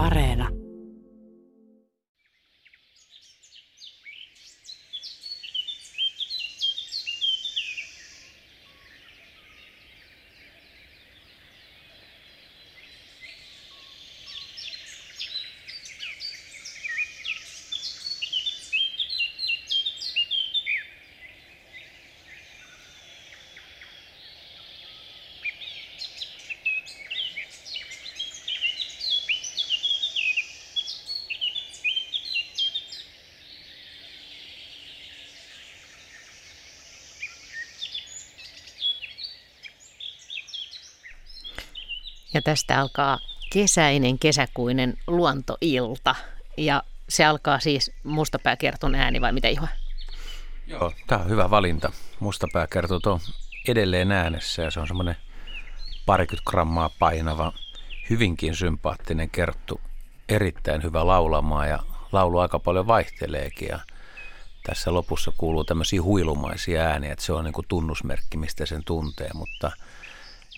Areena. Ja tästä alkaa kesäinen, kesäkuinen luontoilta. Ja se alkaa siis mustapääkertun ääni vai mitä Juha? Joo, tämä on hyvä valinta. Mustapääkertut on edelleen äänessä ja se on semmoinen parikymmentä grammaa painava, hyvinkin sympaattinen kerttu. Erittäin hyvä laulamaan ja laulu aika paljon vaihteleekin ja tässä lopussa kuuluu tämmöisiä huilumaisia ääniä, että se on niin kuin tunnusmerkki, mistä sen tuntee, mutta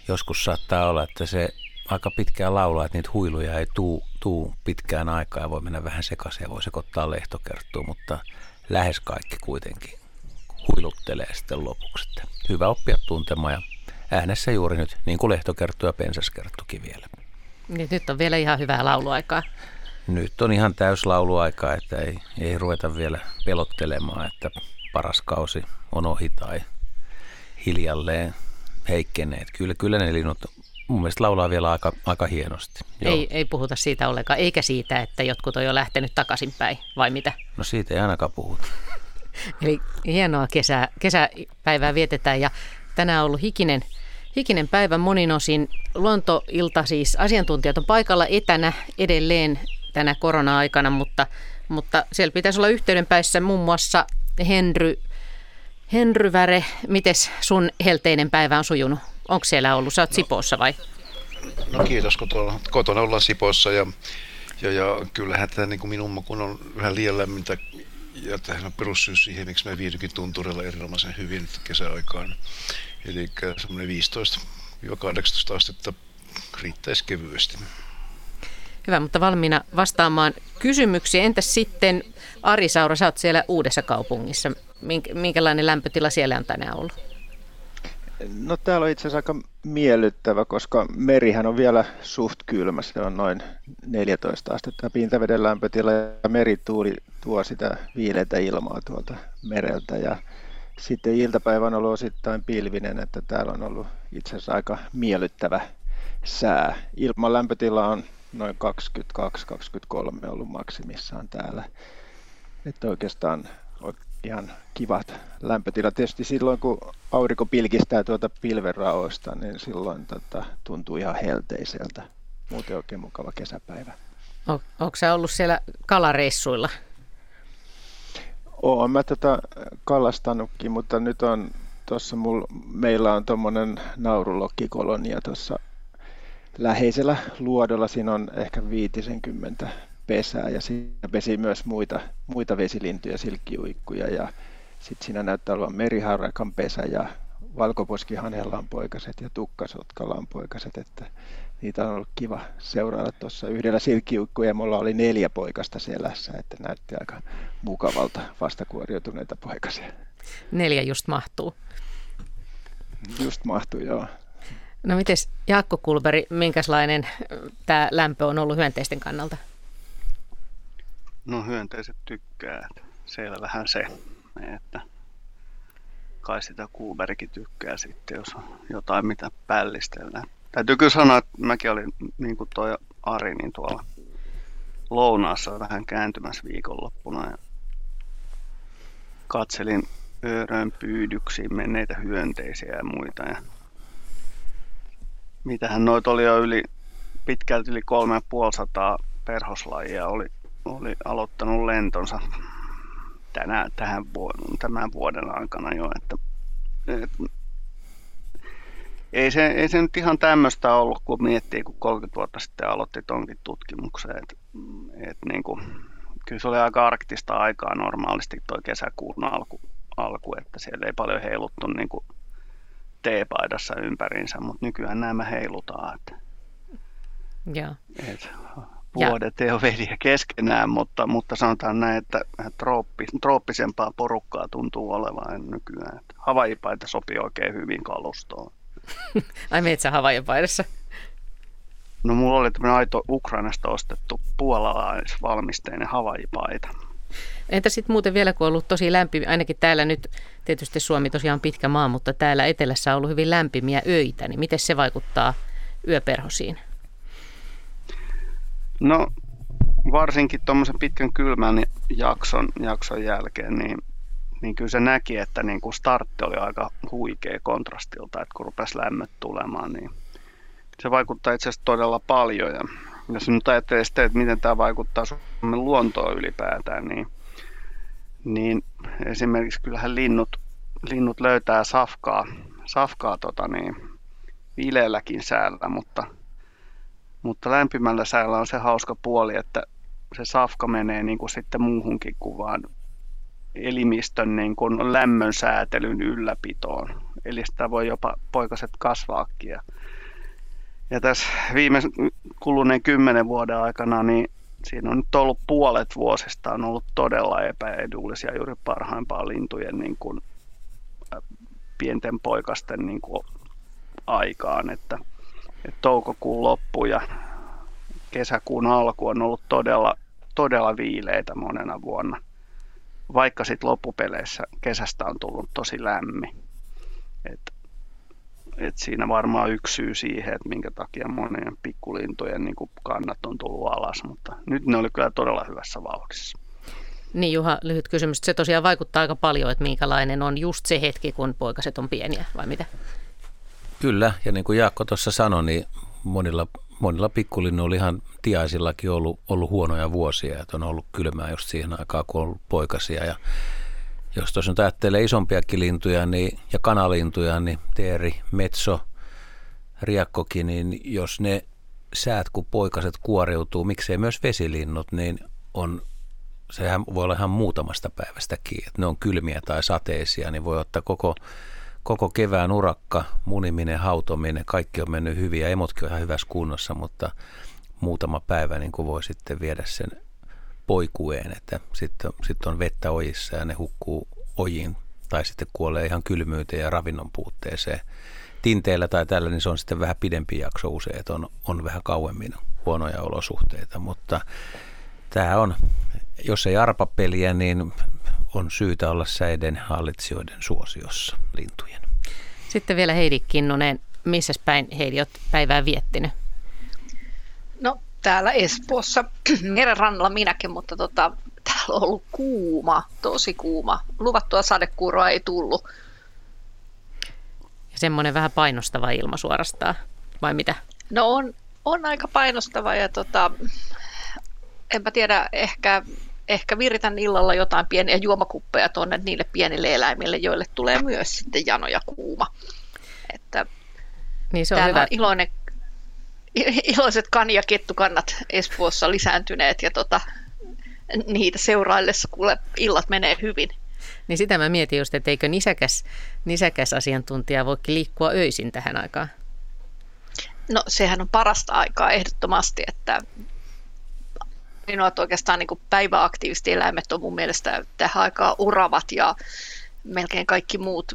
joskus saattaa olla, että se aika pitkään laulaa, että niitä huiluja ei tuu, tuu pitkään aikaa ja voi mennä vähän sekaisin ja voi sekoittaa lehtokerttua, mutta lähes kaikki kuitenkin huiluttelee sitten lopuksi. Että hyvä oppia tuntemaan ja äänessä juuri nyt, niin kuin lehtokerttu ja pensaskerttukin vielä. Niin nyt on vielä ihan hyvää lauluaikaa. Nyt on ihan täys lauluaika, että ei, ei ruveta vielä pelottelemaan, että paras kausi on ohi tai hiljalleen heikkenee. Kyllä, kyllä ne linnut mun mielestä laulaa vielä aika, aika hienosti. Ei, ei puhuta siitä ollenkaan, eikä siitä, että jotkut on jo lähtenyt takaisinpäin, vai mitä? No siitä ei ainakaan puhuta. Eli hienoa kesä, kesäpäivää vietetään ja tänään on ollut hikinen, hikinen päivä monin osin. Luontoilta siis asiantuntijat on paikalla etänä edelleen tänä korona-aikana, mutta, mutta siellä pitäisi olla yhteydenpäissä muun muassa Henry, Henry Väre. Mites sun helteinen päivä on sujunut? Onko siellä ollut? Sä oot no, Sipoossa vai? No kiitos, kotona, kotona ollaan Sipoossa ja, ja, ja kyllähän tämä niin kuin minun kun on vähän liian lämmintä ja tähän on perussyys siihen, miksi me viihdykin tunturilla erinomaisen hyvin kesäaikaan. Eli semmoinen 15-18 astetta riittäisi kevyesti. Hyvä, mutta valmiina vastaamaan kysymyksiin. Entäs sitten Ari Saura, sä oot siellä Uudessa kaupungissa. Minkälainen lämpötila siellä on tänään ollut? No täällä on itse asiassa aika miellyttävä, koska merihän on vielä suht kylmä. Se on noin 14 astetta pintaveden lämpötila ja merituuli tuo sitä viileitä ilmaa tuolta mereltä. Ja sitten iltapäivä on ollut osittain pilvinen, että täällä on ollut itse asiassa aika miellyttävä sää. Ilman lämpötila on noin 22-23 ollut maksimissaan täällä. Että oikeastaan ihan kivat lämpötilat. Tietysti silloin, kun aurinko pilkistää tuota pilvenraoista, niin silloin tota, tuntuu ihan helteiseltä. Muuten oikein mukava kesäpäivä. On, onko se ollut siellä kalareissuilla? Olen mä tätä kalastanutkin, mutta nyt on tuossa meillä on tuommoinen naurulokkikolonia tuossa läheisellä luodolla. Siinä on ehkä 50 pesää ja siinä pesi myös muita, muita vesilintuja, silkkiuikkuja ja sitten siinä näyttää olevan meriharrakan pesä ja valkoposkihanhelan poikaset ja tukkasotkalan poikaset, että niitä on ollut kiva seurailla tuossa yhdellä silkkiuikkuja. Mulla oli neljä poikasta selässä, että näytti aika mukavalta vastakuoriutuneita poikasia. Neljä just mahtuu. Just mahtuu, joo. No mites Jaakko Kulberi, minkälainen tämä lämpö on ollut hyönteisten kannalta? No hyönteiset tykkää, selvähän se, että kai sitä Kuuberikin tykkää sitten, jos on jotain mitä pällistellään. Täytyy kyllä sanoa, että mäkin olin niin kuin toi Ari, niin tuolla lounaassa vähän kääntymässä viikonloppuna ja katselin öörön pyydyksiin menneitä hyönteisiä ja muita. Ja mitähän noita oli jo yli, pitkälti yli 3500 perhoslajia oli oli aloittanut lentonsa tänä, tähän vuoden, tämän vuoden aikana jo, että, että ei se, ei se nyt ihan tämmöistä ollut, kun miettii, kun 30 vuotta sitten aloitti tonkin tutkimuksen. Että, että niin kuin, kyllä se oli aika arktista aikaa normaalisti tuo kesäkuun alku, alku, että siellä ei paljon heiluttu niin kuin teepaidassa ympäriinsä, mutta nykyään nämä heilutaan. Että, Joo. Et, vuodet ei ole veliä keskenään, mutta, mutta sanotaan näin, että trooppi, trooppisempaa porukkaa tuntuu olevan nykyään. Havaipaita sopii oikein hyvin kalustoon. Ai meet sä Havaipaidassa? No mulla oli tämmöinen aito Ukrainasta ostettu puolalaisvalmisteinen Havaipaita. Entä sitten muuten vielä, kun on ollut tosi lämpi, ainakin täällä nyt, tietysti Suomi tosiaan pitkä maa, mutta täällä etelässä on ollut hyvin lämpimiä öitä, niin miten se vaikuttaa yöperhosiin? No varsinkin tuommoisen pitkän kylmän jakson, jakson jälkeen, niin, niin kyllä se näki, että niin kuin startti oli aika huikea kontrastilta, että kun rupesi lämmöt tulemaan, niin se vaikuttaa itse asiassa todella paljon. Ja jos nyt ajattelee sitten, että miten tämä vaikuttaa Suomen luontoon ylipäätään, niin, niin esimerkiksi kyllähän linnut, linnut löytää safkaa, safkaa tota niin, vileelläkin säällä, mutta, mutta lämpimällä säällä on se hauska puoli, että se safka menee niin kuin sitten muuhunkin kuvaan elimistön niin kuin lämmön säätelyn ylläpitoon. Eli sitä voi jopa poikaset kasvaakin. Ja, ja tässä viime kuluneen kymmenen vuoden aikana, niin siinä on nyt ollut puolet vuosista on ollut todella epäedullisia juuri parhaimpaan lintujen niin kuin, pienten poikasten niin kuin, aikaan, että toukokuun loppu ja kesäkuun alku on ollut todella, todella viileitä monena vuonna, vaikka sitten loppupeleissä kesästä on tullut tosi lämmin. Et, et siinä varmaan yksi syy siihen, että minkä takia monien pikkulintojen niin kannat on tullut alas, mutta nyt ne oli kyllä todella hyvässä vauhdissa. Niin Juha, lyhyt kysymys. Se tosiaan vaikuttaa aika paljon, että minkälainen on just se hetki, kun poikaset on pieniä, vai mitä? Kyllä, ja niin kuin Jaakko tuossa sanoi, niin monilla, monilla pikkulinnoilla oli ihan tiaisillakin ollut, ollut huonoja vuosia, että on ollut kylmää just siihen aikaan, kun on ollut poikasia. Ja jos tuossa nyt ajattelee isompiakin lintuja niin, ja kanalintuja, niin teeri, metso, riakkokin, niin jos ne säät, kun poikaset kuoriutuu, miksei myös vesilinnut, niin on, sehän voi olla ihan muutamasta päivästä kiinni. Että ne on kylmiä tai sateisia, niin voi ottaa koko koko kevään urakka, muniminen, hautominen, kaikki on mennyt hyvin ja emotkin on ihan hyvässä kunnossa, mutta muutama päivä niin kuin voi sitten viedä sen poikueen, että sitten, sitten on vettä ojissa ja ne hukkuu ojiin tai sitten kuolee ihan kylmyyteen ja ravinnon puutteeseen. Tinteellä tai tällä, niin se on sitten vähän pidempi jakso usein, että on, on vähän kauemmin huonoja olosuhteita, mutta tämä on, jos ei arpapeliä, niin on syytä olla säiden hallitsijoiden suosiossa lintujen. Sitten vielä Heidi Kinnunen, missä päin Heidi olet päivää viettinyt? No täällä Espoossa, meren rannalla minäkin, mutta tota, täällä on ollut kuuma, tosi kuuma. Luvattua sadekuuroa ei tullut. Ja semmoinen vähän painostava ilma suorastaan, vai mitä? No on, on aika painostava ja tota, enpä tiedä, ehkä ehkä viritän illalla jotain pieniä juomakuppeja tuonne niille pienille eläimille, joille tulee myös sitten jano ja kuuma. Että niin se on hyvä. On iloinen, iloiset kan- ja kettukannat Espoossa lisääntyneet ja tota, niitä seuraillessa kuule illat menee hyvin. Niin sitä mä mietin just, että eikö nisäkäs, nisäkäs asiantuntija voikin liikkua öisin tähän aikaan? No sehän on parasta aikaa ehdottomasti, että Ainoat oikeastaan niin päiväaktiiviset eläimet on mun mielestä tähän aikaan uravat ja melkein kaikki muut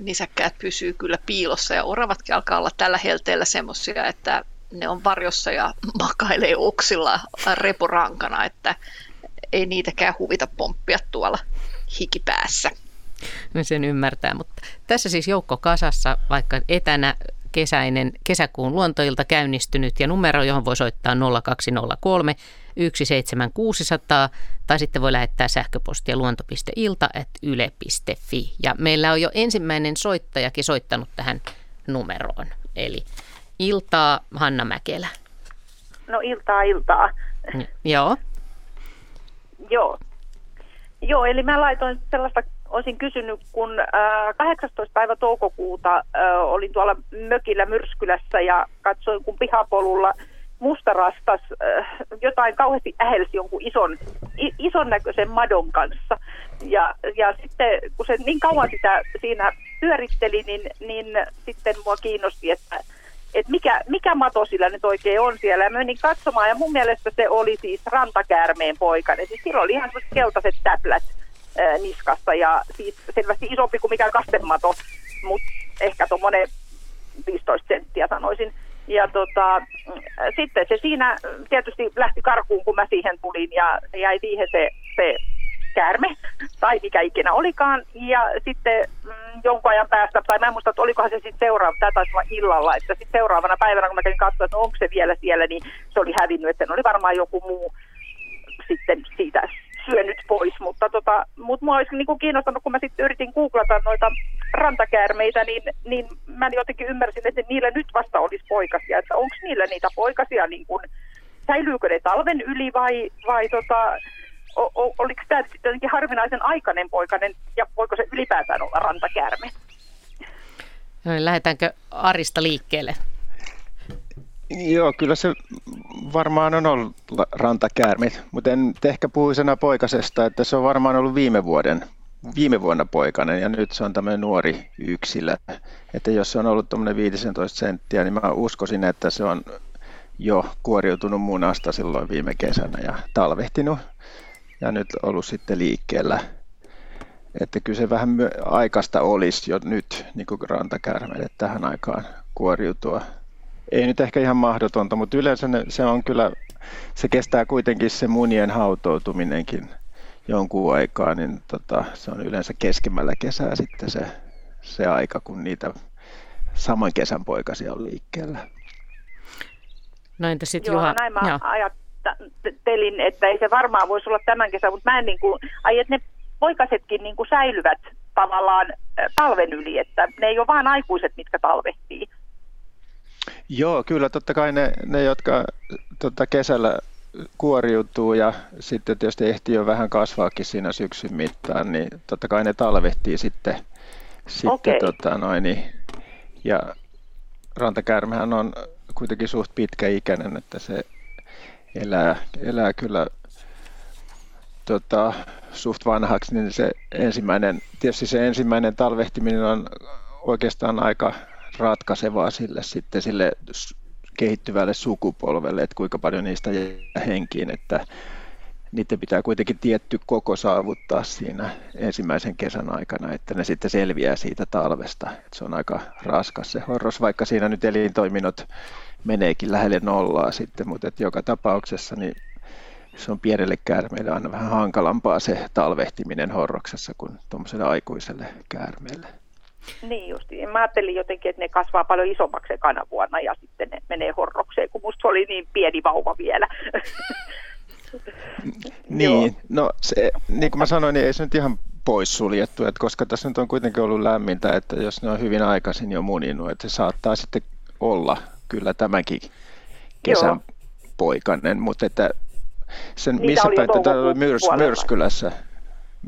nisäkkäät pysyy kyllä piilossa ja oravatkin alkaa olla tällä helteellä semmoisia, että ne on varjossa ja makailee oksilla reporankana, että ei niitäkään huvita pomppia tuolla hikipäässä. No sen ymmärtää, mutta tässä siis joukko kasassa, vaikka etänä kesäinen kesäkuun luontoilta käynnistynyt ja numero, johon voi soittaa 0203 17600 tai sitten voi lähettää sähköpostia luonto.ilta.yle.fi. Ja meillä on jo ensimmäinen soittajakin soittanut tähän numeroon, eli iltaa Hanna Mäkelä. No iltaa, iltaa. Joo. Joo. Joo, eli mä laitoin sellaista, olisin kysynyt, kun äh, 18. päivä toukokuuta äh, olin tuolla mökillä Myrskylässä ja katsoin, kun pihapolulla – mustarastas äh, jotain kauheasti ähelsi jonkun ison, ison näköisen madon kanssa. Ja, ja sitten kun se niin kauan sitä siinä pyöritteli, niin, niin sitten mua kiinnosti, että, että mikä, mikä mato sillä nyt oikein on siellä. Ja menin katsomaan ja mun mielestä se oli siis rantakäärmeen poikainen. Siis sillä oli ihan keltaiset täplät ää, niskassa ja siis selvästi isompi kuin mikään kastemato, mutta ehkä tuommoinen 15 senttiä sanoisin. Ja tota, sitten se siinä tietysti lähti karkuun, kun mä siihen tulin ja jäi siihen se, se käärme tai mikä ikinä olikaan. Ja sitten mm, jonkun ajan päästä, tai mä en muista, että olikohan se sitten seuraava, tämä taisi olla illalla, että sitten seuraavana päivänä, kun mä kävin katsoa, että onko se vielä siellä, niin se oli hävinnyt, että oli varmaan joku muu sitten siitä syönyt pois, mutta tota, mut mua olisi niin kuin kiinnostanut, kun mä sitten yritin googlata noita rantakäärmeitä, niin, niin mä jotenkin ymmärsin, että niillä nyt vasta olisi poikasia, että onko niillä niitä poikasia, niin kuin, säilyykö ne talven yli vai, vai tota, o, o, oliko tämä jotenkin harvinaisen aikainen poikainen ja voiko se ylipäätään olla rantakäärme? No niin, lähdetäänkö Arista liikkeelle? Joo, kyllä se varmaan on ollut rantakäärme, mutta en ehkä puhuisi enää poikasesta, että se on varmaan ollut viime vuoden viime vuonna poikainen ja nyt se on tämmöinen nuori yksilö. Että jos se on ollut tuommoinen 15 senttiä, niin mä uskoisin, että se on jo kuoriutunut munasta silloin viime kesänä ja talvehtinut ja nyt ollut sitten liikkeellä. Että kyllä se vähän aikaista olisi jo nyt niin kuin rantakärmeille tähän aikaan kuoriutua. Ei nyt ehkä ihan mahdotonta, mutta yleensä ne, se on kyllä, se kestää kuitenkin se munien hautoutuminenkin jonkun aikaa, niin tota, se on yleensä keskemmällä kesää sitten se, se aika, kun niitä saman kesän poikasia on liikkeellä. No entä sitten Juha? näin mä Joo. ajattelin, että ei se varmaan voisi olla tämän kesän, mutta mä en niin kuin, ai, että ne poikasetkin niin kuin säilyvät tavallaan talven yli, että ne ei ole vain aikuiset, mitkä talvehtii. Joo, kyllä totta kai ne, ne jotka tota, kesällä kuoriutuu ja sitten tietysti ehtii jo vähän kasvaakin siinä syksyn mittaan, niin totta kai ne talvehtii sitten, sitten okay. tota noin, niin, ja rantakärmehän on kuitenkin suht pitkäikäinen, että se elää, elää kyllä tota, suht vanhaksi, niin se ensimmäinen, tietysti se ensimmäinen talvehtiminen on oikeastaan aika ratkaisevaa sille sitten sille kehittyvälle sukupolvelle, että kuinka paljon niistä jää henkiin, että niiden pitää kuitenkin tietty koko saavuttaa siinä ensimmäisen kesän aikana, että ne sitten selviää siitä talvesta. Että se on aika raskas se horros, vaikka siinä nyt elintoiminnot meneekin lähelle nollaa sitten, mutta että joka tapauksessa niin se on pienelle käärmeelle aina vähän hankalampaa se talvehtiminen horroksessa kuin tuommoiselle aikuiselle käärmeelle. Niin justi. Mä ajattelin jotenkin, että ne kasvaa paljon isommaksi ekana vuonna ja sitten ne menee horrokseen, kun musta oli niin pieni vauva vielä. niin, no se, niin kuin mä sanoin, niin ei se nyt ihan poissuljettu, että koska tässä nyt on kuitenkin ollut lämmintä, että jos ne on hyvin aikaisin jo muninut, että se saattaa sitten olla kyllä tämäkin kesän Joo. poikainen, mutta että sen, missä päin tätä oli myrs, Myrskylässä,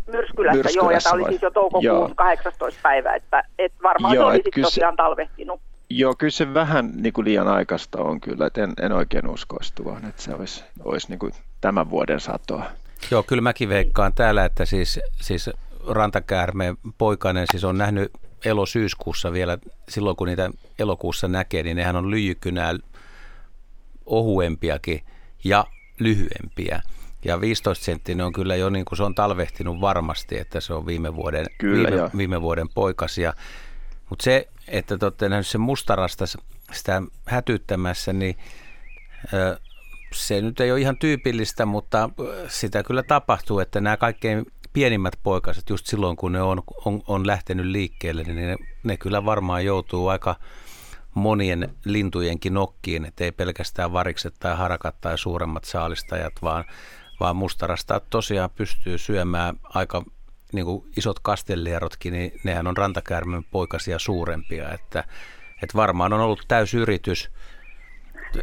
Myrskylässä, Myrskylässä joo, ja tämä oli siis jo toukokuun joo. 18. päivä, että, että varmaan joo, se oli sitten tosiaan talvehtinut. Joo, kyllä se vähän niin kuin liian aikaista on kyllä, että en, en oikein uskoisi tuohon, että se olisi, olisi niin kuin tämän vuoden satoa. Joo, kyllä mäkin veikkaan täällä, että siis, siis rantakäärmeen poikainen siis on nähnyt elosyyskuussa vielä, silloin kun niitä elokuussa näkee, niin nehän on lyijykynää ohuempiakin ja lyhyempiä. Ja 15 senttinen on kyllä jo niin kuin se on talvehtinut varmasti, että se on viime vuoden, kyllä, viime, viime vuoden poikasia. Mutta se, että te olette nähneet sen mustarasta sitä hätyttämässä, niin se nyt ei ole ihan tyypillistä, mutta sitä kyllä tapahtuu, että nämä kaikkein pienimmät poikaset, just silloin kun ne on, on, on lähtenyt liikkeelle, niin ne, ne kyllä varmaan joutuu aika monien lintujenkin nokkiin, että ei pelkästään varikset tai harakat tai suuremmat saalistajat, vaan vaan mustarasta tosiaan pystyy syömään aika niin kuin isot kastellierotkin, niin nehän on rantakäärmen poikasia suurempia, että, että varmaan on ollut yritys.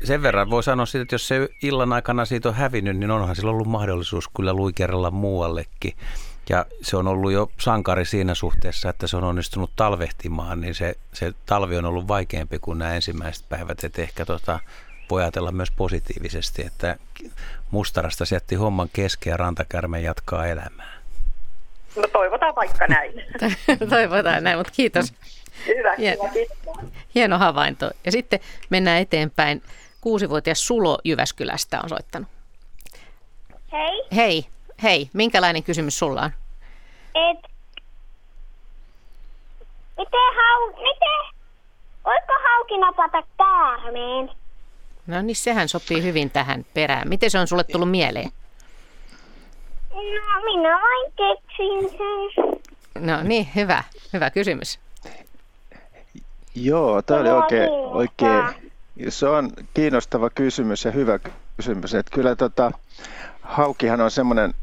Sen verran voi sanoa siitä, että jos se illan aikana siitä on hävinnyt, niin onhan sillä ollut mahdollisuus kyllä luikerella muuallekin. Ja se on ollut jo sankari siinä suhteessa, että se on onnistunut talvehtimaan, niin se, se talvi on ollut vaikeampi kuin nämä ensimmäiset päivät. Että ehkä tota, voi ajatella myös positiivisesti, että Mustarasta jätti homman kesken ja rantakärme jatkaa elämää. No toivotaan vaikka näin. toivotaan näin, mutta kiitos. Hyvä, Hien- hyvä, kiitos. Hieno havainto. Ja sitten mennään eteenpäin. Kuusivuotias Sulo Jyväskylästä on soittanut. Hei, Hei, hei, minkälainen kysymys sulla on? et... Miten hau... Miten... Voiko hauki napata käärmeen? No niin, sehän sopii hyvin tähän perään. Miten se on sulle tullut mieleen? No, minä vain keksin sen. No niin, hyvä, hyvä kysymys. Joo, tämä oli oikein, kiinnostaa. oikein, se on kiinnostava kysymys ja hyvä kysymys. Että kyllä tota, haukihan on semmoinen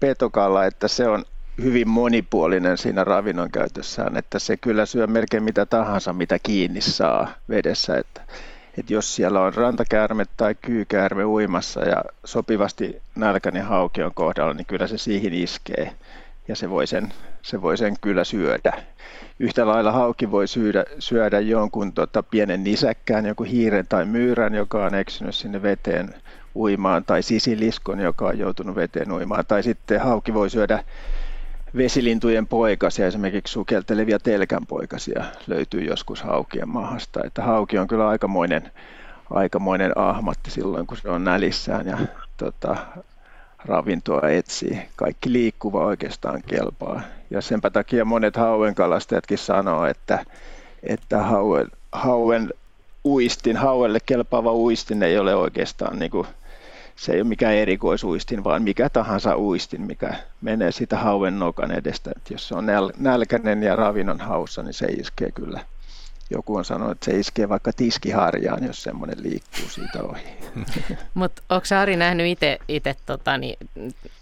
petokalla, että se on hyvin monipuolinen siinä ravinnon käytössään, että se kyllä syö melkein mitä tahansa, mitä kiinni saa vedessä. Että, että jos siellä on rantakäärme tai kyykäärme uimassa ja sopivasti nälkäinen hauki on kohdalla, niin kyllä se siihen iskee ja se voi sen, se voi sen kyllä syödä. Yhtä lailla hauki voi syödä, syödä jonkun tota, pienen nisäkkään, joku hiiren tai myyrän, joka on eksynyt sinne veteen uimaan, tai sisiliskon, joka on joutunut veteen uimaan, tai sitten hauki voi syödä vesilintujen poikasia, esimerkiksi sukeltelevia telkänpoikasia löytyy joskus haukien mahasta. Että hauki on kyllä aikamoinen, aikamoinen ahmatti silloin, kun se on nälissään ja tota, ravintoa etsii. Kaikki liikkuva oikeastaan kelpaa. Ja senpä takia monet hauenkalastajatkin sanoo, että, että hauen, hauen uistin, hauelle kelpaava uistin ei ole oikeastaan niin kuin, se ei ole mikään erikoisuistin, vaan mikä tahansa uistin, mikä menee sitä hauen nokan edestä. Et jos se on näl- nälkäinen ja ravinnon haussa, niin se iskee kyllä. Joku on sanonut, että se iskee vaikka tiskiharjaan, jos semmoinen liikkuu siitä ohi. Mutta onko Ari nähnyt itse, tota, niin,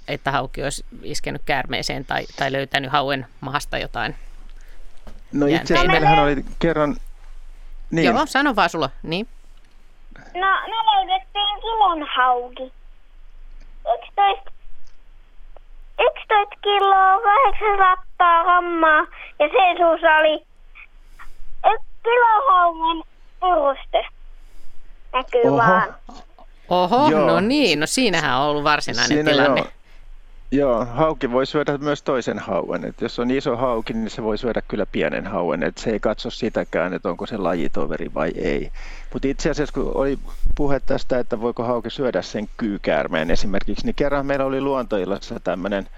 että hauki olisi iskenyt käärmeeseen tai, tai löytänyt hauen mahasta jotain? No itse asiassa meillähän oli kerran... Niin, Joo, sano vaan sulla. Niin. No, me löydettiin kilon hauki. 11, 11 kiloa, 800 grammaa ja sen suussa oli yksi peruste. Näkyy Oho. vaan. Oho, Joo. no niin, no siinähän on ollut varsinainen Siinä tilanne. Joo, joo, hauki voi syödä myös toisen hauen. Et jos on iso hauki, niin se voi syödä kyllä pienen hauen. Et se ei katso sitäkään, että onko se lajitoveri vai ei. Mutta itse asiassa kun oli puhe tästä, että voiko hauki syödä sen kyykäärmeen esimerkiksi, niin kerran meillä oli luontoillassa tämmöinen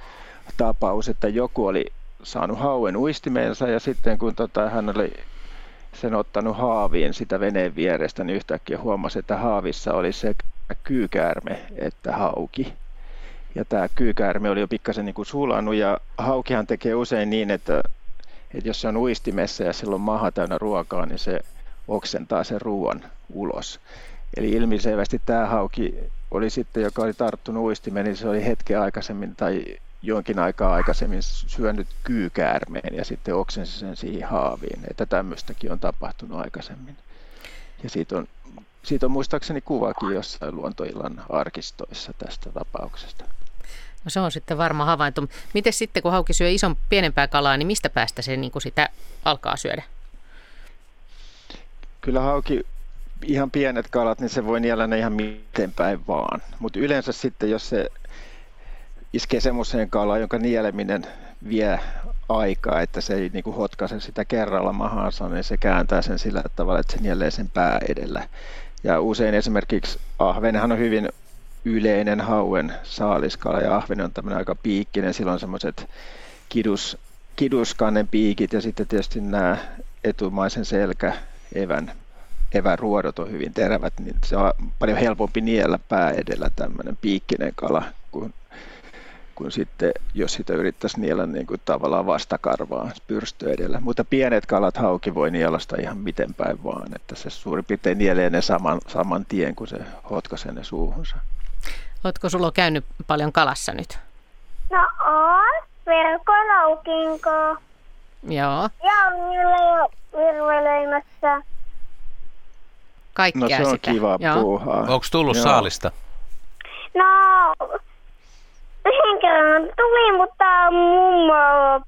tapaus, että joku oli saanut hauen uistimeensa ja sitten kun tota, hän oli sen ottanut haaviin sitä veneen vierestä, niin yhtäkkiä huomasi, että haavissa oli sekä kyykäärme että hauki. Ja tämä kyykäärme oli jo pikkasen niin kuin sulanut ja haukihan tekee usein niin, että, että jos se on uistimessa ja sillä on maha täynnä ruokaa, niin se oksentaa sen ruoan ulos. Eli ilmiselvästi tämä hauki oli sitten, joka oli tarttunut uistimeen, niin se oli hetken aikaisemmin tai jonkin aikaa aikaisemmin syönyt kyykäärmeen ja sitten oksensi sen siihen haaviin. Että tämmöistäkin on tapahtunut aikaisemmin. Ja siitä on, siitä on muistaakseni kuvakin jossain luontoillan arkistoissa tästä tapauksesta. No se on sitten varma havainto. Miten sitten, kun hauki syö ison pienempää kalaa, niin mistä päästä se niin kuin sitä alkaa syödä? Kyllä hauki ihan pienet kalat, niin se voi niellä ne ihan miten päin vaan. Mutta yleensä sitten, jos se iskee semmoiseen kalaan, jonka nieleminen vie aikaa, että se ei niinku hotkaise sitä kerralla mahaansa, niin se kääntää sen sillä tavalla, että se nielee sen pää edellä. Ja usein esimerkiksi ahvenhan on hyvin yleinen hauen saaliskala ja ahven on tämmöinen aika piikkinen, sillä on semmoiset kidus, kiduskannen piikit ja sitten tietysti nämä etumaisen selkä evän eväruodot on hyvin terävät, niin se on paljon helpompi niellä pää edellä tämmöinen piikkinen kala kuin, kuin sitten, jos sitä yrittäisi niellä niin kuin tavallaan vastakarvaa pyrstö edellä. Mutta pienet kalat hauki voi nielasta ihan miten päin vaan, että se suurin piirtein nielee ne saman, saman tien, kun se hotkaisee ne suuhunsa. Oletko sulla käynyt paljon kalassa nyt? No on, verkkolaukinko. Joo, Ja on jo virvelöimässä. kaikkea No se on sitä. kiva Joo. puuhaa. Onko tullut Joo. saalista? No, yhden kerran tuli, mutta mummo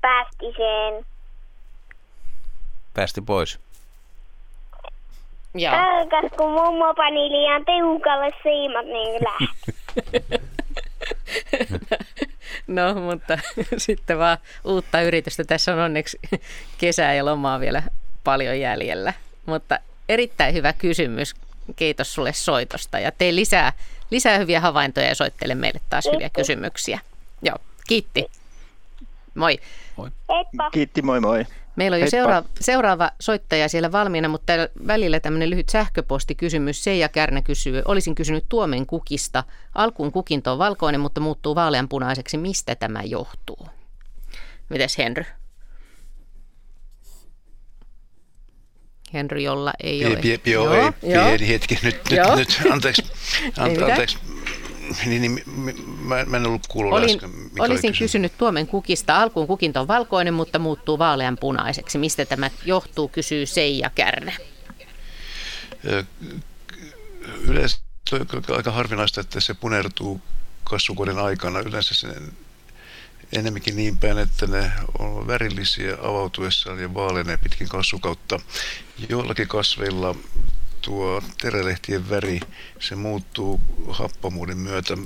päästi sen. Päästi pois. Joo. Tarkas, kun mummo pani liian tiukalle siimat, niin lähti. No, mutta sitten vaan uutta yritystä. Tässä on onneksi kesää ja lomaa vielä paljon jäljellä, mutta erittäin hyvä kysymys. Kiitos sulle soitosta ja tee lisää, lisää hyviä havaintoja ja soittele meille taas hyviä kysymyksiä. Joo, kiitti. Moi. Heippa. Kiitti, moi moi. Meillä on jo seuraava, seuraava soittaja siellä valmiina, mutta välillä tämmöinen lyhyt sähköpostikysymys. Seija Kärnä kysyy, olisin kysynyt tuomen kukista. Alkuun kukinto on valkoinen, mutta muuttuu vaaleanpunaiseksi. Mistä tämä johtuu? Mites Henry? Henry, jolla ei ole... Pie, pie, joo, ei, pieni hetki. Nyt, nyt, nyt anteeksi. Anteeksi. Niin, niin, mä, mä en ollut kuullut Olin, äsken. mikä oli olisin kysymys. kysynyt tuomen kukista. Alkuun kukinto on valkoinen, mutta muuttuu vaaleanpunaiseksi. Mistä tämä johtuu, kysyy Seija Kärnä. Ö, Yleensä on aika harvinaista, että se punertuu kasvukauden aikana. Yleensä se enemmänkin niin päin, että ne on värillisiä avautuessaan ja vaalenee pitkin kasvukautta. Joillakin kasveilla tuo terälehtien väri, se muuttuu happamuuden myötä,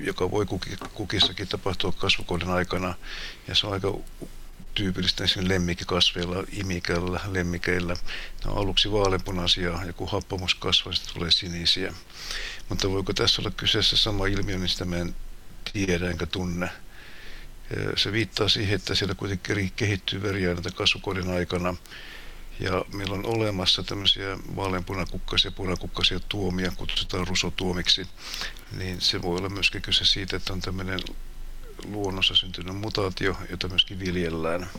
joka voi kuki- kukissakin tapahtua kasvukauden aikana. Ja se on aika tyypillistä esimerkiksi lemmikkikasveilla, imikällä, lemmikeillä. Ne on aluksi vaaleanpunaisia ja kun happamus kasvaa, sitten tulee sinisiä. Mutta voiko tässä olla kyseessä sama ilmiö, niin sitä mä en tiedä enkä tunne. Se viittaa siihen, että siellä kuitenkin kehittyy väriaineita kasvukauden aikana. Ja meillä on olemassa tämmöisiä vaaleanpunakukkaisia, punakukkaisia tuomia, kutsutaan rusotuomiksi. Niin se voi olla myöskin kyse siitä, että on tämmöinen luonnossa syntynyt mutaatio, jota myöskin viljellään.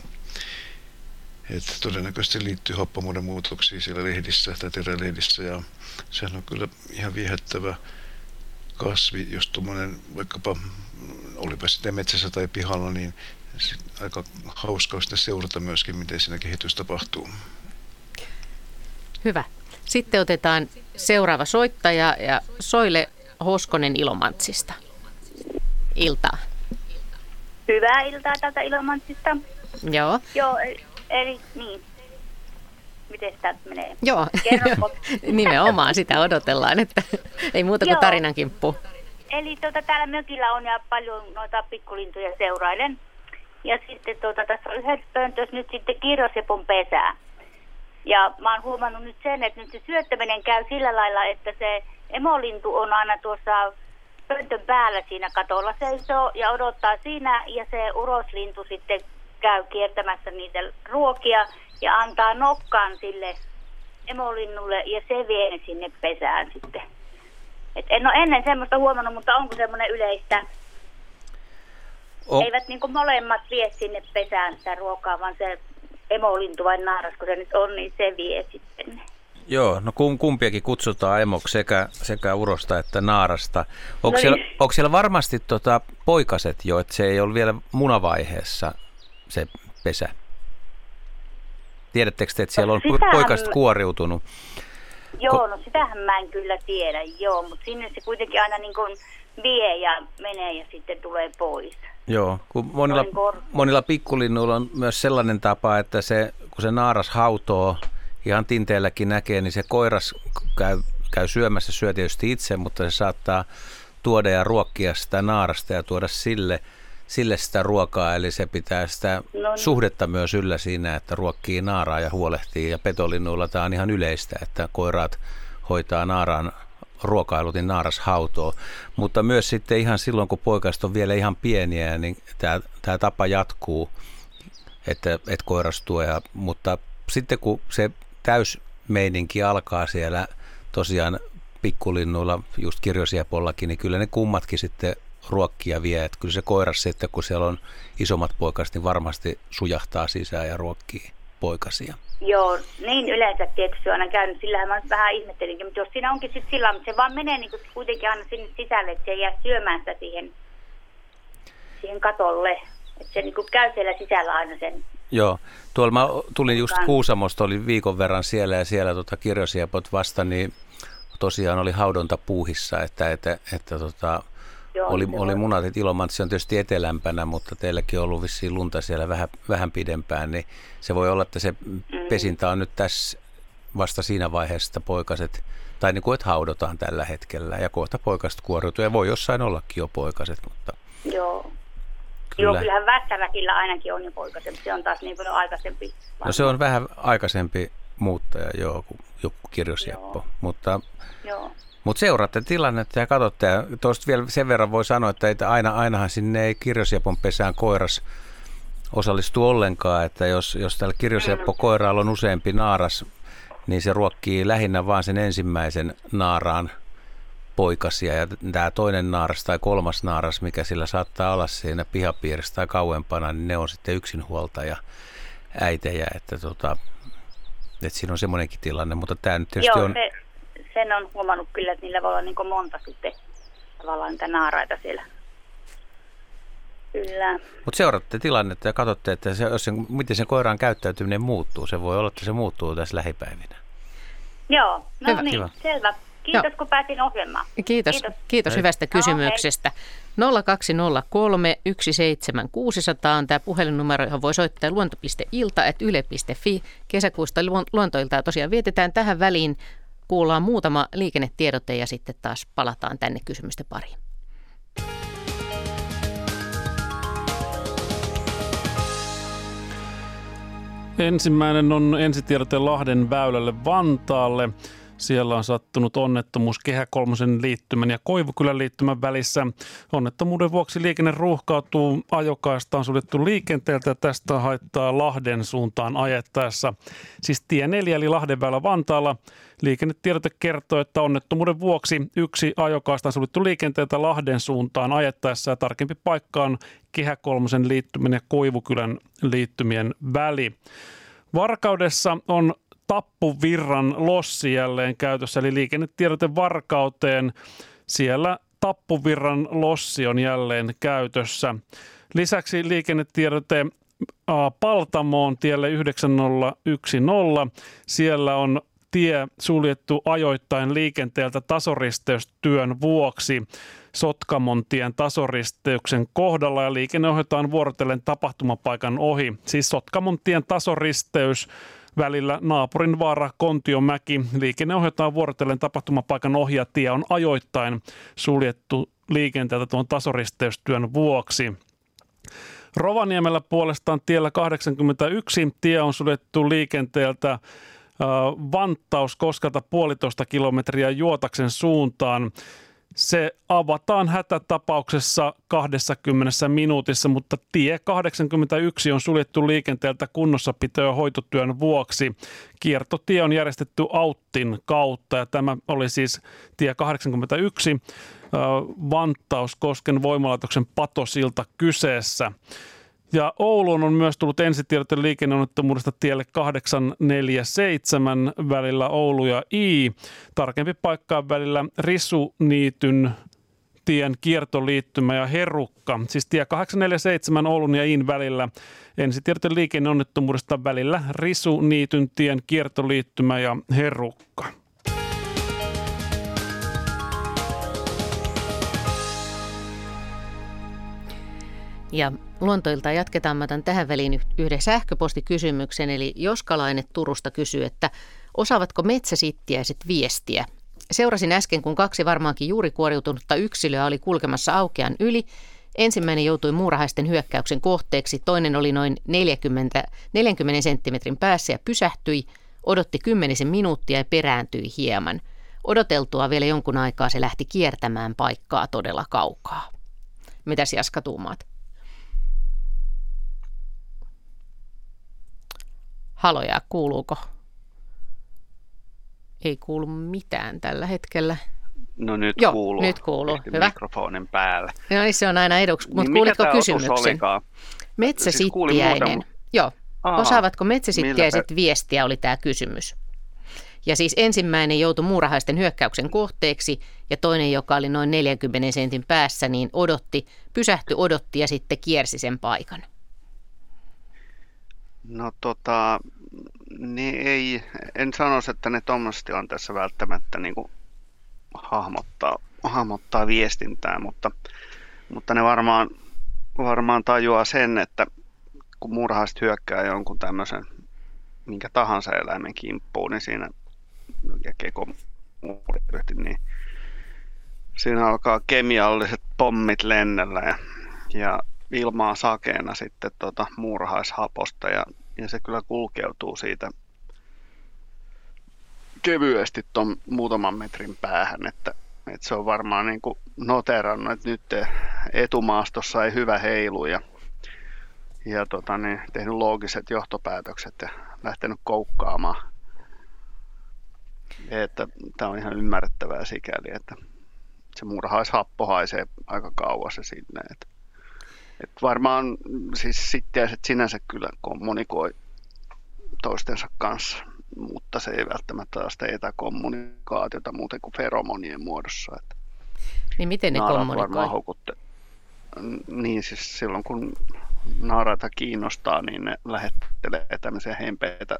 Että todennäköisesti liittyy happamuuden muutoksiin siellä lehdissä tai terälehdissä ja sehän on kyllä ihan viehättävä kasvi, jos tuommoinen vaikkapa olipa sitten metsässä tai pihalla, niin aika hauskaa sitten seurata myöskin, miten siinä kehitys tapahtuu. Hyvä. Sitten otetaan seuraava soittaja ja Soile Hoskonen Ilomantsista. Iltaa. Hyvää iltaa täältä Ilomantsista. Joo. Joo, eli, eli niin. Miten sitä menee? Joo, nimenomaan sitä odotellaan, että ei muuta kuin Joo. tarinan kimppu. Eli tuota, täällä mökillä on ja paljon noita pikkulintuja seurailen. Ja sitten tuota, tässä on yhdessä pöntössä nyt sitten kirjosepun pesää. Ja mä oon huomannut nyt sen, että nyt se syöttäminen käy sillä lailla, että se emolintu on aina tuossa pöntön päällä siinä katolla seisoo ja odottaa siinä. Ja se uroslintu sitten käy kiertämässä niitä ruokia ja antaa nokkaan sille emolinnulle ja se vie ne sinne pesään sitten. Et en ole ennen semmoista huomannut, mutta onko semmoinen yleistä? On, Eivät niin molemmat vie sinne pesään sitä ruokaa, vaan se emolintu vai naaras, kun se nyt on, niin se vie sitten. joo, no kum, kumpiakin kutsutaan emoksi sekä, sekä urosta että naarasta. Onko, No siellä, niin. onko siellä varmasti tota poikaset jo, että se ei ole vielä munavaiheessa se pesä? Tiedättekö te, että siellä on po- Sitähän- poikaset kuoriutunut? Joo, no sitähän mä en kyllä tiedä, joo, mutta sinne se kuitenkin aina niin kuin vie ja menee ja sitten tulee pois. Joo, kun monilla, monilla pikkulinnuilla on myös sellainen tapa, että se, kun se naaras hautoo, ihan tinteelläkin näkee, niin se koiras käy, käy syömässä, syö tietysti itse, mutta se saattaa tuoda ja ruokkia sitä naarasta ja tuoda sille, sille sitä ruokaa, eli se pitää sitä No niin. suhdetta myös yllä siinä, että ruokkii naaraa ja huolehtii, ja petolinnuilla tämä on ihan yleistä, että koiraat hoitaa naaraan ruokailut, niin naaras hautoo. Mutta myös sitten ihan silloin, kun poikaset on vielä ihan pieniä, niin tämä, tämä tapa jatkuu, että, että koiras tuo. Ja, mutta sitten kun se täysmeininki alkaa siellä tosiaan pikkulinnuilla, just kirjosiepollakin, niin kyllä ne kummatkin sitten ruokkia vie. Että kyllä se koiras sitten, kun siellä on isommat poikaset, niin varmasti sujahtaa sisään ja ruokkii poikasia. Joo, niin yleensä tietysti on aina käynyt, sillähän mä vähän ihmettelinkin, mutta jos siinä onkin sitten sillä, mutta se vaan menee niin kuitenkin aina sinne sisälle, että se ei jää syömään sitä siihen, siihen katolle. Että se niin käy siellä sisällä aina sen. Joo, tuolla mä tulin just Kuusamosta, oli viikon verran siellä ja siellä tota kirjosiepot vasta, niin tosiaan oli haudonta puuhissa, että, että, että tota, Joo, oli, oli munat, että Ilomantsi on tietysti etelämpänä, mutta teilläkin on ollut vissiin lunta siellä vähän, vähän pidempään, niin se voi olla, että se pesintä on nyt tässä vasta siinä vaiheessa, että poikaset, tai niin kuin, että haudotaan tällä hetkellä, ja kohta poikaset kuoriutuu, ja voi jossain ollakin jo poikaset, mutta Joo. Kyllä. Joo, kyllähän Västäräkillä ainakin on jo poikasempi. Se on taas niin paljon aikaisempi. no se on vähän aikaisempi muuttaja, joo, joku kirjosjeppo. Mutta, Joo. Mutta seuraatte tilannetta ja katsotte. Ja tuosta vielä sen verran voi sanoa, että, että aina, ainahan sinne ei kirjosjepon pesään koiras osallistu ollenkaan. Että jos, jos tällä kirjosjeppo koiraalla on useampi naaras, niin se ruokkii lähinnä vaan sen ensimmäisen naaraan poikasia ja tämä toinen naaras tai kolmas naaras, mikä sillä saattaa olla siinä pihapiirissä tai kauempana, niin ne on sitten yksinhuoltaja äitejä, että, tota, että siinä on semmoinenkin tilanne, mutta tämä nyt tietysti Joo, on... se, sen on huomannut kyllä, että niillä voi olla niin monta sitten tavallaan niitä naaraita siellä. Kyllä. Mutta seuraatte tilannetta ja katsotte, että se, jos sen, miten sen koiran käyttäytyminen muuttuu. Se voi olla, että se muuttuu tässä lähipäivinä. Joo, no Hyvä. niin, Kiva. selvä. Kiitos Joo. kun pääsin ohjelmaan. Kiitos, kiitos, kiitos Hei. hyvästä No, kysymyksestä. 0203 17600 on tämä puhelinnumero, johon voi soittaa luonto.ilta yle.fi. Kesäkuusta luon- luontoiltaa tosiaan vietetään tähän väliin. Kuullaan muutama liikennetiedote ja sitten taas palataan tänne kysymysten pariin. Ensimmäinen on ensitiedote Lahden väylälle Vantaalle. Siellä on sattunut onnettomuus Kehä kolmosen liittymän ja Koivukylän liittymän välissä. Onnettomuuden vuoksi liikenne ruuhkautuu. Ajokaista on suljettu liikenteeltä tästä haittaa Lahden suuntaan ajettaessa. Siis tie 4 eli Lahden väylä Vantaalla. Liikennetiedote kertoo, että onnettomuuden vuoksi yksi ajokaista on suljettu liikenteeltä Lahden suuntaan ajettaessa ja tarkempi paikka on Kehä kolmosen liittymän ja Koivukylän liittymien väli. Varkaudessa on Tappuvirran lossi jälleen käytössä, eli liikennetiedote Varkauteen. Siellä Tappuvirran lossi on jälleen käytössä. Lisäksi liikennetiedote Paltamoon tielle 9010. Siellä on tie suljettu ajoittain liikenteeltä tasoristeystyön vuoksi Sotkamon tien tasoristeyksen kohdalla ja liikenne ohjataan vuorotellen tapahtumapaikan ohi. Siis Sotkamon tien tasoristeys välillä naapurin vaara Kontiomäki. Liikenne ohjataan vuorotellen tapahtumapaikan ohi ja tie on ajoittain suljettu liikenteeltä tuon tasoristeystyön vuoksi. Rovaniemellä puolestaan tiellä 81 tie on suljettu liikenteeltä äh, Vanttaus Koskalta puolitoista kilometriä Juotaksen suuntaan. Se avataan hätätapauksessa 20 minuutissa, mutta tie 81 on suljettu liikenteeltä kunnossapito- ja hoitotyön vuoksi. Kiertotie on järjestetty Auttin kautta ja tämä oli siis tie 81 äh, Vantauskosken voimalaitoksen patosilta kyseessä. Ja Ouluun on myös tullut ensitiedote liikenneonnettomuudesta tielle 847 välillä Oulu ja I. Tarkempi paikka on välillä Risuniityn tien kiertoliittymä ja Herukka. Siis tie 847 Oulun ja Iin välillä. Ensitiedote liikenneonnettomuudesta välillä Risuniityn tien kiertoliittymä ja Herukka. Ja luontoilta jatketaan. Mä otan tähän väliin yh- yhden sähköpostikysymyksen. Eli Joskalainen Turusta kysyy, että osaavatko metsäsittiäiset viestiä? Seurasin äsken, kun kaksi varmaankin juuri kuoriutunutta yksilöä oli kulkemassa aukean yli. Ensimmäinen joutui muurahaisten hyökkäyksen kohteeksi, toinen oli noin 40, 40 senttimetrin päässä ja pysähtyi, odotti kymmenisen minuuttia ja perääntyi hieman. Odoteltua vielä jonkun aikaa se lähti kiertämään paikkaa todella kaukaa. Mitäs Jaska tuumaat? Haloja, kuuluuko? Ei kuulu mitään tällä hetkellä. No nyt Joo, kuuluu. nyt kuuluu. Hyvä. Mikrofonin päälle. No niin, se on aina eduksi. Mutta Niin kuulitko kysymyksen? Metsäsittiäinen. muuta, Joo. Aa, Osaavatko metsäsittiäiset millä viestiä, oli tämä kysymys. Ja siis ensimmäinen joutui muurahaisten hyökkäyksen kohteeksi ja toinen, joka oli noin 40 sentin päässä, niin odotti, pysähtyi, odotti ja sitten kiersi sen paikan. No tota, niin ei, en sanoisi, että ne tuommoisessa tilanteessa välttämättä niin kuin hahmottaa, hahmottaa viestintää, mutta, mutta ne varmaan, varmaan tajuaa sen, että kun murhaiset hyökkää jonkun tämmöisen minkä tahansa eläimen kimppuun, niin siinä ja kekomuuriryhti, niin siinä alkaa kemialliset pommit lennellä ja, ja ilmaa sakeena sitten tota muurahaishaposta ja, ja se kyllä kulkeutuu siitä, kevyesti tuon muutaman metrin päähän, että, että se on varmaan niin kuin noterannut, että nyt etumaastossa ei hyvä heilu ja, ja tota, niin, tehnyt loogiset johtopäätökset ja lähtenyt koukkaamaan. Että tämä on ihan ymmärrettävää sikäli, että se murhaishappo haisee aika kauas ja sinne. Että varmaan siis sitten sinänsä kyllä kommunikoi toistensa kanssa mutta se ei välttämättä ole sitä etäkommunikaatiota muuten kuin feromonien muodossa. Että niin miten ne kommunikoi? Houkutte... Niin siis silloin kun naaraita kiinnostaa, niin ne lähettelee tämmöisiä hempeitä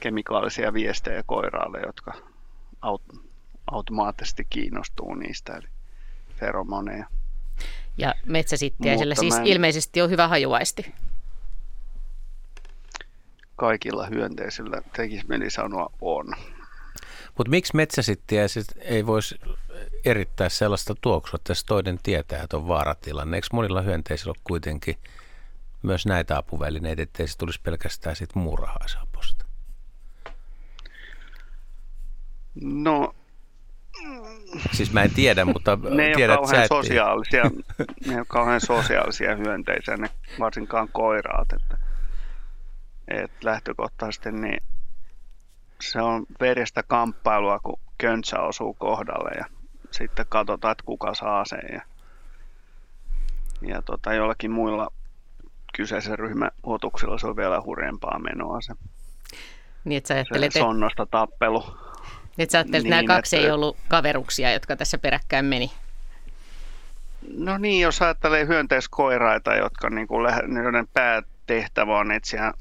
kemikaalisia viestejä koiraalle, jotka aut- automaattisesti kiinnostuu niistä, eli feromoneja. Ja metsäsittiäisellä siis en... ilmeisesti on hyvä hajuvaisti kaikilla hyönteisillä tekisi mieli sanoa on. Mutta miksi metsäsittiäiset ei voisi erittää sellaista tuoksua, että toinen tietää, että on vaaratilanne? Eikö monilla hyönteisillä ole kuitenkin myös näitä apuvälineitä, ettei se tulisi pelkästään siitä muurahaisaposta? No, Siis mä en tiedä, mutta ne tiedät, ole kauhean sosiaalisia, ne ei ole kauhean sosiaalisia hyönteisiä, ne varsinkaan koiraat. Että et lähtökohtaisesti niin se on verestä kamppailua, kun köntsä osuu kohdalle ja sitten katsotaan, että kuka saa sen. Ja, ja tota, jollakin muilla kyseisen ryhmän otuksilla se on vielä hurjempaa menoa se, niin, että sä ajattelet, se sonnosta tappelu. Niin, että sä ajattelet, että niin, nämä kaksi että, ei ollut kaveruksia, jotka tässä peräkkäin meni. No niin, jos ajattelee hyönteiskoiraita, jotka niin kuin, joiden päätehtävä on etsiä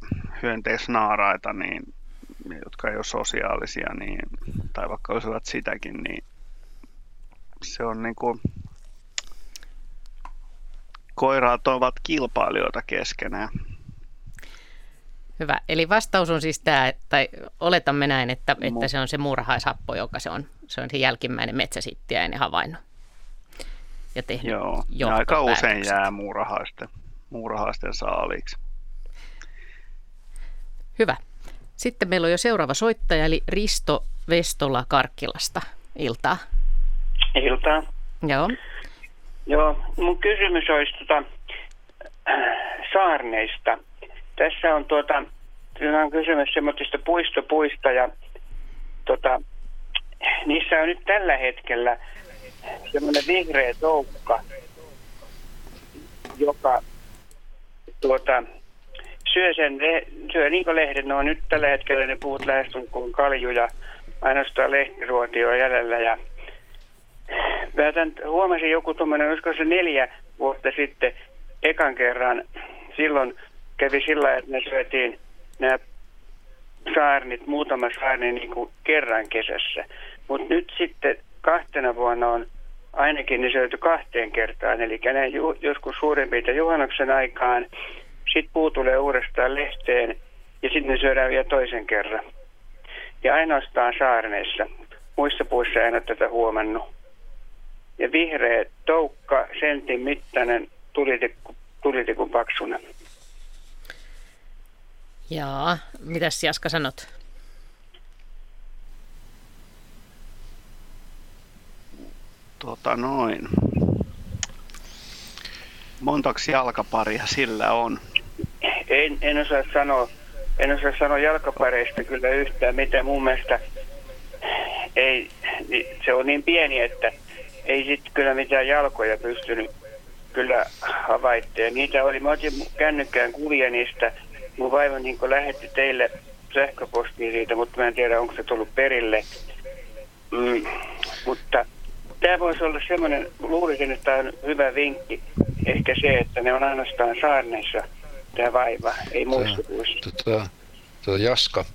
hyönteisnaaraita, niin, jotka ei ole sosiaalisia, niin, tai vaikka olisivat sitäkin, niin se on niin kuin, koiraat ovat kilpailijoita keskenään. Hyvä. Eli vastaus on siis tämä, tai oletamme näin, että, että se on se murhaishappo, joka se on, se on se jälkimmäinen metsäsittiäinen havainnut. Ja tehnyt Joo, ja aika usein jää muurahaisten, muurahaisten saaliksi. Hyvä. Sitten meillä on jo seuraava soittaja, eli Risto Vestola Karkkilasta. Iltaa. Iltaa. Joo. Joo, mun kysymys olisi tuota, äh, saarneista. Tässä on, tuota, on kysymys semmoisista puistopuista ja tuota, niissä on nyt tällä hetkellä semmoinen vihreä toukka, joka tuota, syö, sen, syö niin lehden, no nyt tällä hetkellä ne puut lähestulkoon kaljuja, ainoastaan lehtiruoti on jäljellä ja mä tämän, huomasin joku tuommoinen, olisiko se neljä vuotta sitten ekan kerran, silloin kävi sillä että me syötiin nämä saarnit, muutama saarni niin kuin kerran kesässä. Mutta nyt sitten kahtena vuonna on ainakin ne syöty kahteen kertaan, eli ne ju, joskus suurin piirtein juhannuksen aikaan sitten puu tulee uudestaan lehteen ja sitten ne syödään vielä toisen kerran. Ja ainoastaan saarneissa. Muissa puissa en ole tätä huomannut. Ja vihreä toukka, sentin mittainen, tulitikku, tulitikun paksuna. Jaa, mitäs Jaska sanot? Tota noin. Montaksi jalkaparia sillä on? En, en osaa sanoa, en osaa sanoa jalkapareista kyllä yhtään mitä mun mielestä ei, se on niin pieni, että ei sitten kyllä mitään jalkoja pystynyt kyllä havaittaa. Niitä oli, mä otin kännykkään kuvia niistä, mun vaiva niin lähetti teille sähköpostiin siitä, mutta mä en tiedä, onko se tullut perille. Mm, mutta tämä voisi olla semmoinen, luulisin, että tämä on hyvä vinkki, ehkä se, että ne on ainoastaan saarneissa tämä vaiva, ei muista tota, tota, Jaska,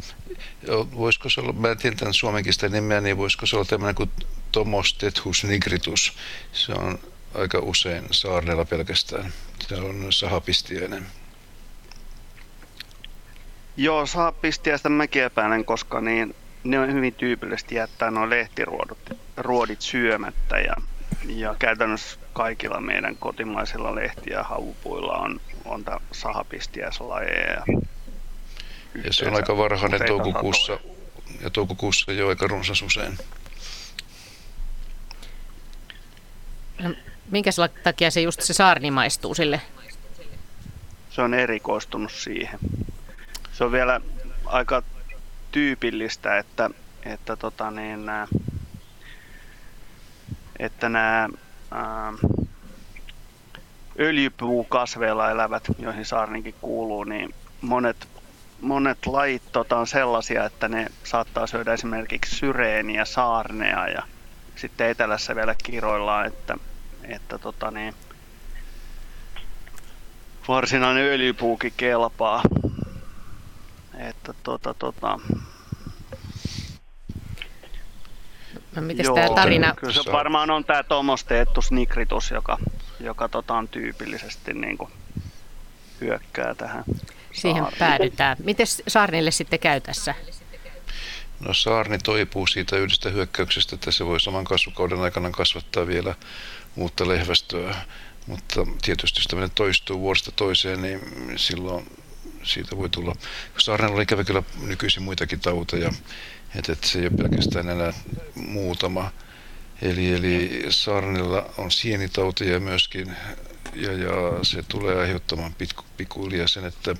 voisiko se olla, mä en tiedä tämän suomenkista nimeä, niin voisiko se olla tämmöinen kuin Tomostethus nigritus. Se on aika usein saarneella pelkästään. Se on sahapistiäinen. Joo, sahapistiäistä mäkin epäilen, koska niin, ne on hyvin tyypillisesti jättää nuo lehtiruodit ruodit syömättä ja, ja käytännössä kaikilla meidän kotimaisilla lehti- ja havupuilla on, on sahapistiäislajeja. Ja se on aika varhainen toukokuussa, ja toukokuussa jo aika runsas usein. No, minkä takia se just se saarni maistuu sille? Se on erikoistunut siihen. Se on vielä aika tyypillistä, että, että, tota niin, että nämä öljypuukasveilla elävät, joihin saarninkin kuuluu, niin monet, monet lajit tota, on sellaisia, että ne saattaa syödä esimerkiksi syreeniä, saarnea ja sitten etelässä vielä kiroillaan, että, että tota, niin, varsinainen öljypuukin kelpaa. Että tota, tota, No miten tämä tarina? Kyllä se varmaan on tämä Tomosteettus nigritus, joka, joka tota on tyypillisesti niin kuin hyökkää tähän Siihen saarni. päädytään. Miten saarnille sitten käy tässä? No saarni toipuu siitä yhdestä hyökkäyksestä, että se voi saman kasvukauden aikana kasvattaa vielä uutta lehvästöä. Mutta tietysti jos tämmöinen toistuu vuodesta toiseen, niin silloin siitä voi tulla. Saarnella oli ikävä kyllä nykyisin muitakin tauteja, että, että se ei ole pelkästään enää muutama. Eli, eli saarnilla on sienitauteja myöskin, ja, ja se tulee aiheuttamaan pikkuhiljaa sen, että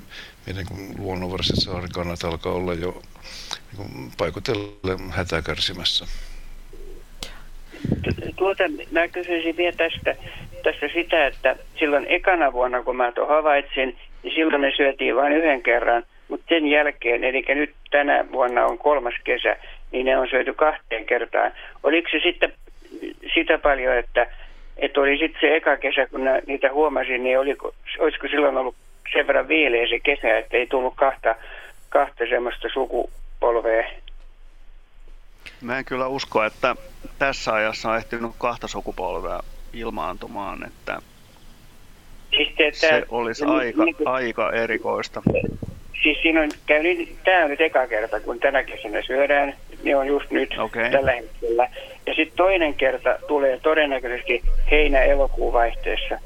meidän kun luonnonvaraiset saarikannat alkaa olla jo niin paikotellen hätää kärsimässä. Tuota, mä kysyisin vielä tästä, tästä sitä, että silloin ekana vuonna, kun mä tuon havaitsin, niin silloin ne syötiin vain yhden kerran, mutta sen jälkeen, eli nyt tänä vuonna on kolmas kesä, niin ne on syöty kahteen kertaan. Oliko se sitten sitä paljon, että, että oli sitten se eka kesä, kun niitä huomasin, niin oliko, olisiko silloin ollut sen verran viileä se kesä, että ei tullut kahta, kahta semmoista sukupolvea? Mä en kyllä usko, että tässä ajassa on ehtinyt kahta sukupolvea ilmaantumaan, että siis te, se olisi niin, aika, niin, aika erikoista. Siis siinä on käynyt, tämä on nyt eka kerta, kun tänä kesänä syödään, ne on just nyt okay. tällä hetkellä. Ja sitten toinen kerta tulee todennäköisesti heinä-elokuun vaihteessa.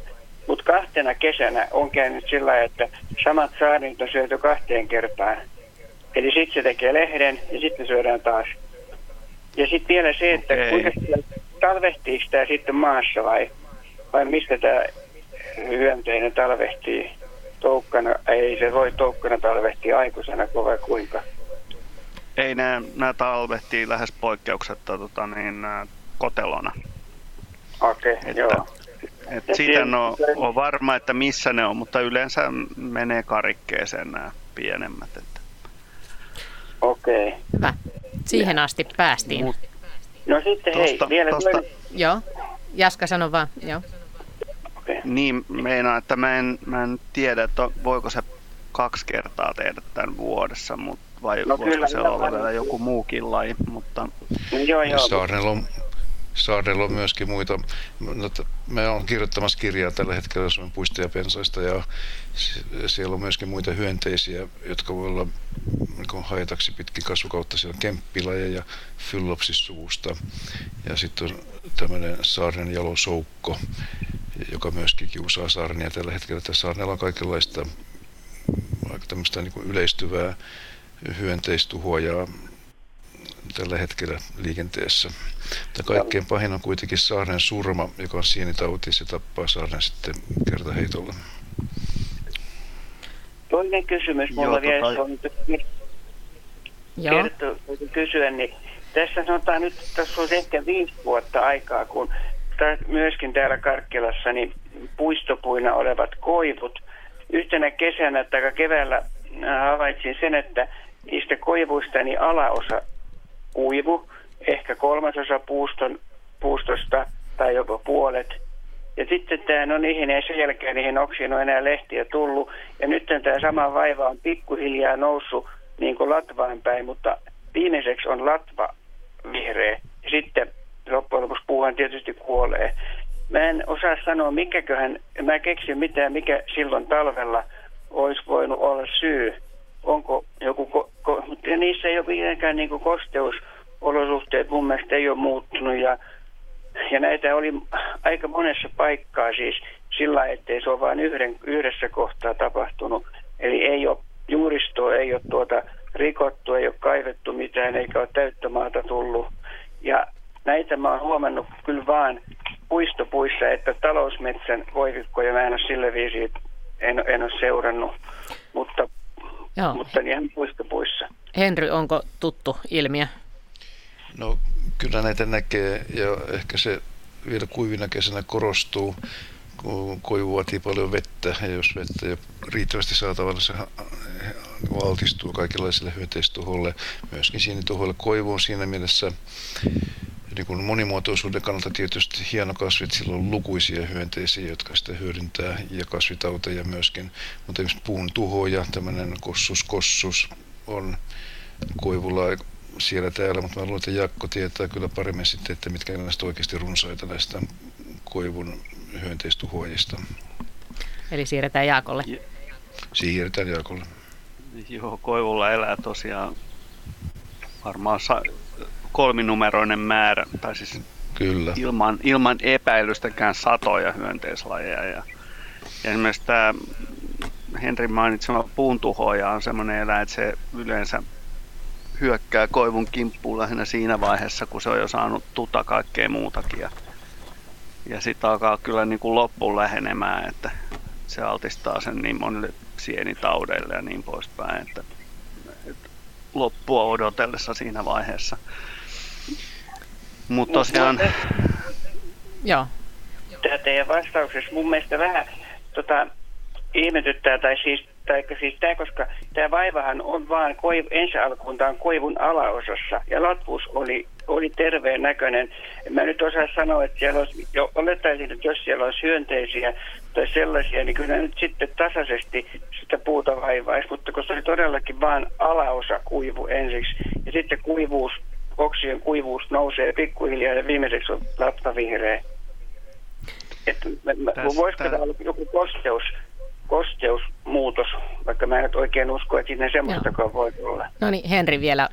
Mutta kahtena kesänä on käynyt sillä että samat saarnit on syöty kahteen kertaan. Eli sitten se tekee lehden ja sitten syödään taas. Ja sitten vielä se, että okay. kuinka talvehtiiko tämä sitten maassa vai, vai mistä tämä hyönteinen talvehtii toukkana? Ei se voi toukkana talvehtia aikuisena vai kuinka? Ei, nämä, nämä talvehtii lähes poikkeuksetta tota, niin, kotelona. Okei, okay, joo. Et siitä en ole, ole varma, että missä ne on, mutta yleensä menee karikkeeseen nämä pienemmät. Että. Okei. Okay. Hyvä. Siihen asti päästiin. Mut, no sitten tosta, hei, vielä tosta. Joo, Jaska sano vaan, joo. Okay. Niin, meinaa, että mä en, mä en tiedä, että voiko se kaksi kertaa tehdä tämän vuodessa, mutta vai no voisiko se olla vielä joku muukin laji, mutta... Joo, joo. Saarella on, Saarella on myöskin muita. Me on kirjoittamassa kirjaa tällä hetkellä Suomen puista ja pensaista ja siellä on myöskin muita hyönteisiä, jotka voi olla niin haitaksi pitkin kasvukautta. Siellä on kemppilaja ja fyllopsissuvusta ja sitten on tämmöinen saaren jalosoukko, joka myöskin kiusaa saarnia tällä hetkellä. Tässä saarnella on kaikenlaista aika tämmöistä niin kuin yleistyvää hyönteistuhoa ja tällä hetkellä liikenteessä. Mutta kaikkein pahin on kuitenkin saaren surma, joka on sienitauti. Se tappaa saaren sitten kertaheitolla. Toinen kysymys mulla Joo, vielä, tota... on kertoa, kysyä, niin tässä sanotaan nyt, tässä on ehkä viisi vuotta aikaa, kun myöskin täällä Karkkilassa niin puistopuina olevat koivut. Yhtenä kesänä tai keväällä äh, havaitsin sen, että niistä koivuista niin alaosa kuivu, ehkä kolmasosa puuston, puustosta tai jopa puolet. Ja sitten tämä, no niihin ei sen jälkeen niihin oksiin ole enää lehtiä tullut. Ja nyt tämä sama vaiva on pikkuhiljaa noussut niin kuin latvaan päin, mutta viimeiseksi on latva vihreä. Sitten loppujen lopuksi puuhan tietysti kuolee. Mä en osaa sanoa, mikäköhän, mä keksin mitään, mikä silloin talvella olisi voinut olla syy onko joku, ko, ko, niissä ei ole mitenkään niin kosteusolosuhteet mun mielestä ei ole muuttunut ja, ja näitä oli aika monessa paikkaa siis sillä, ettei se ole vain yhden, yhdessä kohtaa tapahtunut. Eli ei ole juuristoa, ei ole tuota rikottu, ei ole kaivettu mitään eikä ole täyttömaata tullut. Ja näitä mä oon huomannut kyllä vaan puistopuissa, että talousmetsän voivikkoja mä en ole sillä viisi, en, en ole seurannut, mutta, Joo. mutta ihan puistopuissa. Henry, onko tuttu ilmiö? No kyllä näitä näkee ja ehkä se vielä kuivina kesänä korostuu, kun koivu vaatii paljon vettä ja jos vettä ei ole riittävästi saatavilla, se altistuu kaikenlaisille hyönteistuholle, myöskin sienituhoille. Koivu on siinä mielessä niin kuin monimuotoisuuden kannalta tietysti hieno kasvi, että sillä on lukuisia hyönteisiä, jotka sitä hyödyntää ja kasvitauteja myöskin. Mutta esimerkiksi puun tuhoja, tämmöinen kossus, kossus on koivulla siellä täällä, mutta mä luulen, että Jakko tietää kyllä paremmin sitten, että mitkä näistä oikeasti runsaita näistä koivun hyönteistuhoajista. Eli siirretään Jaakolle. Siirretään Jaakolle. Joo, koivulla elää tosiaan varmaan sa- kolminumeroinen määrä, tai siis Kyllä. Ilman, ilman epäilystäkään satoja hyönteislajeja. Ja, ja esimerkiksi tämä Henri mainitsema puuntuhoaja on sellainen eläin, että se yleensä hyökkää koivun kimppuun lähinnä siinä vaiheessa, kun se on jo saanut tuta kaikkea muutakin. Ja, ja sitten alkaa kyllä niin kuin loppuun lähenemään, että se altistaa sen niin monille sienitaudeille ja niin poispäin, että, että loppua odotellessa siinä vaiheessa. Mutta tosiaan... Joo. Tämä teidän vastauksessa mun mielestä vähän tota, ihmetyttää, tai siis, tai siis tämä, koska tämä vaivahan on vaan koiv, ensi alkuun tämä on koivun alaosassa, ja latvuus oli, oli terveen näköinen. Mä nyt osaa sanoa, että siellä olisi, jo, olettaisin, että jos siellä olisi hyönteisiä tai sellaisia, niin kyllä nyt sitten tasaisesti sitä puuta vaivaisi, mutta kun se oli todellakin vain alaosa kuivu ensiksi, ja sitten kuivuus, oksien kuivuus nousee pikkuhiljaa, ja viimeiseksi on latvavihreä. Että voisiko tämä olla joku kosteus, kosteusmuutos, vaikka mä en nyt oikein usko, että siinä semmoistakaan voi olla. No niin, Henri vielä.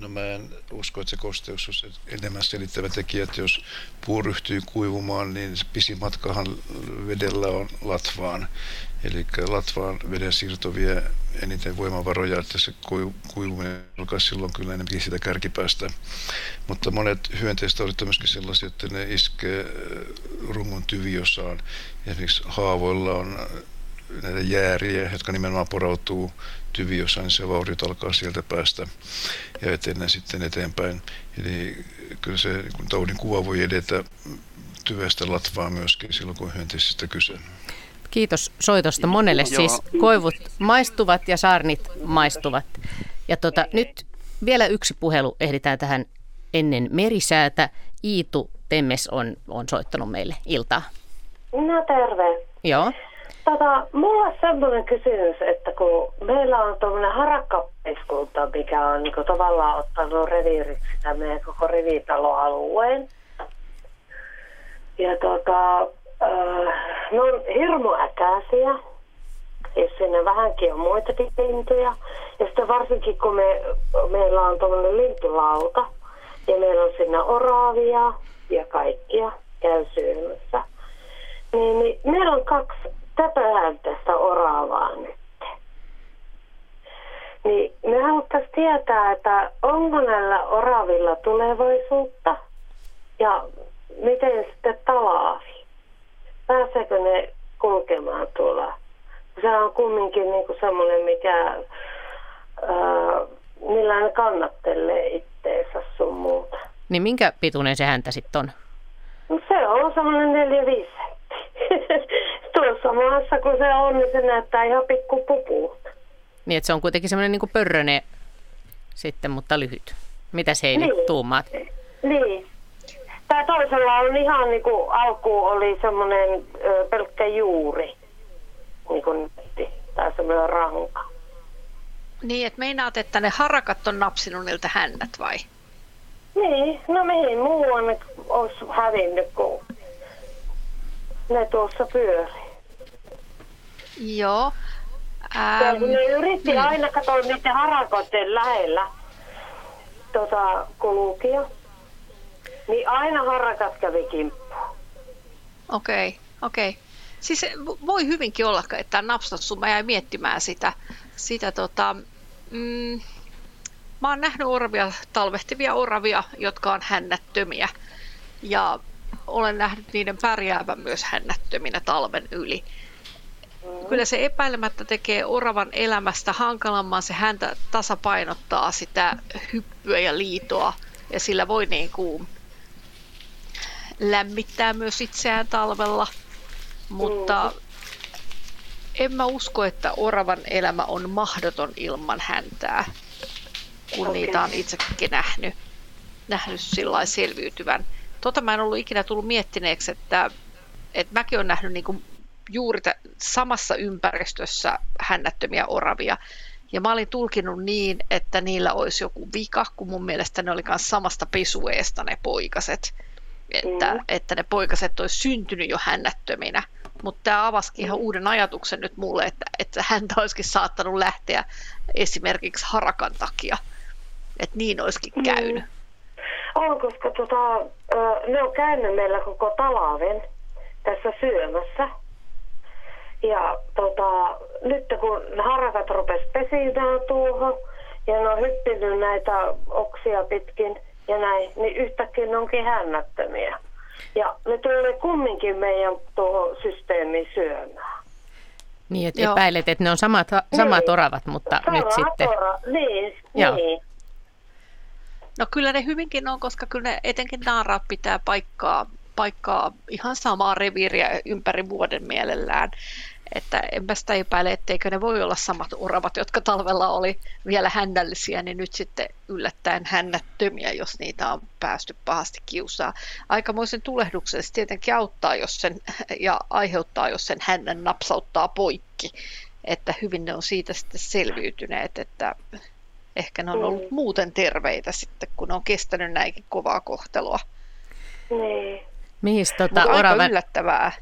No mä en usko, että se kosteus on se enemmän selittävä tekijä, että jos puu ryhtyy kuivumaan, niin se pisin matkahan vedellä on latvaan. Eli latvaan veden siirto vie eniten voimavaroja, että se kui- kuivuminen alkaa silloin kyllä enemmänkin sitä kärkipäästä. Mutta monet hyönteistaudit on myöskin sellaisia, että ne iskee äh, rungon tyviosaan. Esimerkiksi haavoilla on äh, näitä jääriä, jotka nimenomaan porautuu tyviosaan, niin se vauriot alkaa sieltä päästä ja etenee sitten eteenpäin. Eli kyllä se kuin taudin kuva voi edetä tyvestä latvaa myöskin silloin, kun hyönteisistä kyse. Kiitos soitosta monelle. Joo. Siis koivut maistuvat ja saarnit maistuvat. Ja tota, nyt vielä yksi puhelu ehditään tähän ennen merisäätä. Iitu Temmes on, on soittanut meille iltaa. No terve. Joo. Tota, mulla on semmoinen kysymys, että kun meillä on tuommoinen harakkapaiskunta, mikä on niin tavallaan ottanut reviiriksi tämän meidän koko rivitaloalueen. Ja tota, äh, ne on hirmu äkäisiä, jos siinä vähänkin on muitakin lintuja. Ja sitten varsinkin kun me, meillä on tuommoinen lintulauta, ja meillä on siinä oraavia ja kaikkia käy syömässä. Niin, niin meillä on kaksi täpöhäntäistä oraavaa nyt. Niin me haluttaisiin tietää, että onko näillä oravilla tulevaisuutta ja miten sitten talaavi. Pääseekö ne kulkemaan tuolla? Se on kumminkin niinku semmoinen, mikä, ää, millä ne kannattelee itteensä sun muuta. Niin minkä pituinen se häntä sitten on? No se on semmoinen neljä viisi Tuossa maassa kun se on, niin se näyttää ihan pikku pupulta. Niin, että se on kuitenkin semmoinen niin pörröne sitten, mutta lyhyt. Mitä se ei Niin. niin. tuumaat? Niin. Tämä toisella on ihan niin kuin alkuun oli semmoinen pelkkä juuri, niin kuin netti, tai semmoinen ranka. Niin, että meinaat, että ne harakat on napsinut niiltä hännät vai? Niin, no mihin muuan ne olisi hävinnyt, kun ne tuossa pyöri. Joo. Ja Ähm, kun ne yritti aina katsoa niiden harakoiden lähellä tota, kulkia, niin aina harakat kävi kimppuun. Okei, okay, okei. Okay. Siis voi hyvinkin olla, että tämä napsatsu, mä jäin miettimään sitä, sitä tota, mm, mä oon nähnyt oravia, talvehtivia oravia, jotka on hännättömiä. Ja olen nähnyt niiden pärjäävän myös hännättöminä talven yli. Kyllä se epäilemättä tekee oravan elämästä hankalamman. Se häntä tasapainottaa sitä hyppyä ja liitoa ja sillä voi niin kuin lämmittää myös itseään talvella. Mutta en mä usko, että oravan elämä on mahdoton ilman häntää, kun okay. niitä on itsekin nähnyt, nähnyt sillä selviytyvän. Tota mä en ollut ikinä tullut miettineeksi, että, että mäkin olen nähnyt niin juuri samassa ympäristössä hännättömiä oravia. Ja mä olin tulkinut niin, että niillä olisi joku vika, kun mun mielestä ne oli myös samasta pesueesta ne poikaset. Että, mm. että ne poikaset olisi syntynyt jo hännättöminä. Mutta tämä avasikin ihan uuden ajatuksen nyt mulle, että, että häntä olisikin saattanut lähteä esimerkiksi harakan takia. Että niin olisikin mm. käynyt. Mm. On, koska tota, ne on käynyt meillä koko talaven tässä syömässä. Ja tota, nyt kun harakat rupes pesimään tuohon ja ne on hyppinyt näitä oksia pitkin ja näin, niin yhtäkkiä ne onkin hännättömiä. Ja ne tulee kumminkin meidän tuohon systeemiin syömään. Niin, että Joo. epäilet, että ne on samat, samat niin. oravat, mutta Sama nyt sitten... Ora. Niin, Joo. niin. No kyllä ne hyvinkin on, koska kyllä ne etenkin naaraat pitää paikkaa, paikkaa ihan samaa reviiriä ympäri vuoden mielellään. Että enpä sitä epäile, etteikö ne voi olla samat oravat, jotka talvella oli vielä hännällisiä, niin nyt sitten yllättäen hännättömiä, jos niitä on päästy pahasti kiusaa. Aikamoisen tulehduksen se tietenkin auttaa jos sen, ja aiheuttaa, jos sen hännän napsauttaa poikki. Että hyvin ne on siitä sitten selviytyneet, että ehkä ne on ollut mm. muuten terveitä sitten, kun on kestänyt näinkin kovaa kohtelua. Niin. Mihin tota, oravan... yllättävää.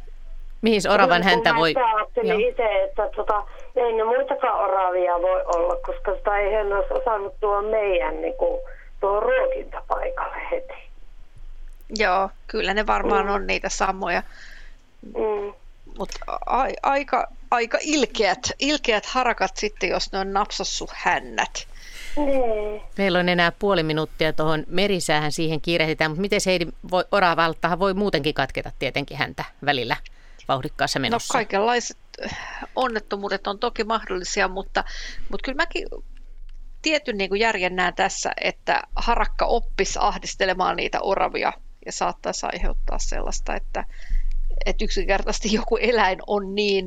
Mihin oravan häntä voi... Ajattelin itse, että tota, ei ne muitakaan oravia voi olla, koska sitä ei hän olisi osannut tuo meidän niin kuin, tuo ruokintapaikalle heti. Joo, kyllä ne varmaan mm. on niitä samoja. Mm. Mutta a- aika, aika ilkeät, ilkeät harakat sitten, jos ne on napsassu hännät. Niin. Meillä on enää puoli minuuttia tuohon merisäähän siihen kiirehditään, mutta miten Heidi voi, oravaltahan voi muutenkin katketa tietenkin häntä välillä vauhdikkaassa menossa? No kaikenlaiset onnettomuudet on toki mahdollisia, mutta, mutta kyllä mäkin tietyn niin kuin järjen näen tässä, että harakka oppisi ahdistelemaan niitä oravia ja saattaisi aiheuttaa sellaista, että, että yksinkertaisesti joku eläin on niin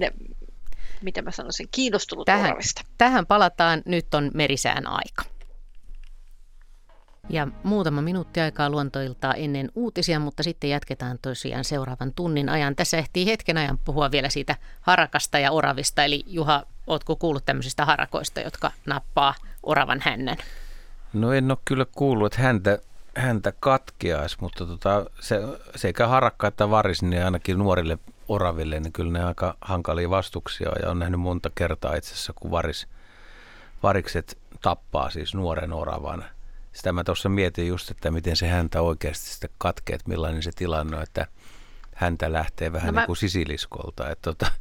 miten mä sanoisin, kiinnostunut tähän, oravista. Tähän palataan, nyt on merisään aika. Ja muutama minuutti aikaa luontoiltaa ennen uutisia, mutta sitten jatketaan tosiaan seuraavan tunnin ajan. Tässä ehtii hetken ajan puhua vielä siitä harakasta ja oravista. Eli Juha, ootko kuullut tämmöisistä harakoista, jotka nappaa oravan hännän? No en ole kyllä kuullut, että häntä, häntä katkeaisi, mutta tota, se, sekä harakka että varis, niin ainakin nuorille oraville, niin kyllä ne aika hankalia vastuksia ja on nähnyt monta kertaa itse asiassa, kun varis, varikset tappaa siis nuoren oravan. Sitä mä tuossa mietin just, että miten se häntä oikeasti sitten katkee, että millainen se tilanne on, että häntä lähtee vähän no mä... niin kuin sisiliskolta. Että tota,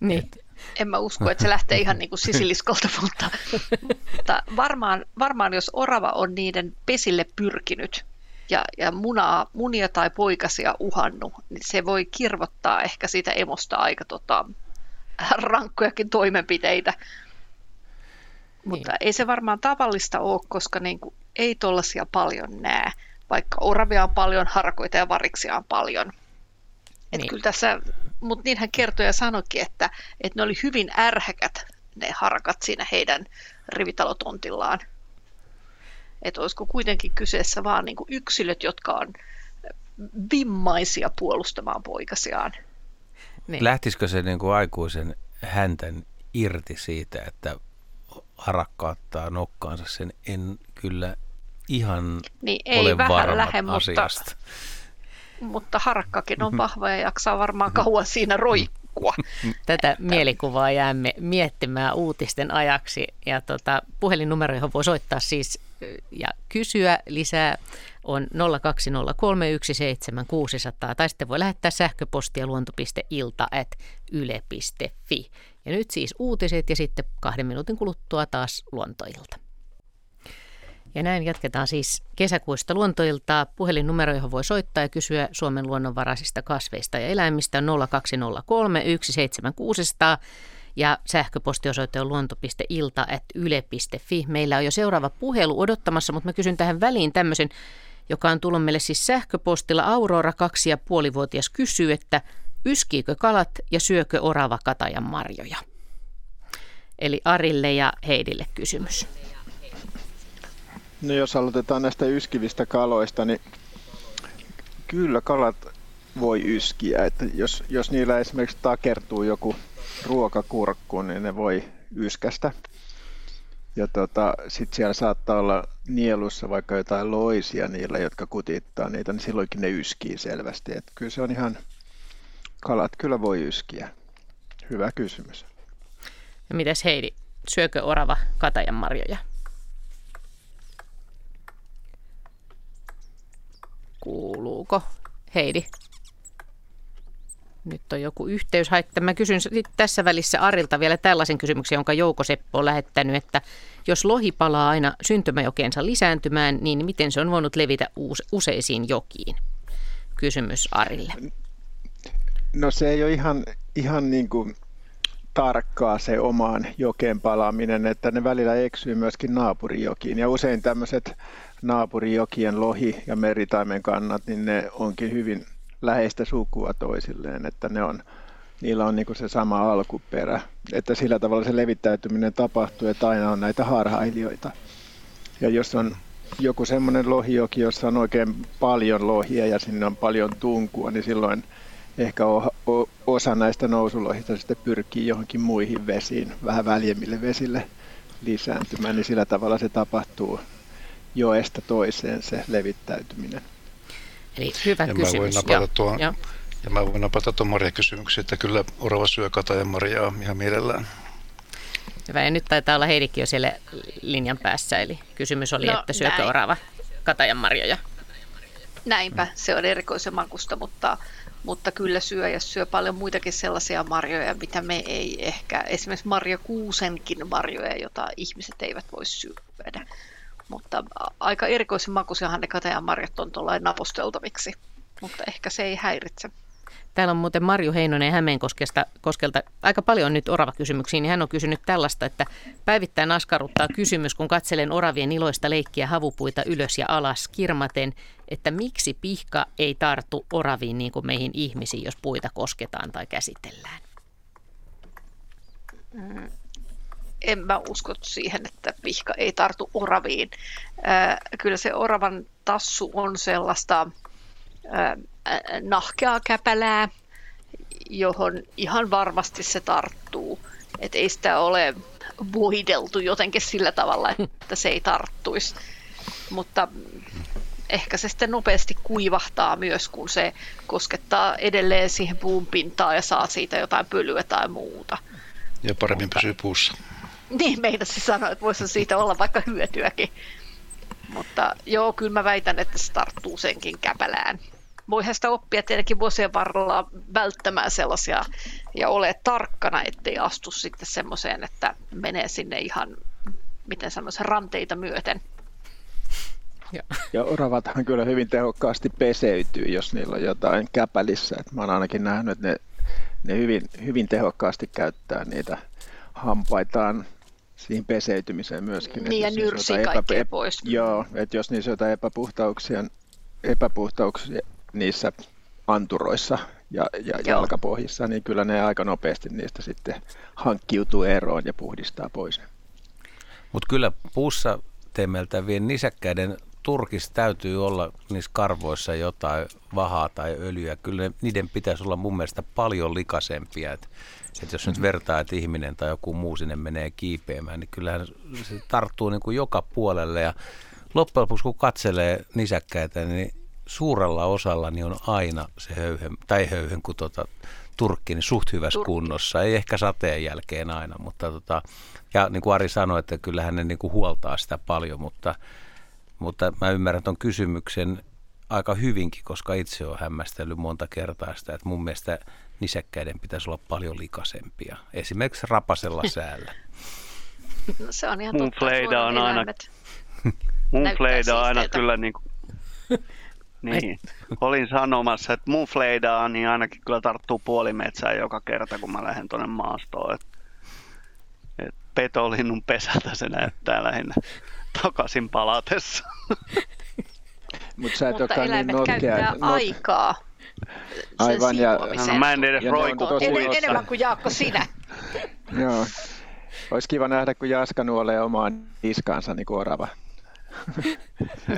niin. Et... En mä usko, että se lähtee ihan niin kuin sisiliskolta, mutta, mutta varmaan, varmaan jos orava on niiden pesille pyrkinyt, ja, ja munaa, munia tai poikasia uhannut, niin se voi kirvottaa ehkä siitä emosta aika tota, rankkojakin toimenpiteitä. Niin. Mutta ei se varmaan tavallista ole, koska niin kuin, ei tuollaisia paljon näe, vaikka oravia on paljon, harkoita ja variksia on paljon. Et niin. kyllä tässä, mutta niin hän kertoi ja sanoikin, että, että ne oli hyvin ärhäkät ne harakat siinä heidän rivitalotontillaan. Että olisiko kuitenkin kyseessä vaan niin kuin yksilöt, jotka on vimmaisia puolustamaan poikasiaan. Niin. Lähtisikö se niin kuin aikuisen häntän irti siitä, että harakka ottaa nokkaansa sen? En kyllä ihan niin, ei ole vähän varma lähde, asiasta. Mutta, mutta harakkakin on vahva ja jaksaa varmaan kauan siinä roikkua. Tätä mielikuvaa jäämme miettimään uutisten ajaksi. Ja tota, puhelinnumero, johon voi soittaa siis ja kysyä lisää on 020317600 tai sitten voi lähettää sähköpostia luonto.ilta.yle.fi. Ja nyt siis uutiset ja sitten kahden minuutin kuluttua taas luontoilta. Ja näin jatketaan siis kesäkuista luontoiltaa. Puhelinnumero, johon voi soittaa ja kysyä Suomen luonnonvaraisista kasveista ja eläimistä on 0203 17600 ja sähköpostiosoite on luonto.ilta.yle.fi. Meillä on jo seuraava puhelu odottamassa, mutta mä kysyn tähän väliin tämmöisen, joka on tullut meille siis sähköpostilla. Aurora, kaksi ja puolivuotias, kysyy, että yskiikö kalat ja syökö orava katajan marjoja? Eli Arille ja Heidille kysymys. No jos aloitetaan näistä yskivistä kaloista, niin kyllä kalat voi yskiä. Että jos, jos niillä esimerkiksi takertuu joku ruokakurkku, niin ne voi yskästä. Ja tota, sitten siellä saattaa olla nielussa vaikka jotain loisia niillä, jotka kutittaa niitä, niin silloinkin ne yskii selvästi. Et kyllä se on ihan, kalat kyllä voi yskiä. Hyvä kysymys. Ja mitäs Heidi, syökö orava katajan marjoja? Kuuluuko? Heidi. Nyt on joku yhteys haittaa. Mä kysyn tässä välissä Arilta vielä tällaisen kysymyksen, jonka Jouko Seppo on lähettänyt, että jos lohi palaa aina syntymäjokeensa lisääntymään, niin miten se on voinut levitä useisiin jokiin? Kysymys Arille. No se ei ole ihan, ihan niin kuin tarkkaa se omaan jokeen palaaminen, että ne välillä eksyy myöskin naapurijokiin. Ja usein tämmöiset naapurijokien lohi- ja meritaimen kannat, niin ne onkin hyvin läheistä sukua toisilleen, että ne on, niillä on niin se sama alkuperä. Että sillä tavalla se levittäytyminen tapahtuu, että aina on näitä harhailijoita. Ja jos on joku semmoinen lohijoki, jossa on oikein paljon lohia ja sinne on paljon tunkua, niin silloin ehkä osa näistä nousulohista sitten pyrkii johonkin muihin vesiin, vähän väljemmille vesille lisääntymään, niin sillä tavalla se tapahtuu joesta toiseen se levittäytyminen. Eli hyvä ja kysymys. Mä voin napata tuon, ja. ja mä voin napata tuon Maria-kysymyksen, että kyllä orava syö katajan marjaa ihan mielellään. Hyvä, ja nyt taitaa olla Heidikin jo siellä linjan päässä, eli kysymys oli, no, että syökö näin. orava katajan marjoja? Näinpä, se on erikoisen makusta, mutta, mutta kyllä syö ja syö paljon muitakin sellaisia marjoja, mitä me ei ehkä, esimerkiksi Marja Kuusenkin marjoja, jota ihmiset eivät voi syödä. Mutta aika erikoisen makuisiahan ne katajan marjat on tuollainen naposteltaviksi, mutta ehkä se ei häiritse. Täällä on muuten Marju Heinonen Hämeenkoskelta koskelta aika paljon nyt orava-kysymyksiä, niin hän on kysynyt tällaista, että päivittäin askarruttaa kysymys, kun katselen oravien iloista leikkiä havupuita ylös ja alas kirmaten, että miksi pihka ei tartu oraviin niin kuin meihin ihmisiin, jos puita kosketaan tai käsitellään? Mm, en mä usko siihen, että pihka ei tartu oraviin. Kyllä se oravan tassu on sellaista nahkeaa käpälää, johon ihan varmasti se tarttuu. Että ei sitä ole voideltu jotenkin sillä tavalla, että se ei tarttuisi. Mutta ehkä se sitten nopeasti kuivahtaa myös, kun se koskettaa edelleen siihen puun pintaan ja saa siitä jotain pölyä tai muuta. Ja paremmin pysyy puussa. Niin, meinasi sanoa, että voisi siitä olla vaikka hyötyäkin. Mutta joo, kyllä mä väitän, että se tarttuu senkin käpälään. Voihan sitä oppia tietenkin vuosien varrella välttämään sellaisia ja ole tarkkana, ettei astu sitten semmoiseen, että menee sinne ihan, miten sanoisin, ranteita myöten. Ja. ja oravathan kyllä hyvin tehokkaasti peseytyy, jos niillä on jotain käpälissä. Et mä oon ainakin nähnyt, että ne, ne hyvin, hyvin tehokkaasti käyttää niitä hampaitaan siihen peseytymiseen myöskin. Niin ja nyrsii kaikkea epä, pois. Joo, että jos niissä on jotain epäpuhtauksia, epäpuhtauksia niissä anturoissa ja, ja jalkapohjissa, niin kyllä ne aika nopeasti niistä sitten hankkiutuu eroon ja puhdistaa pois. Mutta kyllä puussa teemeltävien nisäkkäiden turkis täytyy olla niissä karvoissa jotain vahaa tai öljyä. Kyllä niiden pitäisi olla mun mielestä paljon likaisempia. Et että jos nyt vertaa, että ihminen tai joku muu sinne menee kiipeämään, niin kyllähän se tarttuu niin kuin joka puolelle. Ja loppujen lopuksi, kun katselee nisäkkäitä, niin suurella osalla niin on aina se höyhen, tai höyhen, kun tota, turkki, niin suht hyvässä turkki. kunnossa. Ei ehkä sateen jälkeen aina, mutta tota, ja niin kuin Ari sanoi, että kyllähän ne niin kuin huoltaa sitä paljon, mutta mutta mä ymmärrän tuon kysymyksen aika hyvinkin, koska itse olen hämmästellyt monta kertaa sitä, että mun mielestä nisäkkäiden pitäisi olla paljon likasempia. Esimerkiksi rapasella säällä. No, se on ihan Mun totta. on aina, mun on aina kyllä niin kuin, niin, olin sanomassa, että mun fleidaa niin ainakin kyllä tarttuu puolimetsään joka kerta, kun mä lähden tuonne maastoon. Et, et petolinnun pesältä se näyttää lähinnä takaisin palatessa. Mut sä et Mutta niin eläimet notkea. käyttää not- aikaa Aivan, ja-. No, mä en edes roiku En, enemmän kuin Jaakko sinä. Joo. Olisi kiva nähdä, kun Jaska nuolee omaan niskaansa niin kuin orava.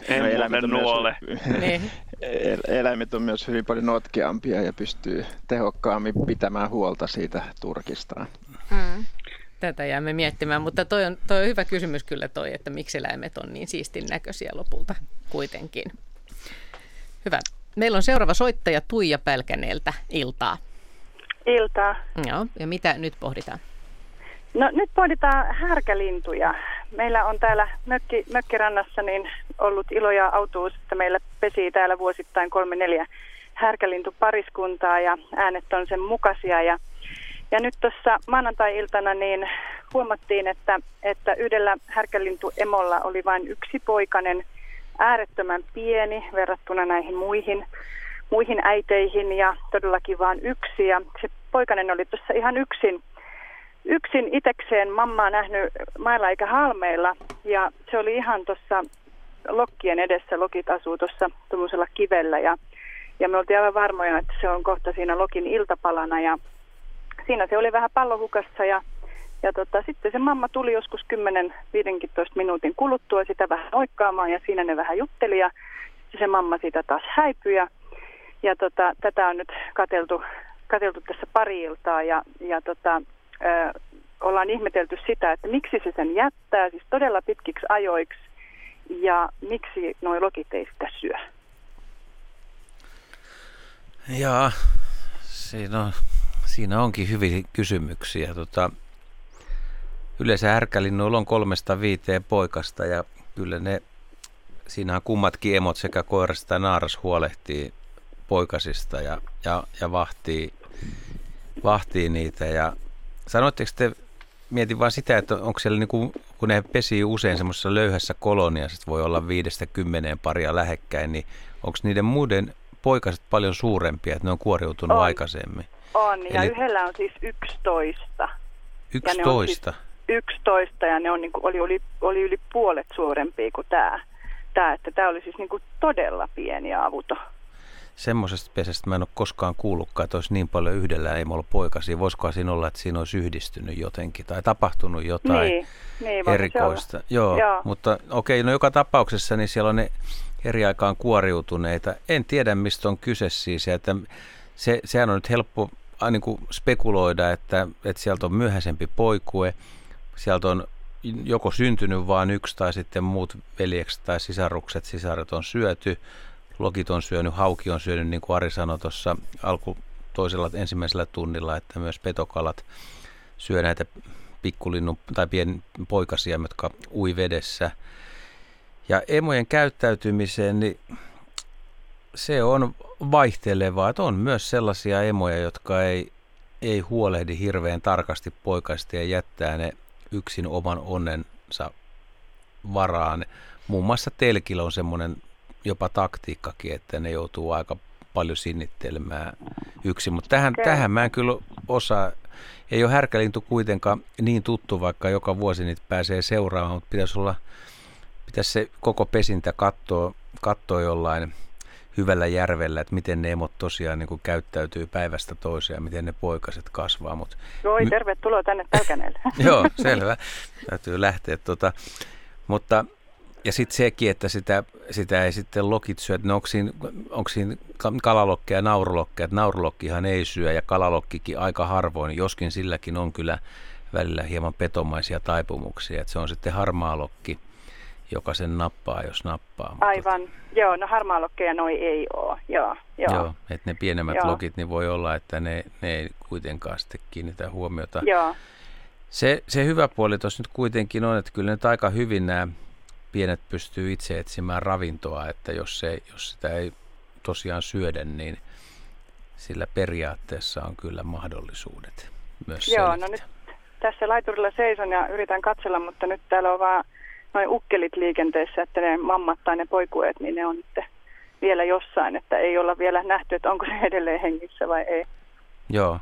En No, eläimet on myös- nuole. Niin. El- Eläimet on myös hyvin paljon notkeampia ja pystyy tehokkaammin pitämään huolta siitä turkistaan. Mm. Tätä jäämme miettimään, mutta toi on, toi on hyvä kysymys kyllä toi, että miksi eläimet on niin siistin näköisiä lopulta kuitenkin. Hyvä. Meillä on seuraava soittaja Tuija Pälkäneeltä iltaa. Iltaa. Joo, ja mitä nyt pohditaan? No nyt pohditaan härkälintuja. Meillä on täällä mökki, mökkirannassa niin ollut ilo ja autuus, että meillä pesii täällä vuosittain kolme neljä härkälintupariskuntaa ja äänet on sen mukaisia. Ja, ja nyt tuossa maanantai-iltana niin huomattiin, että, että yhdellä härkälintuemolla oli vain yksi poikanen, äärettömän pieni verrattuna näihin muihin, muihin äiteihin ja todellakin vain yksi. Ja se poikanen oli tuossa ihan yksin yksin itekseen mammaa nähnyt mailla eikä halmeilla. Ja se oli ihan tuossa lokkien edessä, lokit asuu tuossa tuommoisella kivellä. Ja, ja me oltiin aivan varmoja, että se on kohta siinä lokin iltapalana. Ja siinä se oli vähän pallohukassa ja, ja tota, sitten se mamma tuli joskus 10-15 minuutin kuluttua sitä vähän oikkaamaan ja siinä ne vähän jutteli ja se mamma siitä taas häipyi ja, ja tota, tätä on nyt kateltu, kateltu tässä pari iltaa ja, ja tota, ö, ollaan ihmetelty sitä, että miksi se sen jättää, siis todella pitkiksi ajoiksi, ja miksi nuo lokit ei sitä syö. Jaa, siinä, on, siinä onkin hyviä kysymyksiä. Tota, yleensä härkälinnuilla on kolmesta viiteen poikasta ja kyllä ne, siinähän kummatkin emot sekä koiras että naaras huolehtii poikasista ja, ja, ja vahtii, vahtii niitä. Ja sanoitteko te, mietin vaan sitä, että onko siellä niinku, kun ne pesii usein semmoisessa löyhässä koloniassa, voi olla viidestä kymmeneen paria lähekkäin, niin onko niiden muiden poikaset paljon suurempia, että ne on kuoriutunut On. aikaisemmin? On, ja Eli- yhdellä on siis 11. Ja ne on siis 11. 11, ja ne on, niin kuin, oli, oli, oli yli puolet suurempia kuin tämä. Tämä, että tämä oli siis niin kuin todella pieni ja avuton. Semmoisesta pesästä mä en ole koskaan kuullutkaan, että olisi niin paljon yhdellä emolla poikasia. Voisikohan siinä olla, että siinä olisi yhdistynyt jotenkin tai tapahtunut jotain Niin, niin erikoista. Joo, Joo. mutta okei, no joka tapauksessa niin siellä on ne eri aikaan kuoriutuneita. En tiedä, mistä on kyse siis. Että se, sehän on nyt helppo niin kuin spekuloida, että, että sieltä on myöhäisempi poikue. Sieltä on joko syntynyt vain yksi tai sitten muut veljekset tai sisarukset, sisaret on syöty. Lokit on syönyt, hauki on syönyt, niin kuin Ari sanoi tuossa alku toisella ensimmäisellä tunnilla, että myös petokalat syö näitä pikkulinnun tai pien poikasia, jotka ui vedessä. Ja emojen käyttäytymiseen, niin se on vaihtelevaa. Että on myös sellaisia emoja, jotka ei, ei huolehdi hirveän tarkasti poikaista ja jättää ne yksin oman onnensa varaan. Muun muassa telkillä on semmoinen jopa taktiikkakin, että ne joutuu aika paljon sinnittelemään yksin. Mutta tähän, Okei. tähän mä en kyllä osaa. Ei ole härkälintu kuitenkaan niin tuttu, vaikka joka vuosi niitä pääsee seuraamaan, mutta pitäisi olla, pitäisi se koko pesintä katsoa, katsoa jollain hyvällä järvellä, että miten ne emot tosiaan niin kuin käyttäytyy päivästä toiseen ja miten ne poikaset kasvaa. Mutta Voi, My- tervetuloa tänne Pälkäneelle. Joo, selvä. Täytyy lähteä. Tota. Mutta, ja sitten sekin, että sitä, sitä ei sitten lokit syö. että No onko siinä, onko siinä ka- kalalokkeja ja naurulokkeja? Että naurulokkihan ei syö ja kalalokkikin aika harvoin, joskin silläkin on kyllä välillä hieman petomaisia taipumuksia. Että se on sitten harmaalokki, joka sen nappaa, jos nappaa. Mutta- Aivan. Joo, no harmaalokkeja noi ei ole. Joo, joo. Joo, että ne pienemmät Joo. lokit, niin voi olla, että ne, ne ei kuitenkaan sitten kiinnitä huomiota. Joo. Se, se hyvä puoli tuossa nyt kuitenkin on, että kyllä nyt aika hyvin nämä pienet pystyy itse etsimään ravintoa, että jos, se, jos sitä ei tosiaan syödä, niin sillä periaatteessa on kyllä mahdollisuudet myös Joo, selvitä. no nyt tässä laiturilla seison ja yritän katsella, mutta nyt täällä on vaan noin ukkelit liikenteessä, että ne mammat tai ne poikueet, niin ne on nyt vielä jossain, että ei olla vielä nähty, että onko se edelleen hengissä vai ei. Joo.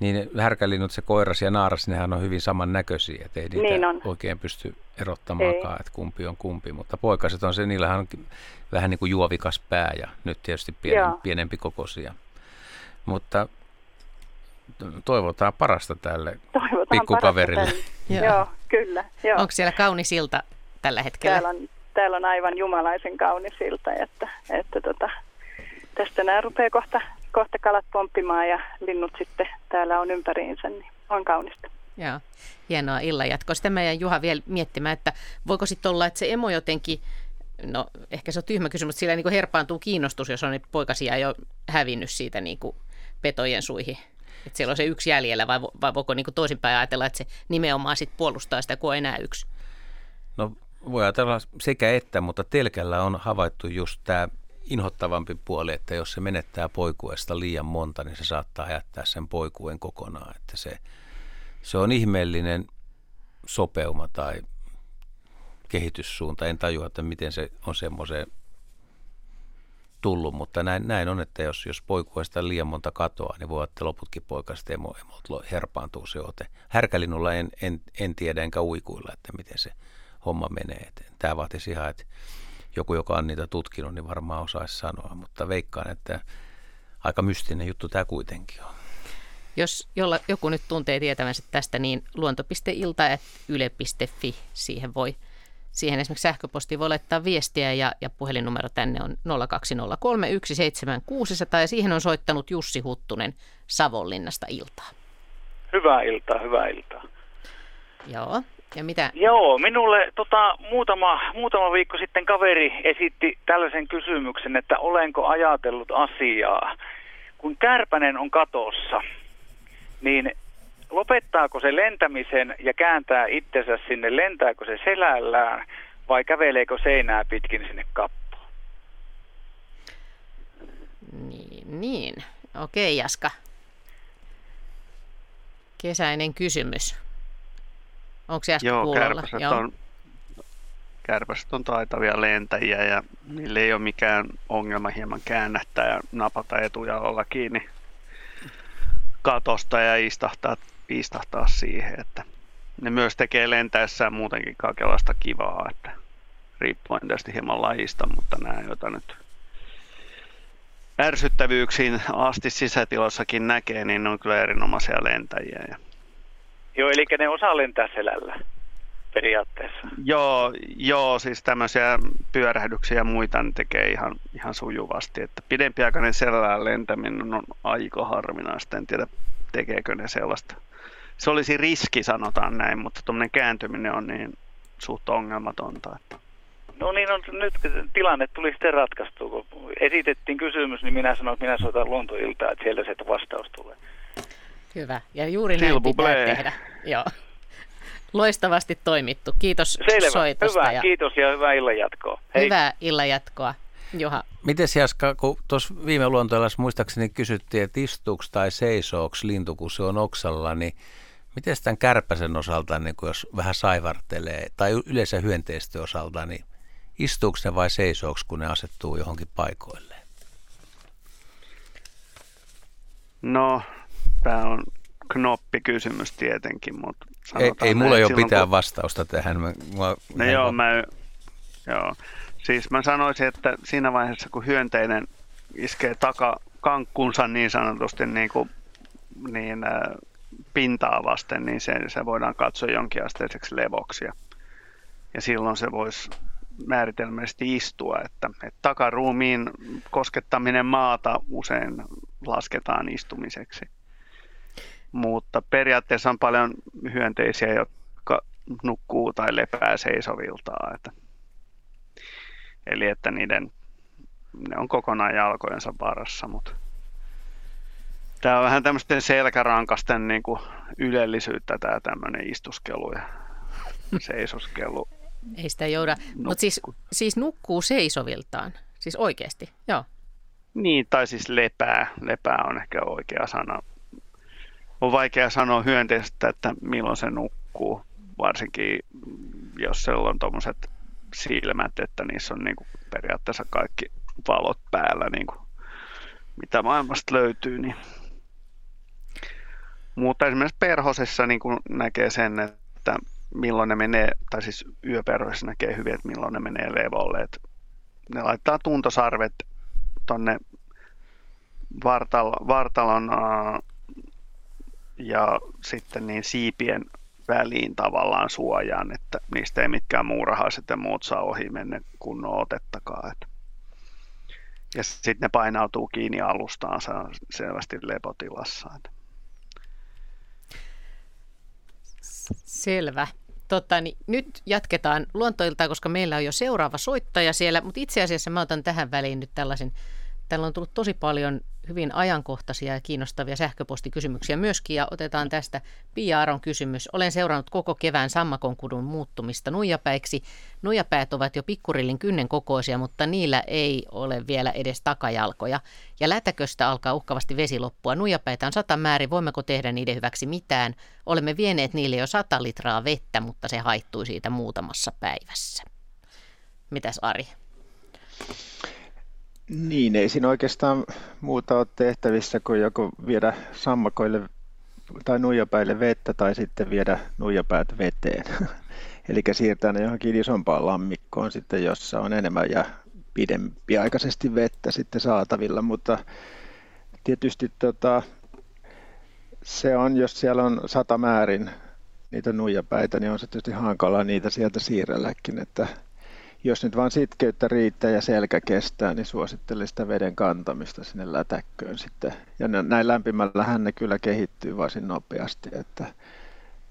Niin härkälinnut, se koiras ja naaras, nehän on hyvin samannäköisiä, että ei niitä Niin on. oikein pysty erottamaankaan, että kumpi on kumpi. Mutta poikaset on se, niillähän on vähän niin kuin juovikas pää ja nyt tietysti pienen, Joo. pienempi kokoisia. Mutta toivotaan parasta tälle Toivotaan pikkukaverille. parasta tälle. Joo, kyllä. Joo. Onko siellä kaunis ilta tällä hetkellä? Täällä on, täällä on aivan jumalaisen kaunis ilta, että, että tota, tästä nämä rupeaa kohta, kohta kalat pomppimaan ja linnut sitten täällä on ympäriinsä, niin on kaunista. Joo, hienoa illan jatkoa. Sitten mä jäin Juha vielä miettimään, että voiko sitten olla, että se emo jotenkin, no ehkä se on tyhmä kysymys, mutta sillä niin herpaantuu kiinnostus, jos on poikasia jo hävinnyt siitä niin kuin petojen suihin. Että siellä on se yksi jäljellä vai, vai voiko niin kuin toisinpäin ajatella, että se nimenomaan sit puolustaa sitä, kun on enää yksi? No voi ajatella sekä että, mutta telkällä on havaittu just tämä inhottavampi puoli, että jos se menettää poikuesta liian monta, niin se saattaa jättää sen poikuen kokonaan. Että se, se on ihmeellinen sopeuma tai kehityssuunta. En tajua, että miten se on semmoiseen tullut, mutta näin, näin on, että jos, jos poikuesta liian monta katoaa, niin voi olla, että loputkin poikaset emo, emot herpaantuu se ote. Härkälinnulla en, en, en tiedä enkä uikuilla, että miten se homma menee. Tämä vaatisi ihan, että joku, joka on niitä tutkinut, niin varmaan osaisi sanoa, mutta veikkaan, että aika mystinen juttu tämä kuitenkin on. Jos jolla, joku nyt tuntee tietävänsä tästä, niin luonto.ilta.yle.fi, siihen voi Siihen esimerkiksi sähköpostiin voi laittaa viestiä ja, ja puhelinnumero tänne on 020317600 ja siihen on soittanut Jussi Huttunen Savonlinnasta iltaa. Hyvää iltaa, hyvää iltaa. Joo, ja mitä? Joo, minulle tota, muutama, muutama viikko sitten kaveri esitti tällaisen kysymyksen, että olenko ajatellut asiaa. Kun kärpänen on katossa, niin lopettaako se lentämisen ja kääntää itsensä sinne, lentääkö se selällään vai käveleekö seinää pitkin sinne kappoon? Niin, niin. okei Jaska. Kesäinen kysymys. Onko Jaska Joo, kuulolla? kärpäset on, kärpäset on taitavia lentäjiä ja niille ei ole mikään ongelma hieman käännättää ja napata etujalolla kiinni katosta ja istahtaa, istahtaa siihen, että ne myös tekee lentäessään muutenkin kaikenlaista kivaa, että riippuen tietysti hieman lajista, mutta nämä, joita nyt ärsyttävyyksiin asti sisätilossakin näkee, niin ne on kyllä erinomaisia lentäjiä. Ja Joo, eli ne osaa lentää selällä periaatteessa. Joo, joo, siis tämmöisiä pyörähdyksiä ja muita ne tekee ihan, ihan sujuvasti. Että pidempiaikainen selällään lentäminen on aika harvinaista. En tiedä, tekeekö ne sellaista. Se olisi riski, sanotaan näin, mutta tuommoinen kääntyminen on niin suht ongelmatonta. Että. No niin, on, nyt tilanne tuli sitten ratkaistua. Kun esitettiin kysymys, niin minä sanoin, että minä soitan luontoiltaa, että sieltä se vastaus tulee. Hyvä, ja juuri näin S'il vous pitää tehdä. Joo. Loistavasti toimittu. Kiitos Selvä, soitosta. hyvä, ja kiitos ja hyvää illan jatkoa. Hei. Hyvää illan jatkoa. Juha, Miten Jaska, kun tuossa viime luontoilassa muistaakseni kysyttiin, että istuuko tai seisooks lintu, kun se on oksalla, niin miten tämän kärpäsen osalta, niin kun jos vähän saivartelee, tai yleensä hyönteistön osalta, niin istuuko ne vai seisooks, kun ne asettuu johonkin paikoilleen? No, tämä on knoppikysymys tietenkin, mutta Ei, sanotaan ei mulla näin, ei ole mitään kun- vastausta tähän. Mä, mä, No joo, mä, joo. Siis mä sanoisin, että siinä vaiheessa kun hyönteinen iskee takakankkunsa niin sanotusti niin, kuin, niin äh, pintaa vasten, niin se, se voidaan katsoa jonkinasteiseksi levoksi. Ja, silloin se voisi määritelmällisesti istua, että, että takaruumiin koskettaminen maata usein lasketaan istumiseksi. Mutta periaatteessa on paljon hyönteisiä, jotka nukkuu tai lepää seisoviltaan. Että, eli että niiden, ne on kokonaan jalkojensa varassa, mutta tämä on vähän tämmöisten selkärankasten niin kuin ylellisyyttä tämä tämmöinen istuskelu ja seisoskelu. Ei sitä jouda. Mutta siis, siis nukkuu seisoviltaan. Siis oikeasti, joo. Niin, tai siis lepää. Lepää on ehkä oikea sana. On vaikea sanoa hyönteistä, että milloin se nukkuu, varsinkin jos siellä on tuommoiset silmät, että niissä on niin kuin periaatteessa kaikki valot päällä, niin kuin mitä maailmasta löytyy. Niin. Mutta esimerkiksi perhosessa niin kuin näkee sen, että milloin ne menee, tai siis yöperhoissa näkee hyvin, että milloin ne menee levolle. Että ne laittaa tuntosarvet tonne vartal, vartalon ja sitten niin siipien väliin tavallaan suojaan, että niistä ei mitkään muurahaiset ja muut saa ohi mennä kunnon otettakaan. Ja sitten ne painautuu kiinni alustaansa selvästi lepotilassa. Selvä. Totta, niin nyt jatketaan luontoilta, koska meillä on jo seuraava soittaja siellä, mutta itse asiassa mä otan tähän väliin nyt tällaisen Täällä on tullut tosi paljon hyvin ajankohtaisia ja kiinnostavia sähköpostikysymyksiä myöskin ja otetaan tästä Pia Aron kysymys. Olen seurannut koko kevään sammakonkudun muuttumista nuijapäiksi. Nuijapäät ovat jo pikkurillin kynnen kokoisia, mutta niillä ei ole vielä edes takajalkoja. Ja lätäköstä alkaa uhkavasti vesi loppua. Nuijapäitä on sata määrin. Voimmeko tehdä niiden hyväksi mitään? Olemme vieneet niille jo sata litraa vettä, mutta se haittui siitä muutamassa päivässä. Mitäs Ari? Niin, ei siinä oikeastaan muuta ole tehtävissä kuin joko viedä sammakoille tai nuijapäille vettä tai sitten viedä nuijapäät veteen. Eli siirtää ne johonkin isompaan lammikkoon sitten, jossa on enemmän ja pidempiaikaisesti vettä sitten saatavilla, mutta tietysti tota, se on, jos siellä on sata määrin niitä nuijapäitä, niin on se tietysti hankala niitä sieltä siirrelläkin, että jos nyt vaan sitkeyttä riittää ja selkä kestää, niin suosittelen sitä veden kantamista sinne lätäkköön sitten. Ja näin lämpimällähän ne kyllä kehittyy varsin nopeasti, että,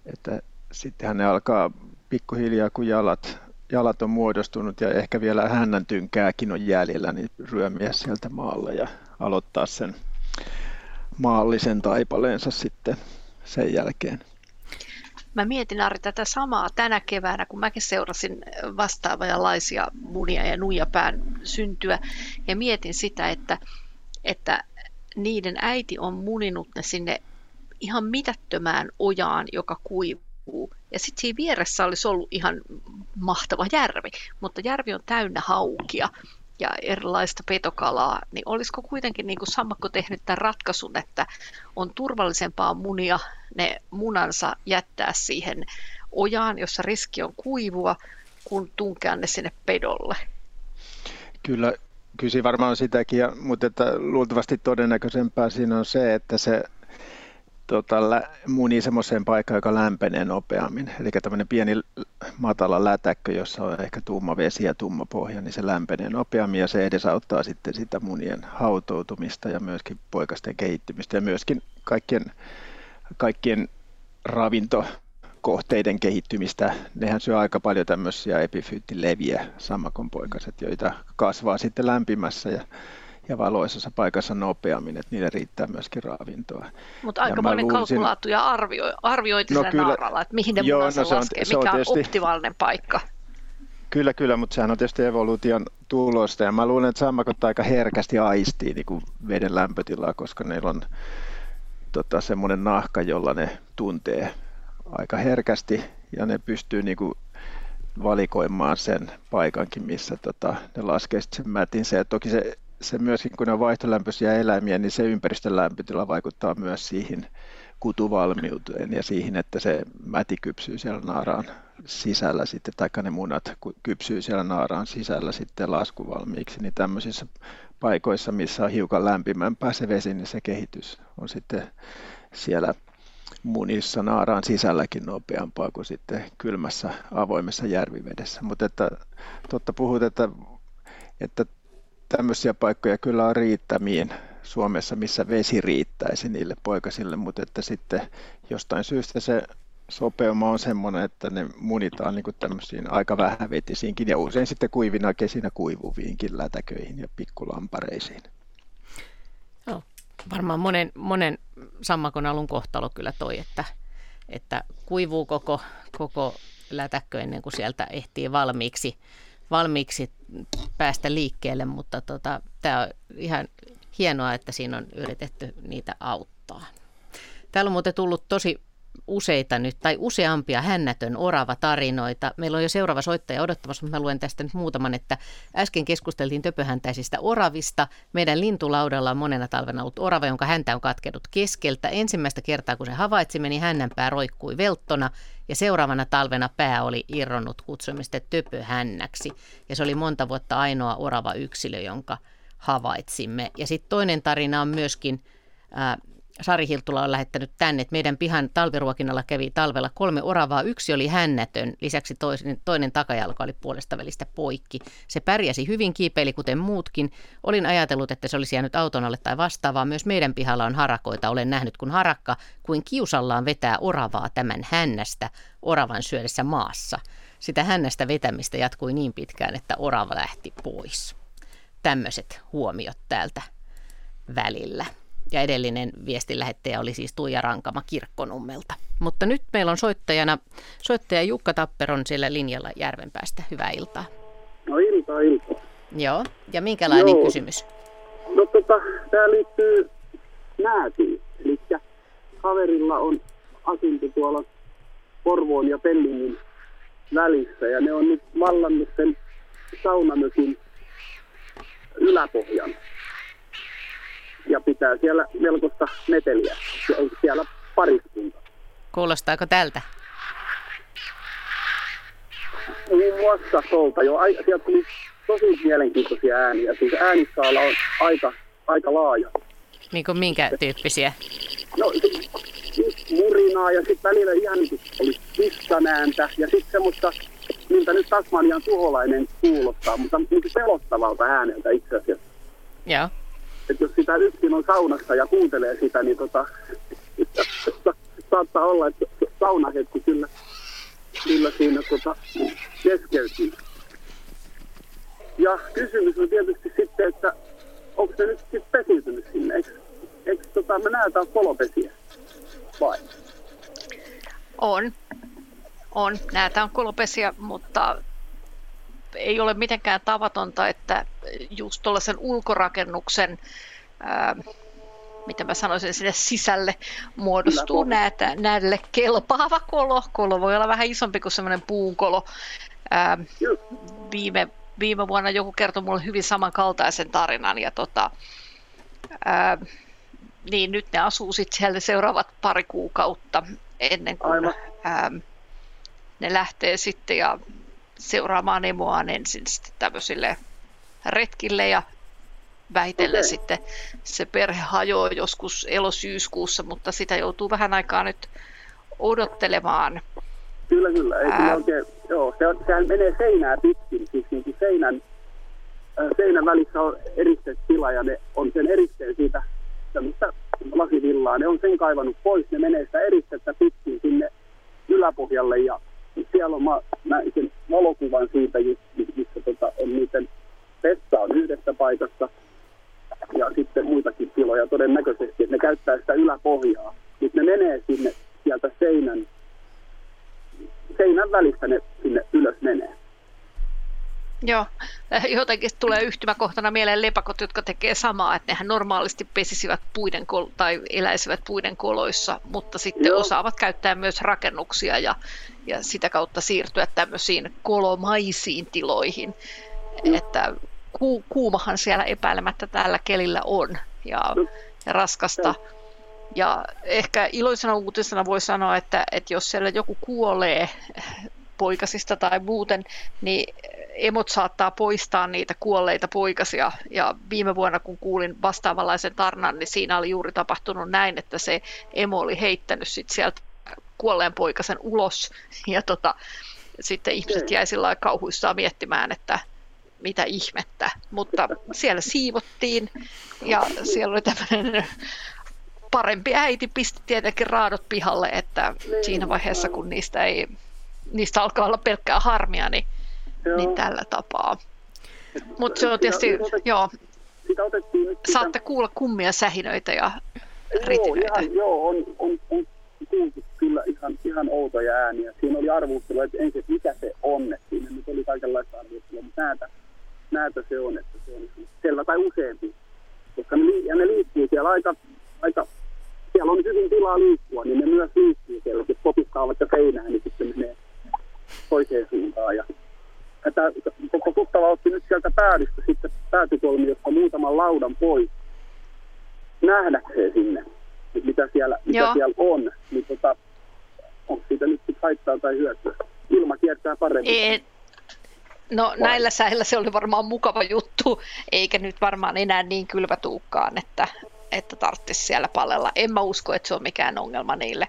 että sittenhän ne alkaa pikkuhiljaa, kun jalat, jalat on muodostunut ja ehkä vielä hännän tynkääkin on jäljellä, niin ryömiä sieltä maalle ja aloittaa sen maallisen taipaleensa sitten sen jälkeen. Mä mietin Ari tätä samaa tänä keväänä, kun mäkin seurasin vastaavanlaisia munia ja nuijapään syntyä ja mietin sitä, että, että niiden äiti on muninut ne sinne ihan mitättömään ojaan, joka kuivuu. Ja sitten siinä vieressä olisi ollut ihan mahtava järvi, mutta järvi on täynnä haukia ja erilaista petokalaa, niin olisiko kuitenkin niin kuin sammakko tehnyt tämän ratkaisun, että on turvallisempaa munia ne munansa jättää siihen ojaan, jossa riski on kuivua, kun tunkea ne sinne pedolle? Kyllä, kyllä varmaan sitäkin, mutta että luultavasti todennäköisempää siinä on se, että se tota, muni semmoiseen paikkaan, joka lämpenee nopeammin. Eli tämmöinen pieni matala lätäkkö, jossa on ehkä tumma vesi ja tumma pohja, niin se lämpenee nopeammin ja se edesauttaa sitten sitä munien hautoutumista ja myöskin poikasten kehittymistä ja myöskin kaikkien, kaikkien ravinto kohteiden kehittymistä. Nehän syö aika paljon tämmöisiä epifyyttileviä, sammakonpoikaset, joita kasvaa sitten lämpimässä ja ja valoisessa paikassa nopeammin, että niille riittää myöskin ravintoa. Mutta aikamoinen luulisin... kalkulaattu ja arvio, arviointi no, kyllä, naaralla, että mihin ne joo, no, se on, laskee, se on mikä on tietysti... optimaalinen paikka. Kyllä, kyllä, mutta sehän on tietysti evoluution tulosta ja mä luulen, että sammakot aika herkästi aistii niin kuin veden lämpötilaa, koska neillä on tota, semmoinen nahka, jolla ne tuntee aika herkästi ja ne pystyy niin kuin valikoimaan sen paikankin, missä tota, ne laskee sen mätin. Se, toki se se myöskin, kun ne on vaihtolämpöisiä eläimiä, niin se ympäristön lämpötila vaikuttaa myös siihen kutuvalmiuteen ja siihen, että se mäti kypsyy siellä naaraan sisällä sitten, tai ne munat kypsyy siellä naaraan sisällä sitten laskuvalmiiksi, niin tämmöisissä paikoissa, missä on hiukan lämpimämpää se vesi, niin se kehitys on sitten siellä munissa naaraan sisälläkin nopeampaa kuin sitten kylmässä avoimessa järvivedessä. Mutta että totta puhut, että, että tämmöisiä paikkoja kyllä on riittämiin Suomessa, missä vesi riittäisi niille poikasille, mutta että sitten jostain syystä se sopeuma on semmoinen, että ne munitaan niin tämmöisiin aika vähävetisiinkin ja usein sitten kuivina kesinä kuivuviinkin lätäköihin ja pikkulampareisiin. Joo, varmaan monen, monen sammakon alun kohtalo kyllä toi, että, että kuivuu koko, koko lätäkkö ennen kuin sieltä ehtii valmiiksi, valmiiksi päästä liikkeelle, mutta tota, tämä on ihan hienoa, että siinä on yritetty niitä auttaa. Täällä on muuten tullut tosi useita nyt, tai useampia hännätön orava tarinoita. Meillä on jo seuraava soittaja odottamassa, mutta mä luen tästä nyt muutaman, että äsken keskusteltiin töpöhäntäisistä oravista. Meidän lintulaudalla on monena talvena ollut orava, jonka häntä on katkenut keskeltä. Ensimmäistä kertaa, kun se havaitsimme, niin hännänpää roikkui velttona ja seuraavana talvena pää oli irronnut kutsumista töpöhännäksi. Ja se oli monta vuotta ainoa orava yksilö, jonka havaitsimme. Ja sitten toinen tarina on myöskin Sari Hiltula on lähettänyt tänne, että meidän pihan talviruokinnalla kävi talvella kolme oravaa. Yksi oli hännätön, lisäksi toinen, toinen takajalka oli puolesta välistä poikki. Se pärjäsi hyvin, kiipeili kuten muutkin. Olin ajatellut, että se olisi jäänyt auton alle tai vastaavaa. Myös meidän pihalla on harakoita. Olen nähnyt, kun harakka kuin kiusallaan vetää oravaa tämän hännästä oravan syödessä maassa. Sitä hännästä vetämistä jatkui niin pitkään, että orava lähti pois. Tämmöiset huomiot täältä välillä. Ja edellinen viestin lähettäjä oli siis Tuija Rankama Kirkkonummelta. Mutta nyt meillä on soittajana, soittaja Jukka Tapperon siellä linjalla Järvenpäästä. Hyvää iltaa. No iltaa, iltaa. Joo, ja minkälainen Joo. kysymys? No tota, tämä liittyy näätiin. Eli kaverilla on asunto tuolla Porvoon ja Pellingin välissä ja ne on nyt vallannut sen saunamökin yläpohjan. Ja pitää siellä melkoista meteliä. Ja on siellä pariskunta. Kuulostaako tältä? Muun muassa tuolta jo. ai- Sieltä tuli tosi mielenkiintoisia ääniä. Siis ääniskaala on aika, aika laaja. Niin kuin minkä tyyppisiä? No, murinaa ja sitten välillä ihan niin kuin oli kissan ääntä ja sitten semmoista, miltä nyt Tasmanian tuholainen kuulostaa, mutta niin pelottavalta ääneltä itse asiassa. Joo. Että jos sitä yksin on saunassa ja kuuntelee sitä, niin tota, saattaa olla, että saunahetki kyllä, kyllä siinä tota, keskeytyy. Ja kysymys on tietysti sitten, että onko se nyt sitten pesiytynyt sinne? Eikö, eikö tota, me näytään kolopesiä? Vai? On. On. Näitä on kolopesiä, mutta ei ole mitenkään tavatonta, että just tuollaisen ulkorakennuksen, ää, mitä mä sanoisin, sinne sisälle muodostuu näitä, näille kelpaava kolo. Kolo voi olla vähän isompi kuin semmoinen puunkolo. Ää, viime, viime vuonna joku kertoi mulle hyvin samankaltaisen tarinan ja tota, ää, niin nyt ne asuu sitten siellä seuraavat pari kuukautta ennen kuin ää, ne lähtee sitten ja seuraamaan emoaan ensin sitten tämmöisille retkille ja vähitellen Okei. sitten se perhe hajoaa joskus elosyyskuussa, mutta sitä joutuu vähän aikaa nyt odottelemaan. Kyllä, kyllä. Ei, kyllä oikein, joo, se on, sehän menee seinää pitkin, siis niin kuin seinän, seinän välissä on eristetila ja ne on sen eristeen siitä tämmöistä lasivillaa. Ne on sen kaivannut pois, ne menee sitä eristettä pitkin sinne yläpohjalle ja siellä on, mä näin sen valokuvan siitä, just, missä tota, on niiden pessa on yhdessä paikassa ja sitten muitakin tiloja todennäköisesti, että ne käyttää sitä yläpohjaa. Nyt ne menee sinne sieltä seinän, seinän välistä ne sinne ylös menee. Joo, äh, jotenkin tulee yhtymäkohtana mieleen lepakot, jotka tekee samaa, että nehän normaalisti pesisivät puiden kol- tai eläisivät puiden koloissa, mutta sitten Joo. osaavat käyttää myös rakennuksia ja, ja sitä kautta siirtyä tämmöisiin kolomaisiin tiloihin. Että ku, kuumahan siellä epäilemättä tällä kelillä on ja, ja raskasta. Ja ehkä iloisena uutisena voi sanoa, että, että jos siellä joku kuolee poikasista tai muuten, niin emot saattaa poistaa niitä kuolleita poikasia. Ja viime vuonna, kun kuulin vastaavanlaisen tarnan, niin siinä oli juuri tapahtunut näin, että se emo oli heittänyt sit sieltä kuolleen poikasen ulos. Ja tota, sitten ihmiset jäi sillä kauhuissaan miettimään, että mitä ihmettä. Mutta siellä siivottiin ja siellä oli tämmöinen parempi äiti pisti tietenkin raadot pihalle, että siinä vaiheessa kun niistä ei niistä alkaa olla pelkkää harmia, niin, niin tällä tapaa. Mutta se on tietysti, Sitä- joo, Sitä otettiin nyt saatte kuulla kummia sähinöitä ja Joo, ritinöitä. ihan, joo on, on, on kuultu kyllä ihan, ihan outoja ääniä. Siinä oli arvustelu, että ensin, että mikä se on. Että siinä nyt oli kaikenlaista arvustelua, mutta näitä, näitä se on, että se on selvä tai useampi. Koska ne, ja ne liikkuu siellä aika, aika, siellä on hyvin tilaa liikkua, niin ne myös liikkuu siellä. Jos kopittaa vaikka seinään, niin sitten menee toiseen suuntaan. Ja tämä koko tuttava otti nyt sieltä päädystä sitten päätykolmiosta muutaman laudan pois nähdäkseen sinne, mitä siellä, mitä siellä on. Niin tota, onko siitä nyt haittaa tai hyötyä? Ilma kiertää paremmin. Ei, No Vai? näillä säillä se oli varmaan mukava juttu, eikä nyt varmaan enää niin kylvä tuukkaan, että, että tarvitsisi siellä palella. En mä usko, että se on mikään ongelma niille.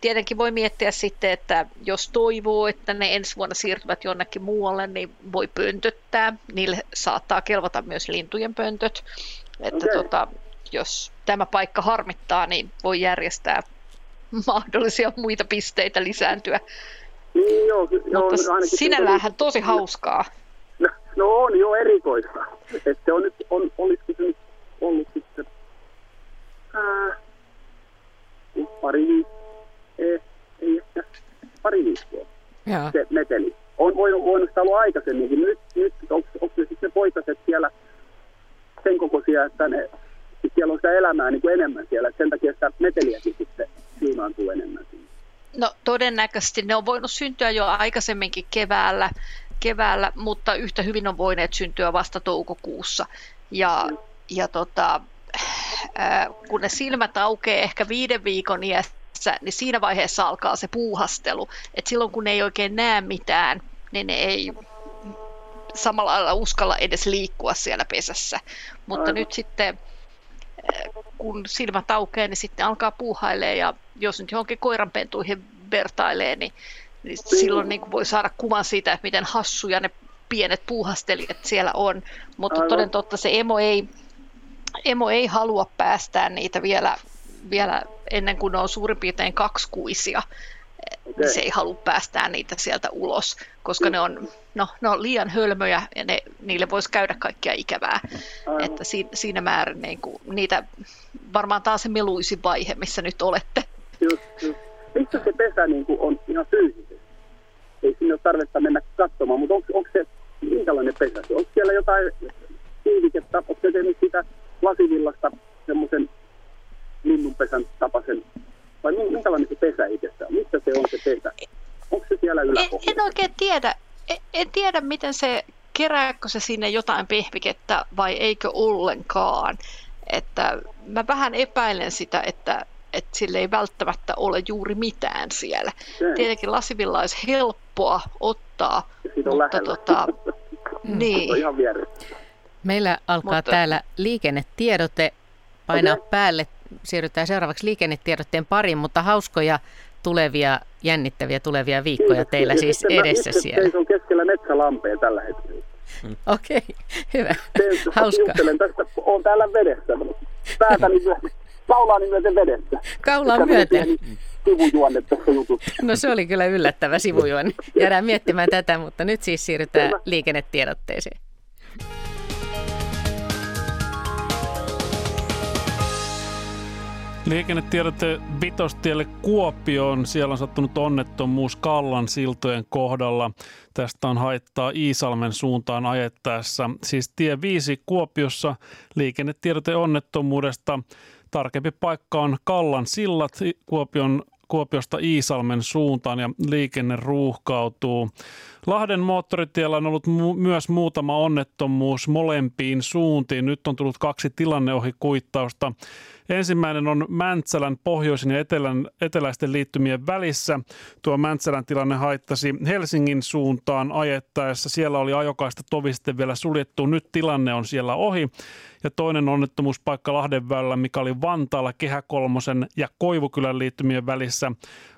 Tietenkin voi miettiä sitten, että jos toivoo, että ne ensi vuonna siirtyvät jonnekin muualle, niin voi pöntöttää. Niille saattaa kelvata myös lintujen pöntöt. Että okay. tota, jos tämä paikka harmittaa, niin voi järjestää mahdollisia muita pisteitä lisääntyä. Niin, joo, Mutta joo, sinälläänhän tosi hauskaa. No, no on jo erikoista. Että se on nyt, on, olisiko se nyt ollut sitten ää, pari viikkoa, ei, ei ehkä pari viikkoa Jaa. se meteli. On voinut, voinut sitä olla aikaisemminkin. Nyt, nyt onko, onko se sitten poikaset siellä sen kokoisia, että ne, siellä on sitä elämää niin kuin enemmän siellä. Sen takia sitä meteliäkin sitten ilmaantuu enemmän. No todennäköisesti ne on voinut syntyä jo aikaisemminkin keväällä, keväällä mutta yhtä hyvin on voineet syntyä vasta toukokuussa. Ja, ja tota, äh, kun ne silmät aukeaa ehkä viiden viikon iässä, niin siinä vaiheessa alkaa se puuhastelu. Et silloin kun ne ei oikein näe mitään, niin ne ei samalla lailla uskalla edes liikkua siellä pesässä. Mutta Aivan. nyt sitten kun silmät aukeaa, niin sitten alkaa puuhailee ja jos nyt johonkin koiranpentuihin vertailee, niin, niin silloin niin kuin voi saada kuvan siitä, että miten hassuja ne pienet puuhastelijat siellä on. Mutta toden totta se emo ei, emo ei halua päästää niitä vielä, vielä ennen kuin ne on suurin piirtein kaksikuisia. Okay. Se ei halua päästää niitä sieltä ulos, koska mm. ne, on, no, ne on liian hölmöjä ja ne, niille voisi käydä kaikkia ikävää. Aivan. Että siinä, siinä määrin niin kuin, niitä varmaan taas se meluisin vaihe, missä nyt olette. Just, just. Se pesä niin kuin on ihan fyysisesti? Ei sinne ole tarvetta mennä katsomaan, mutta onko, onko se, minkälainen pesä se? Onko siellä jotain tiivikettä, onko se tehnyt sitä lasivillasta semmoisen linnunpesän tapaisen, vai minkälainen se pesä itsessä on? Missä se on se pesä? Onko se siellä yläpuolella? En, en oikein tiedä. En, en tiedä, miten se, kerääkö se sinne jotain pehmikettä vai eikö ollenkaan. Että mä vähän epäilen sitä, että, että sille ei välttämättä ole juuri mitään siellä. Se. Tietenkin lasivilla olisi helppoa ottaa, mutta lähellä. tota, niin. ihan Meillä alkaa mutta, täällä liikennetiedote painaa okay. päälle. Siirrytään seuraavaksi liikennetiedotteen pariin, mutta hauskoja tulevia, jännittäviä tulevia viikkoja Kiitos. teillä siis edessä mä, siellä. on keskellä metsälampea tällä hetkellä. Okei, okay, hyvä. Hauska. tästä, olen täällä vedessä. Päätäni kaulaani myöten vedessä. Kaulaan myöten. Sivujuonne tässä jutussa. No se oli kyllä yllättävä sivujuonne. Jäädään miettimään tätä, mutta nyt siis siirrytään liikennetiedotteeseen. Liikennetiedotte Vitostielle Kuopioon. Siellä on sattunut onnettomuus Kallan siltojen kohdalla. Tästä on haittaa Iisalmen suuntaan ajettaessa. Siis tie 5 Kuopiossa liikennetiedote onnettomuudesta. Tarkempi paikka on Kallan sillat Kuopion Kuopiosta Iisalmen suuntaan ja liikenne ruuhkautuu. Lahden moottoritiellä on ollut mu- myös muutama onnettomuus molempiin suuntiin. Nyt on tullut kaksi tilanneohikuittausta. Ensimmäinen on Mäntsälän pohjoisen ja etelän, eteläisten liittymien välissä. Tuo Mäntsälän tilanne haittasi Helsingin suuntaan ajettaessa. Siellä oli ajokaista tovi sitten vielä suljettu. Nyt tilanne on siellä ohi. Ja toinen onnettomuuspaikka Lahdenväylällä, mikä oli Vantaalla Kehä Kolmosen ja Koivukylän liittymien välissä,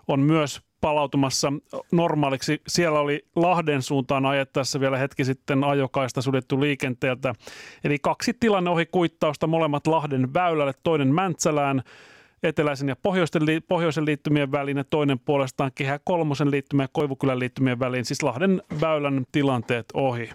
on myös palautumassa normaaliksi. Siellä oli Lahden suuntaan ajettaessa vielä hetki sitten ajokaista suljettu liikenteeltä. Eli kaksi tilanne ohi kuittausta, molemmat Lahden väylälle, toinen Mäntsälään, eteläisen ja pohjoisen, pohjoisen liittymien väliin ja toinen puolestaan Kehä Kolmosen liittymien ja Koivukylän liittymien väliin, siis Lahden väylän tilanteet ohi.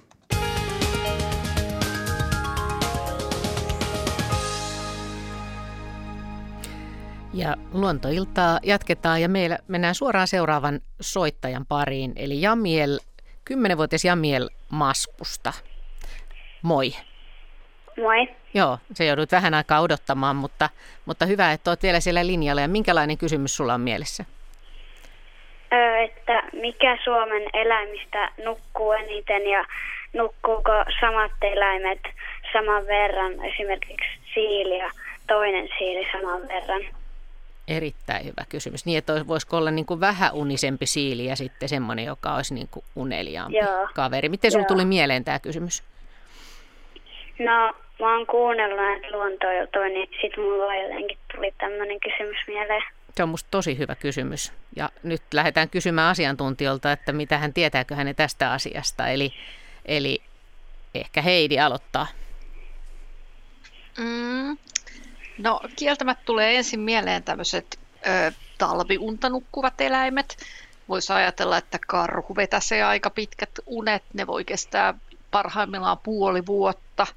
Ja luontoiltaa jatketaan ja meillä mennään suoraan seuraavan soittajan pariin, eli Jamiel, 10-vuotias Jamiel Maskusta. Moi. Moi. Joo, se joudut vähän aikaa odottamaan, mutta, mutta hyvä, että olet vielä siellä linjalla. Ja minkälainen kysymys sulla on mielessä? Öö, että mikä Suomen eläimistä nukkuu eniten ja nukkuuko samat eläimet saman verran, esimerkiksi siili ja toinen siili saman verran? Erittäin hyvä kysymys. Niin, että voisiko olla niin kuin vähän unisempi siili ja sitten semmoinen, joka olisi niin kuin uneliaampi Joo. kaveri. Miten sinulla Joo. tuli mieleen tämä kysymys? No, mä oon kuunnellut näitä luontoiltoja, niin sit mulla jotenkin tuli tämmöinen kysymys mieleen. Se on musta tosi hyvä kysymys. Ja nyt lähdetään kysymään asiantuntijoilta, että mitä hän tietääkö hänen tästä asiasta. Eli, eli ehkä Heidi aloittaa. Mm. No kieltämättä tulee ensin mieleen tämmöiset ö, talviunta nukkuvat eläimet. Voisi ajatella, että karhu vetäsee aika pitkät unet. Ne voi kestää parhaimmillaan puoli vuotta.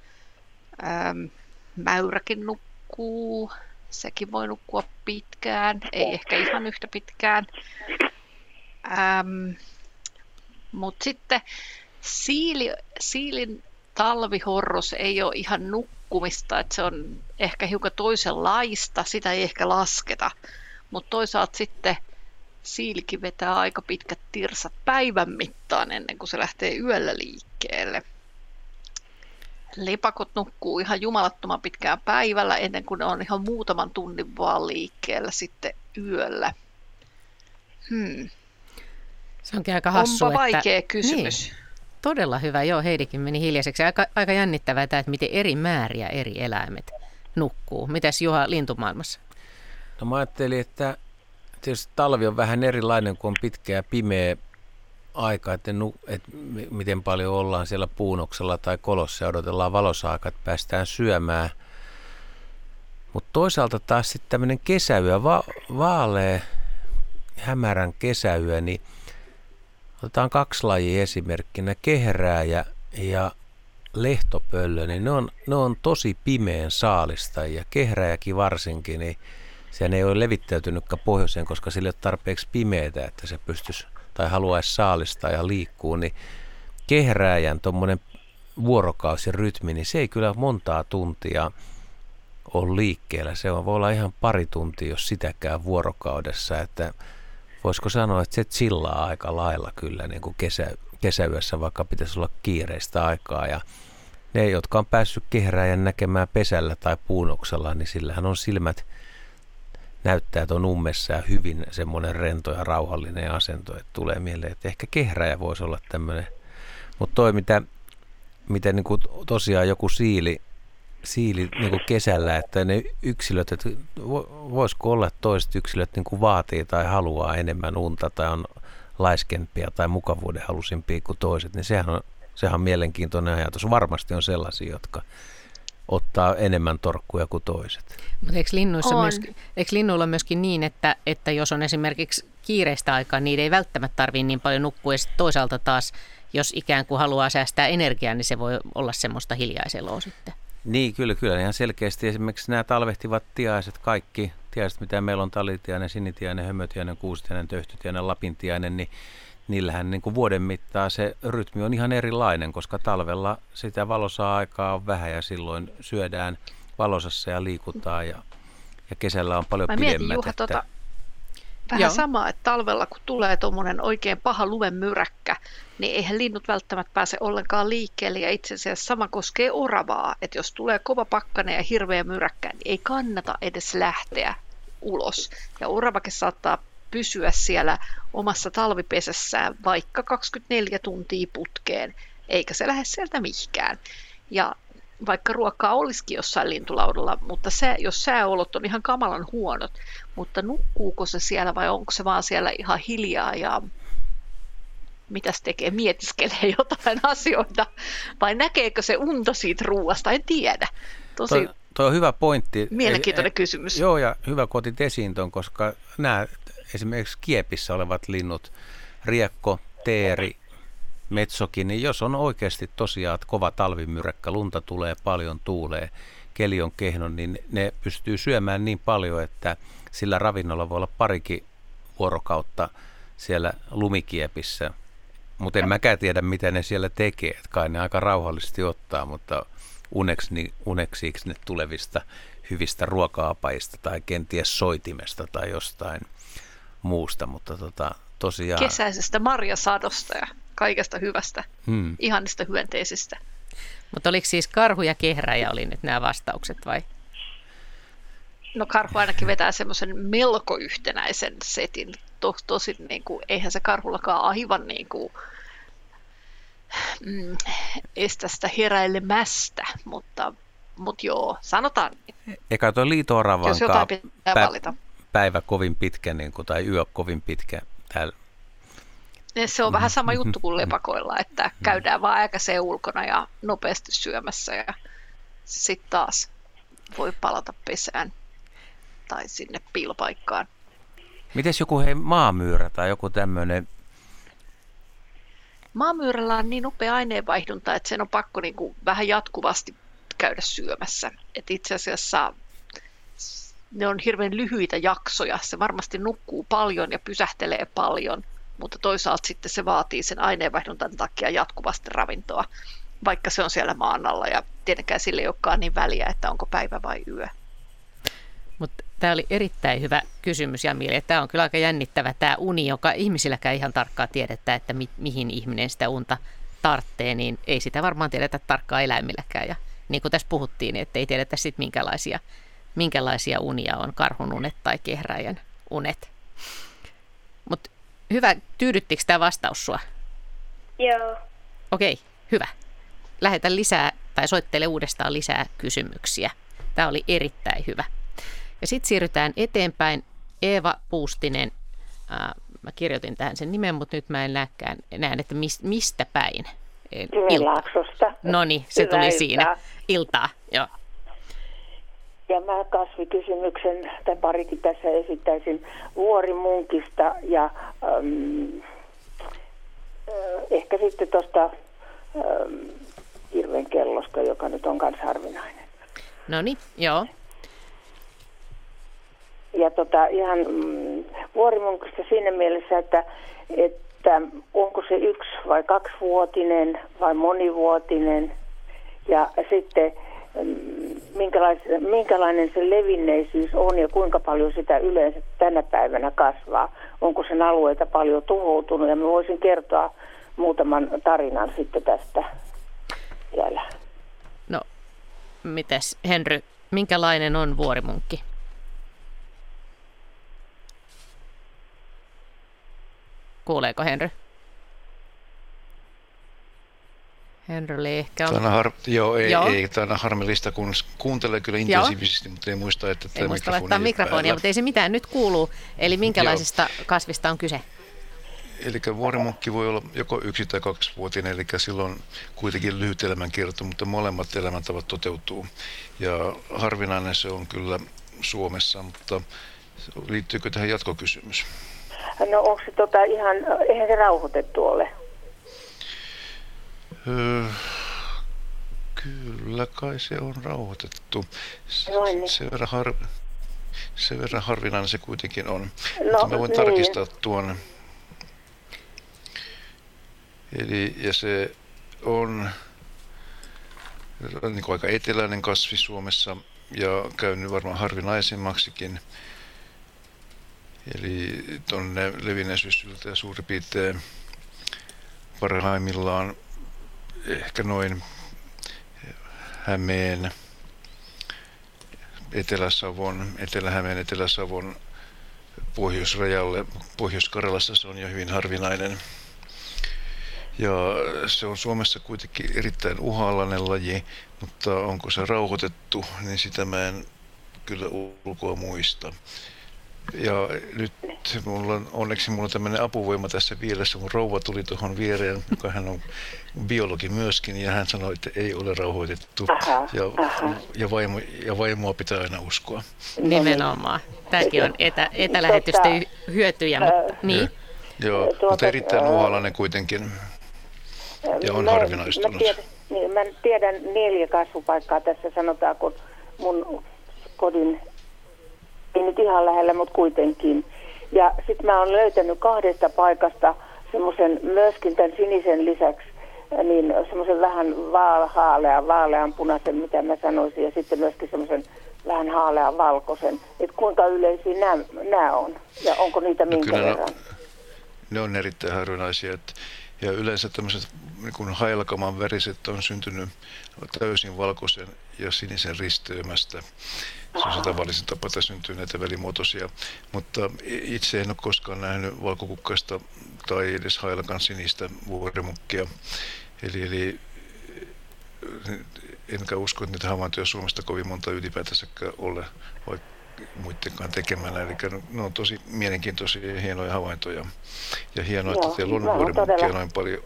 Öm, mäyräkin nukkuu. Sekin voi nukkua pitkään, ei ehkä ihan yhtä pitkään. Mutta sitten siili, siilin talvihorros ei ole ihan nukkumista, että se on ehkä hiukan toisenlaista, sitä ei ehkä lasketa. Mutta toisaalta sitten siilikin vetää aika pitkät tirsat päivän mittaan ennen kuin se lähtee yöllä liikkeelle. Lepakot nukkuu ihan jumalattoman pitkään päivällä ennen kuin ne on ihan muutaman tunnin vaan liikkeellä sitten yöllä. Hmm. Se onkin aika hassu, Onpa että... vaikea kysymys. Niin, todella hyvä. Joo, Heidikin meni hiljaiseksi. Aika, aika jännittävää tämä, että miten eri määriä eri eläimet nukkuu. Mitäs Juha lintumaailmassa? No mä ajattelin, että tietysti talvi on vähän erilainen, kun on pitkä ja pimeä aika, että, nu, että miten paljon ollaan siellä puunoksella tai kolossa ja odotellaan valossa että päästään syömään. Mutta toisaalta taas sitten tämmöinen kesäyö, va- vaalea, hämärän kesäyö, niin otetaan kaksi lajia esimerkkinä, kehrääjä ja lehtopöllö, niin ne on, ne on tosi pimeän saalistajia. Kehräjäkin varsinkin, niin sehän ei ole levittäytynytkään pohjoiseen, koska sillä ei ole tarpeeksi pimeätä, että se pystyisi tai haluaisi saalistaa ja liikkuu, niin kehrääjän tuommoinen vuorokausirytmi, niin se ei kyllä montaa tuntia ole liikkeellä. Se voi olla ihan pari tuntia, jos sitäkään vuorokaudessa, että voisiko sanoa, että se chillaa aika lailla kyllä niin kuin kesä, kesäyössä, vaikka pitäisi olla kiireistä aikaa. Ja ne, jotka on päässyt kehrääjän näkemään pesällä tai puunoksella, niin sillähän on silmät näyttää tuon ummessa ja hyvin semmoinen rento ja rauhallinen asento, että tulee mieleen, että ehkä kehräjä voisi olla tämmöinen. Mutta toi, mitä, mitä niin kuin tosiaan joku siili, siili niin kuin kesällä, että ne yksilöt, että voisiko olla, että toiset yksilöt niin kuin vaatii tai haluaa enemmän unta tai on laiskempia tai mukavuuden halusimpia kuin toiset, niin sehän on, sehän on mielenkiintoinen ajatus. Varmasti on sellaisia, jotka ottaa enemmän torkkuja kuin toiset. Mutta eikö, linnuissa On. myöskin, eikö linnuilla myöskin niin, että, että jos on esimerkiksi kiireistä aikaa, niin ei välttämättä tarvitse niin paljon nukkua. Ja toisaalta taas, jos ikään kuin haluaa säästää energiaa, niin se voi olla semmoista hiljaiseloa sitten. Niin, kyllä, kyllä. Ihan selkeästi esimerkiksi nämä talvehtivat tiaiset, kaikki tiaiset, mitä meillä on talitiainen, sinitiainen, hömötiainen, kuusitiainen, töhtytiainen, lapintiainen, niin niillähän niin kuin vuoden mittaan se rytmi on ihan erilainen, koska talvella sitä valosaa aikaa on vähän ja silloin syödään valosassa ja liikutaan ja, ja kesällä on paljon Mä mietin pidemmät. Juha että, tota, vähän Joo. samaa, että talvella kun tulee tuommoinen oikein paha lumen myräkkä, niin eihän linnut välttämättä pääse ollenkaan liikkeelle ja itse asiassa sama koskee oravaa, että jos tulee kova pakkanen ja hirveä myräkkä, niin ei kannata edes lähteä ulos. Ja oravakin saattaa pysyä siellä omassa talvipesässään vaikka 24 tuntia putkeen, eikä se lähde sieltä mihinkään. Ja vaikka ruokaa olisikin jossain lintulaudalla, mutta se, jos sääolot on ihan kamalan huonot, mutta nukkuuko se siellä vai onko se vaan siellä ihan hiljaa ja mitäs tekee, mietiskelee jotain asioita vai näkeekö se unta siitä ruuasta, en tiedä. Tosi toi, toi on hyvä pointti. mielenkiintoinen E- kysymys. Joo, ja hyvä kun otit esiin ton, koska nämä esimerkiksi kiepissä olevat linnut, riekko, teeri, metsokin, niin jos on oikeasti tosiaan kova talvimyräkkä, lunta tulee paljon, tuulee, keli on kehno, niin ne pystyy syömään niin paljon, että sillä ravinnolla voi olla parikin vuorokautta siellä lumikiepissä. Mutta en mäkään tiedä, mitä ne siellä tekee. Et kai ne aika rauhallisesti ottaa, mutta uneksi, uneksiiko ne tulevista hyvistä ruoka-apajista tai kenties soitimesta tai jostain muusta. Mutta tota, tosiaan... Kesäisestä marjasadosta ja kaikesta hyvästä, hmm. ihanista hyönteisistä. Mutta oliko siis karhu ja kehräjä oli nyt nämä vastaukset vai? No karhu ainakin vetää semmoisen melko yhtenäisen setin. To, tosin niin kuin, eihän se karhullakaan aivan niin kuin, mm, estä sitä heräilemästä, mutta, mutta joo, sanotaan. Eikä tuo liito pä- päivä kovin pitkä niin kuin, tai yö kovin pitkä täällä se on vähän sama juttu kuin lepakoilla, että käydään vaan aikaiseen ulkona ja nopeasti syömässä ja sitten taas voi palata pesään tai sinne piilopaikkaan. Miten joku hei maamyyrä tai joku tämmöinen? Maamyyrällä on niin nopea aineenvaihdunta, että sen on pakko niin kuin vähän jatkuvasti käydä syömässä. Et itse asiassa ne on hirveän lyhyitä jaksoja. Se varmasti nukkuu paljon ja pysähtelee paljon, mutta toisaalta sitten se vaatii sen aineenvaihduntan takia jatkuvasti ravintoa, vaikka se on siellä maan alla ja tietenkään sille ei olekaan niin väliä, että onko päivä vai yö. Mutta tämä oli erittäin hyvä kysymys, Jamili. Tämä on kyllä aika jännittävä tämä uni, joka ihmisilläkään ihan tarkkaan tiedetä, että mi- mihin ihminen sitä unta tarttee, niin ei sitä varmaan tiedetä tarkkaan eläimilläkään. Ja niin kuin tässä puhuttiin, että ei tiedetä sitten minkälaisia, minkälaisia unia on karhun unet tai kehräjän unet. Hyvä, tyydyttikö tämä vastaus sua? Joo. Okei, hyvä. Lähetä lisää tai soittele uudestaan lisää kysymyksiä. Tämä oli erittäin hyvä. Ja sitten siirrytään eteenpäin. Eeva Puustinen, äh, mä kirjoitin tähän sen nimen, mutta nyt mä en näkään, näen, että mis, mistä päin. Kymenlaaksosta. No niin, se Hyvää tuli iltaa. siinä. Iltaa, joo. Ja mä kasvikysymyksen, tai parikin tässä esittäisin, vuorimunkista ja ähm, äh, ehkä sitten tuosta ähm, hirven kellosta, joka nyt on myös harvinainen. No niin, joo ja tota, ihan mm, vuorimunkista siinä mielessä, että, että onko se yksi vai kaksivuotinen vai monivuotinen ja sitten minkälainen se levinneisyys on ja kuinka paljon sitä yleensä tänä päivänä kasvaa. Onko sen alueita paljon tuhoutunut ja mä voisin kertoa muutaman tarinan sitten tästä vielä. No, mites Henry, minkälainen on vuorimunkki? Kuuleeko Henry? Henry ehkä on... Tämä har... Joo, ei, joo. ei tämä on harmillista, kun kuuntelee kyllä intensiivisesti, joo. mutta ei muista, että tämä ei muista laittaa mikrofonia, mutta ei se mitään nyt kuuluu. Eli minkälaisesta joo. kasvista on kyse? Eli vuorimunkki voi olla joko yksi tai kaksivuotinen, eli silloin kuitenkin lyhyt elämänkierto, mutta molemmat elämäntavat toteutuu. Ja harvinainen se on kyllä Suomessa, mutta liittyykö tähän jatkokysymys? No onko se tota ihan, eihän se rauhoitettu ole? Öö, kyllä kai se on rauhoitettu. Noin niin. Sen verran, har, sen verran harvinainen se kuitenkin on. No, Mutta mä voin niin. tarkistaa tuon. Eli, ja se on niin kuin aika eteläinen kasvi Suomessa ja käynyt varmaan harvinaisemmaksikin. Eli tuonne levinneisyydeltä suurin piirtein parhaimmillaan ehkä noin Hämeen, Etelä-Savon, Etelä-Hämeen, Etelä-Savon pohjoisrajalle. Pohjois-Karjalassa se on jo hyvin harvinainen. Ja se on Suomessa kuitenkin erittäin uhallinen laji, mutta onko se rauhoitettu, niin sitä mä en kyllä ulkoa muista. Ja nyt mulla on, onneksi mulla on tämmöinen apuvoima tässä vieressä. Mun rouva tuli tuohon viereen, joka hän on biologi myöskin, ja hän sanoi, että ei ole rauhoitettu. Aha, ja, aha. Ja, vaimo, ja vaimoa pitää aina uskoa. Nimenomaan. Tämäkin on etä, etälähetysten tota, hyötyjä. Mutta, niin. Joo, tuota, mutta erittäin uhalainen kuitenkin. Ja on mä, harvinaistunut. Mä tiedän, niin, mä tiedän neljä kasvupaikkaa tässä sanotaan, kun mun kodin, ei nyt ihan lähellä, mutta kuitenkin. Ja sitten mä oon löytänyt kahdesta paikasta semmoisen myöskin tämän sinisen lisäksi niin semmoisen vähän vaalean, vaalean punaisen, mitä mä sanoisin, ja sitten myöskin semmoisen vähän haalean valkoisen. Että kuinka yleisiä nämä, nämä on ja onko niitä no minkä verran? Ne, ne on erittäin harvinaisia. Että, ja yleensä tämmöiset niin hailakaman väriset on syntynyt täysin valkoisen ja sinisen risteymästä. Se on se tavallisin tapa, että syntyy näitä välimuotoisia. Mutta itse en ole koskaan nähnyt valkokukkaista tai edes hailakan sinistä vuorimukkia. Eli, eli enkä usko, että niitä havaintoja Suomesta kovin monta ylipäätänsäkään ole muidenkaan tekemällä. Eli ne on tosi mielenkiintoisia ja hienoja havaintoja. Ja hienoa, Joo, että teillä on vuorimukkia noin paljon.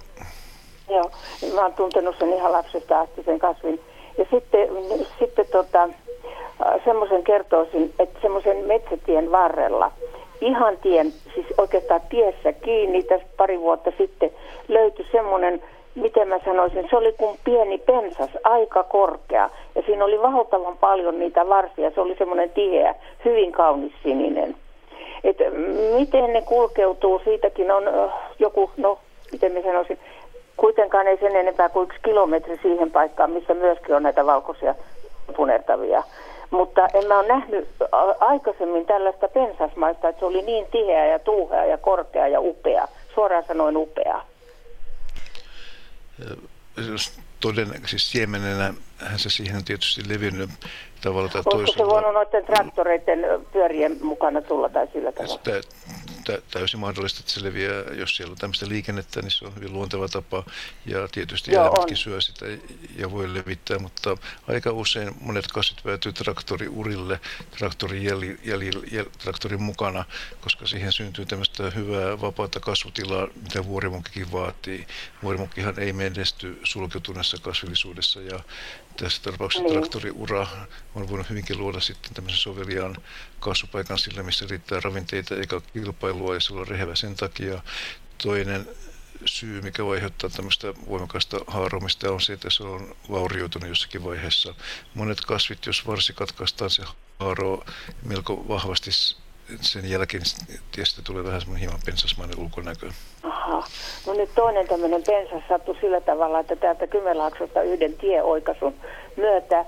Joo, mä oon tuntenut sen ihan lapsesta asti sen kasvin. Ja sitten, sitten tota, semmoisen kertoisin, että semmoisen metsätien varrella, ihan tien, siis oikeastaan tiessä kiinni, tästä pari vuotta sitten löytyi semmoinen, miten mä sanoisin, se oli kuin pieni pensas, aika korkea. Ja siinä oli valtavan paljon niitä varsia, se oli semmoinen tiheä, hyvin kaunis sininen. Et miten ne kulkeutuu, siitäkin on joku, no miten mä sanoisin, kuitenkaan ei sen enempää kuin yksi kilometri siihen paikkaan, missä myöskin on näitä valkoisia punertavia. Mutta en mä ole nähnyt aikaisemmin tällaista pensasmaista, että se oli niin tiheä ja tuuhea ja korkea ja upea. Suoraan sanoen upea. Todennäköisesti siis siemenenä hän se siihen on tietysti levinnyt tavalla tai toisella. Olisiko se voinut noiden traktoreiden pyörien mukana tulla tai sillä tavalla? Täysin mahdollista, että se leviää, jos siellä on tämmöistä liikennettä, niin se on hyvin luonteva tapa. Ja tietysti Joo, eläimetkin on. syö sitä ja voi levittää, mutta aika usein monet kasvit päätyy traktoriurille, traktorin, jäli, jäli, jäl, traktorin mukana, koska siihen syntyy tämmöistä hyvää vapaata kasvutilaa, mitä vuorimunkikin vaatii. Vuorimunkihan ei menesty sulkeutuneessa kasvillisuudessa ja tässä tapauksessa niin. traktoriura on voinut hyvinkin luoda sitten tämmöisen soveliaan kasvupaikan sillä, missä riittää ravinteita eikä kilpailua ja se on rehevä sen takia. Toinen syy, mikä voi aiheuttaa tämmöistä voimakasta haaromista, on se, että se on vaurioitunut jossakin vaiheessa. Monet kasvit, jos varsi katkaistaan, se haaroo melko vahvasti sen jälkeen tietysti tulee vähän semmoinen hieman pensasmainen ulkonäkö. Aha. No nyt toinen tämmöinen pensas sattui sillä tavalla, että täältä Kymenlaaksosta yhden tieoikaisun myötä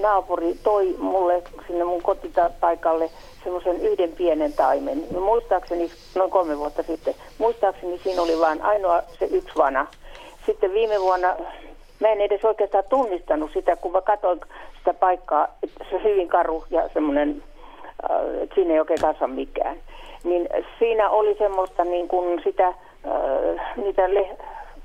naapuri toi mulle sinne mun kotipaikalle semmoisen yhden pienen taimen. No, muistaakseni, noin kolme vuotta sitten, muistaakseni siinä oli vain ainoa se yksi vana. Sitten viime vuonna, mä en edes oikeastaan tunnistanut sitä, kun mä katsoin sitä paikkaa, että se hyvin karu ja semmoinen Äh, siinä ei oikein kasva mikään. Niin siinä oli semmoista niin kuin sitä, äh, niitä le,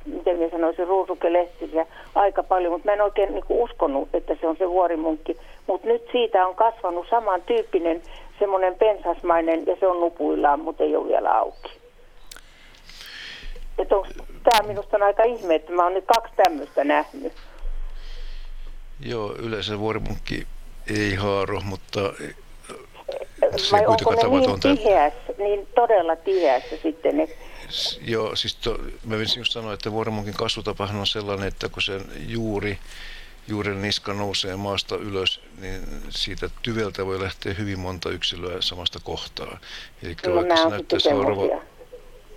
miten minä sanoisin, ruusukelehtisiä aika paljon, mutta mä en oikein niin kuin uskonut, että se on se vuorimunkki. Mutta nyt siitä on kasvanut samantyyppinen semmoinen pensasmainen ja se on nupuillaan, mutta ei ole vielä auki. Tämä minusta on aika ihme, että mä oon nyt kaksi tämmöistä nähnyt. Joo, yleensä vuorimunkki ei haaro, mutta se vai onko ne niin tiheässä, niin todella tiheässä sitten ne? Joo, siis to, mä voisin just sanoa, että vuorimunkin kasvutapahan on sellainen, että kun sen juuri, juuren niska nousee maasta ylös, niin siitä tyveltä voi lähteä hyvin monta yksilöä samasta kohtaa. Eli no, vaikka se näyttäisi harva,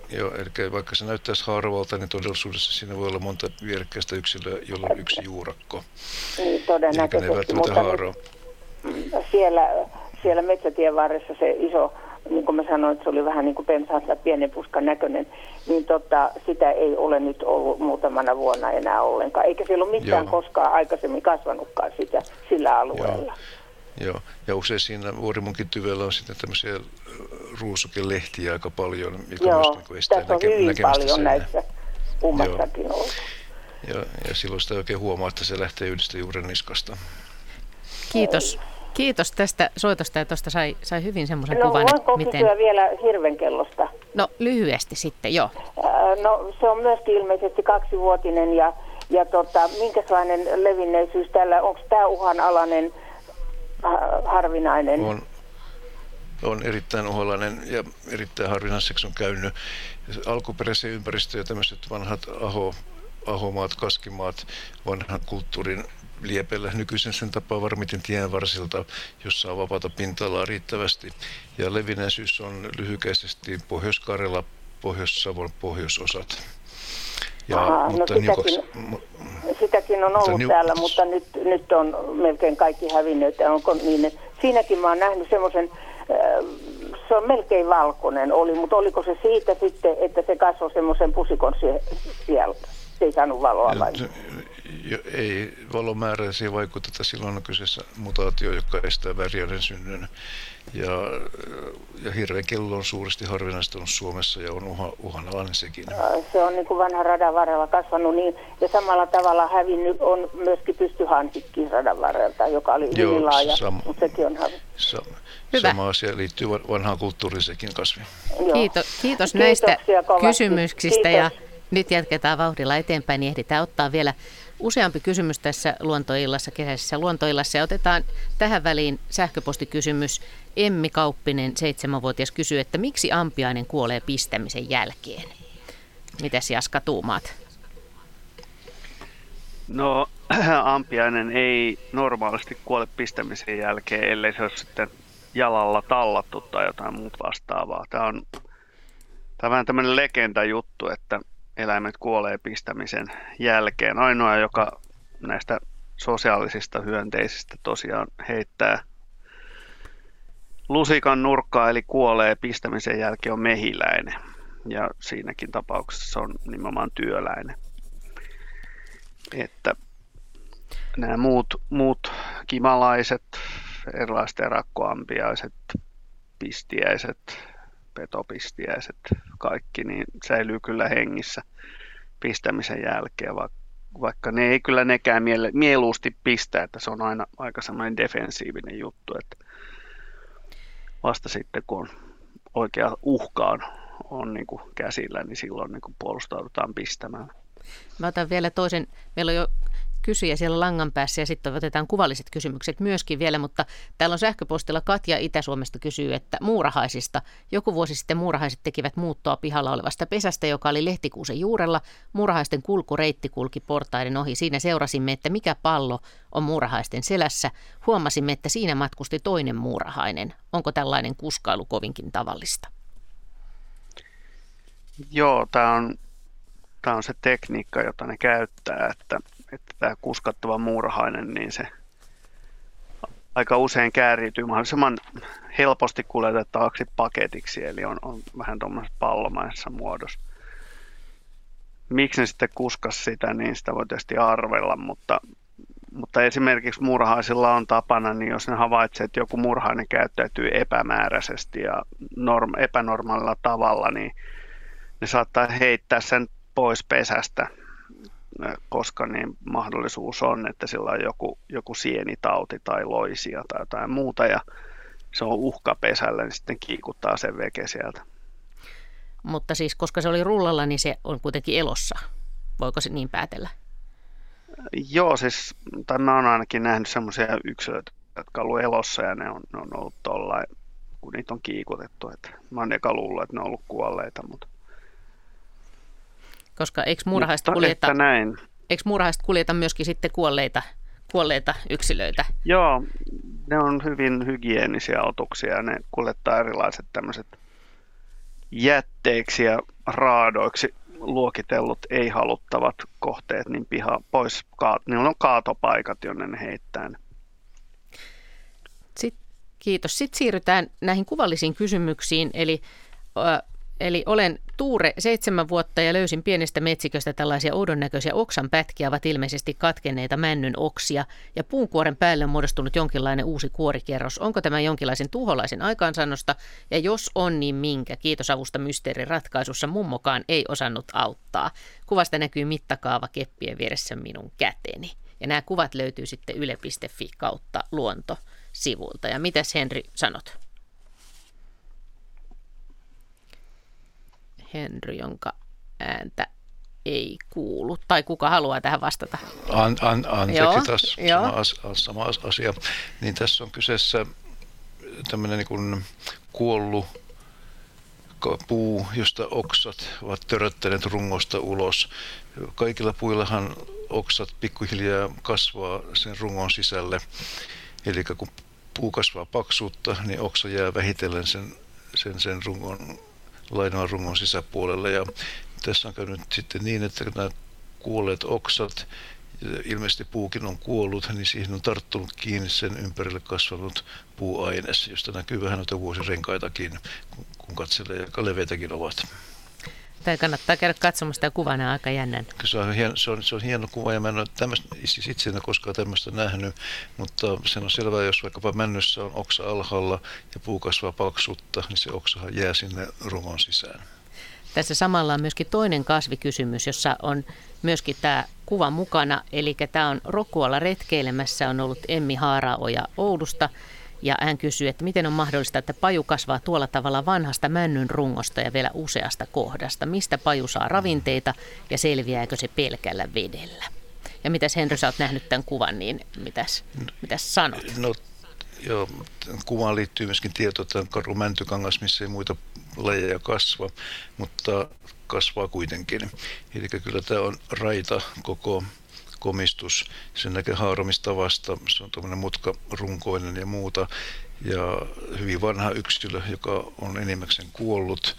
Joo, eli vaikka se näyttäisi harvalta, niin todellisuudessa siinä voi olla monta vierekkäistä yksilöä, jolla on yksi juurakko. Niin, todennäköisesti, mutta siellä siellä metsätien varressa se iso, niin kuin mä sanoin, että se oli vähän niin kuin pensaassa pienen puskan näköinen, niin tota, sitä ei ole nyt ollut muutamana vuonna enää ollenkaan. Eikä siellä ole mitään Joo. koskaan aikaisemmin kasvanutkaan sitä sillä alueella. Joo. Joo, ja usein siinä vuorimunkin tyvellä on sitten tämmöisiä ruusukelehtiä aika paljon, mikä Joo, niin estää tässä on näke- hyvin paljon sen. näissä kummassakin Joo. Ja, ja silloin sitä oikein huomaa, että se lähtee yhdestä juuren niskasta. Kiitos. Kiitos tästä soitosta ja tuosta sai, sai hyvin semmoisen no, kuvan, että miten... kysyä vielä hirvenkellosta? No lyhyesti sitten, joo. no se on myöskin ilmeisesti kaksivuotinen ja, ja tota, minkälainen levinneisyys tällä, onko tämä uhanalainen äh, harvinainen? On, on erittäin uholainen ja erittäin harvinaiseksi on käynyt. Alkuperäisiä ympäristöjä, tämmöiset vanhat aho, ahomaat, kaskimaat, vanhan kulttuurin liepellä nykyisen sen tapaa varmiten tien varsilta, jossa on vapaata pinta-alaa riittävästi. Ja levinnäisyys on lyhykäisesti Pohjois-Karjala, Pohjois-Savon pohjoisosat. Ja, Aha, no mutta no sitäkin, niukas, sitäkin on ollut niukas. täällä, mutta nyt, nyt on melkein kaikki hävinnyt. Onko niin, siinäkin mä oon nähnyt semmoisen, äh, se on melkein valkoinen oli, mutta oliko se siitä sitten, että se kasvoi semmoisen pusikon siellä? Se ei saanut valoa vai? Ei valomääräisiä vaikuteta. Silloin on kyseessä mutaatio, joka estää värjäyden synnyn. Ja, ja hirveän kello on suuresti harvinaistunut Suomessa ja on uha, uhanalainen sekin. Se on niin kuin vanha radan varrella kasvanut niin, ja samalla tavalla hävinnyt on myöskin pystyhansikki radan varrelta, joka oli Joo, hyvin laaja, sam- mutta sekin on hävinnyt. Sa- Hyvä. Sama asia liittyy vanhaan kulttuuriin sekin kasvi. Kiitos, kiitos näistä kysymyksistä Kiitos. ja nyt jatketaan vauhdilla eteenpäin, niin ehditään ottaa vielä useampi kysymys tässä luontoillassa, kesäisessä luontoillassa. Ja otetaan tähän väliin sähköpostikysymys. Emmi Kauppinen, seitsemänvuotias, kysyy, että miksi ampiainen kuolee pistämisen jälkeen? Mitäs Jaska tuumaat? No ampiainen ei normaalisti kuole pistämisen jälkeen, ellei se ole sitten jalalla tallattu tai jotain muuta vastaavaa. Tämä on, tämä on tämmöinen legenda juttu, että eläimet kuolee pistämisen jälkeen. Ainoa, joka näistä sosiaalisista hyönteisistä tosiaan heittää lusikan nurkkaa, eli kuolee pistämisen jälkeen, on mehiläinen. Ja siinäkin tapauksessa se on nimenomaan työläinen. Että nämä muut, muut kimalaiset, erilaiset erakkoampiaiset, pistiäiset, petopistiäiset, kaikki, niin säilyy kyllä hengissä pistämisen jälkeen, vaikka ne ei kyllä nekään miele, mieluusti pistä, että se on aina aika semmoinen defensiivinen juttu, että vasta sitten kun on oikea uhka on, on niin kuin käsillä, niin silloin niin kuin puolustaudutaan pistämään. Mä otan vielä toisen, meillä on jo kysyjä siellä langan päässä ja sitten otetaan kuvalliset kysymykset myöskin vielä, mutta täällä on sähköpostilla Katja Itä-Suomesta kysyy, että muurahaisista. Joku vuosi sitten muurahaiset tekivät muuttoa pihalla olevasta pesästä, joka oli lehtikuusen juurella. Muurahaisten kulkureitti kulki portaiden ohi. Siinä seurasimme, että mikä pallo on muurahaisten selässä. Huomasimme, että siinä matkusti toinen muurahainen. Onko tällainen kuskailu kovinkin tavallista? Joo, tämä on, tämä on se tekniikka, jota ne käyttää, että että tämä kuskattava muurahainen, niin se aika usein kääriytyy mahdollisimman helposti kuljetettavaksi paketiksi, eli on, on vähän tuommoisessa pallomaisessa muodossa. Miksi ne sitten kuskas sitä, niin sitä voi tietysti arvella, mutta, mutta esimerkiksi murhaisilla on tapana, niin jos ne havaitsee, että joku murhainen käyttäytyy epämääräisesti ja norm, epänormaalilla tavalla, niin ne saattaa heittää sen pois pesästä koska niin mahdollisuus on, että sillä on joku, joku sienitauti tai loisia tai jotain muuta ja se on uhka pesällä, niin sitten kiikuttaa sen veke sieltä. Mutta siis koska se oli rullalla, niin se on kuitenkin elossa. Voiko se niin päätellä? Joo, siis, tai mä oon ainakin nähnyt semmoisia yksilöitä, jotka on ollut elossa ja ne on, ne on ollut tuolla, kun niitä on kiikutettu. Että mä oon eka luullut, että ne on ollut kuolleita, mutta koska eikö muurahaiset kuljeta, näin. Eikö muurahaiset kuljeta myöskin sitten kuolleita, kuolleita yksilöitä? Joo, ne on hyvin hygienisiä otuksia ja ne kuljettaa erilaiset tämmöiset jätteiksi ja raadoiksi luokitellut ei-haluttavat kohteet niin piha pois. Niillä on kaatopaikat, jonne ne heittää. Sitten, kiitos. Sitten siirrytään näihin kuvallisiin kysymyksiin. Eli Eli olen Tuure seitsemän vuotta ja löysin pienestä metsiköstä tällaisia oudon näköisiä oksan pätkiä, ovat ilmeisesti katkenneita männyn oksia ja puunkuoren päälle on muodostunut jonkinlainen uusi kuorikerros. Onko tämä jonkinlaisen tuholaisen aikaansannosta ja jos on, niin minkä? Kiitos avusta mysteerin ratkaisussa. Mummokaan ei osannut auttaa. Kuvasta näkyy mittakaava keppien vieressä minun käteni. Ja nämä kuvat löytyy sitten yle.fi kautta luonto sivulta. Ja mitäs Henri sanot? Henry, jonka ääntä ei kuulu. Tai kuka haluaa tähän vastata? An, an, anteeksi Joo, taas sama, as, sama asia. Niin tässä on kyseessä tämmöinen niin kuollut puu, josta oksat ovat töröttäneet rungosta ulos. Kaikilla puillahan oksat pikkuhiljaa kasvaa sen rungon sisälle. Eli kun puu kasvaa paksuutta, niin oksa jää vähitellen sen, sen, sen rungon, lainoan rungon sisäpuolelle. Ja tässä on käynyt sitten niin, että nämä kuolleet oksat ilmeisesti puukin on kuollut, niin siihen on tarttunut kiinni sen ympärille kasvanut puuaines, josta näkyy vähän noita vuosirenkaitakin, kun katselee, ja leveitäkin ovat. Tai kannattaa käydä katsomassa sitä kuvaa, on aika jännän. Se on, hieno, se, on, se on hieno kuva ja mä en ole tämmöistä, siis itse en koskaan tämmöistä nähnyt, mutta se on selvää, jos vaikkapa männyssä on oksa alhaalla ja puu kasvaa paksutta, niin se oksahan jää sinne rungon sisään. Tässä samalla on myöskin toinen kasvikysymys, jossa on myöskin tämä kuva mukana. Eli tämä on Rokkualla retkeilemässä, on ollut Emmi Haaraoja Oulusta. Ja hän kysyy, että miten on mahdollista, että paju kasvaa tuolla tavalla vanhasta männyn rungosta ja vielä useasta kohdasta. Mistä paju saa ravinteita ja selviääkö se pelkällä vedellä? Ja mitäs Henry, sä oot nähnyt tämän kuvan, niin mitäs, mitäs sanot? No Joo, kuvaan liittyy myöskin tieto, että karu mäntykangas, missä ei muita lajeja kasva, mutta kasvaa kuitenkin. Eli kyllä tämä on raita koko komistus. Sen näkee haaromistavasta, se on tuommoinen mutkarunkoinen ja muuta. Ja hyvin vanha yksilö, joka on enimmäkseen kuollut,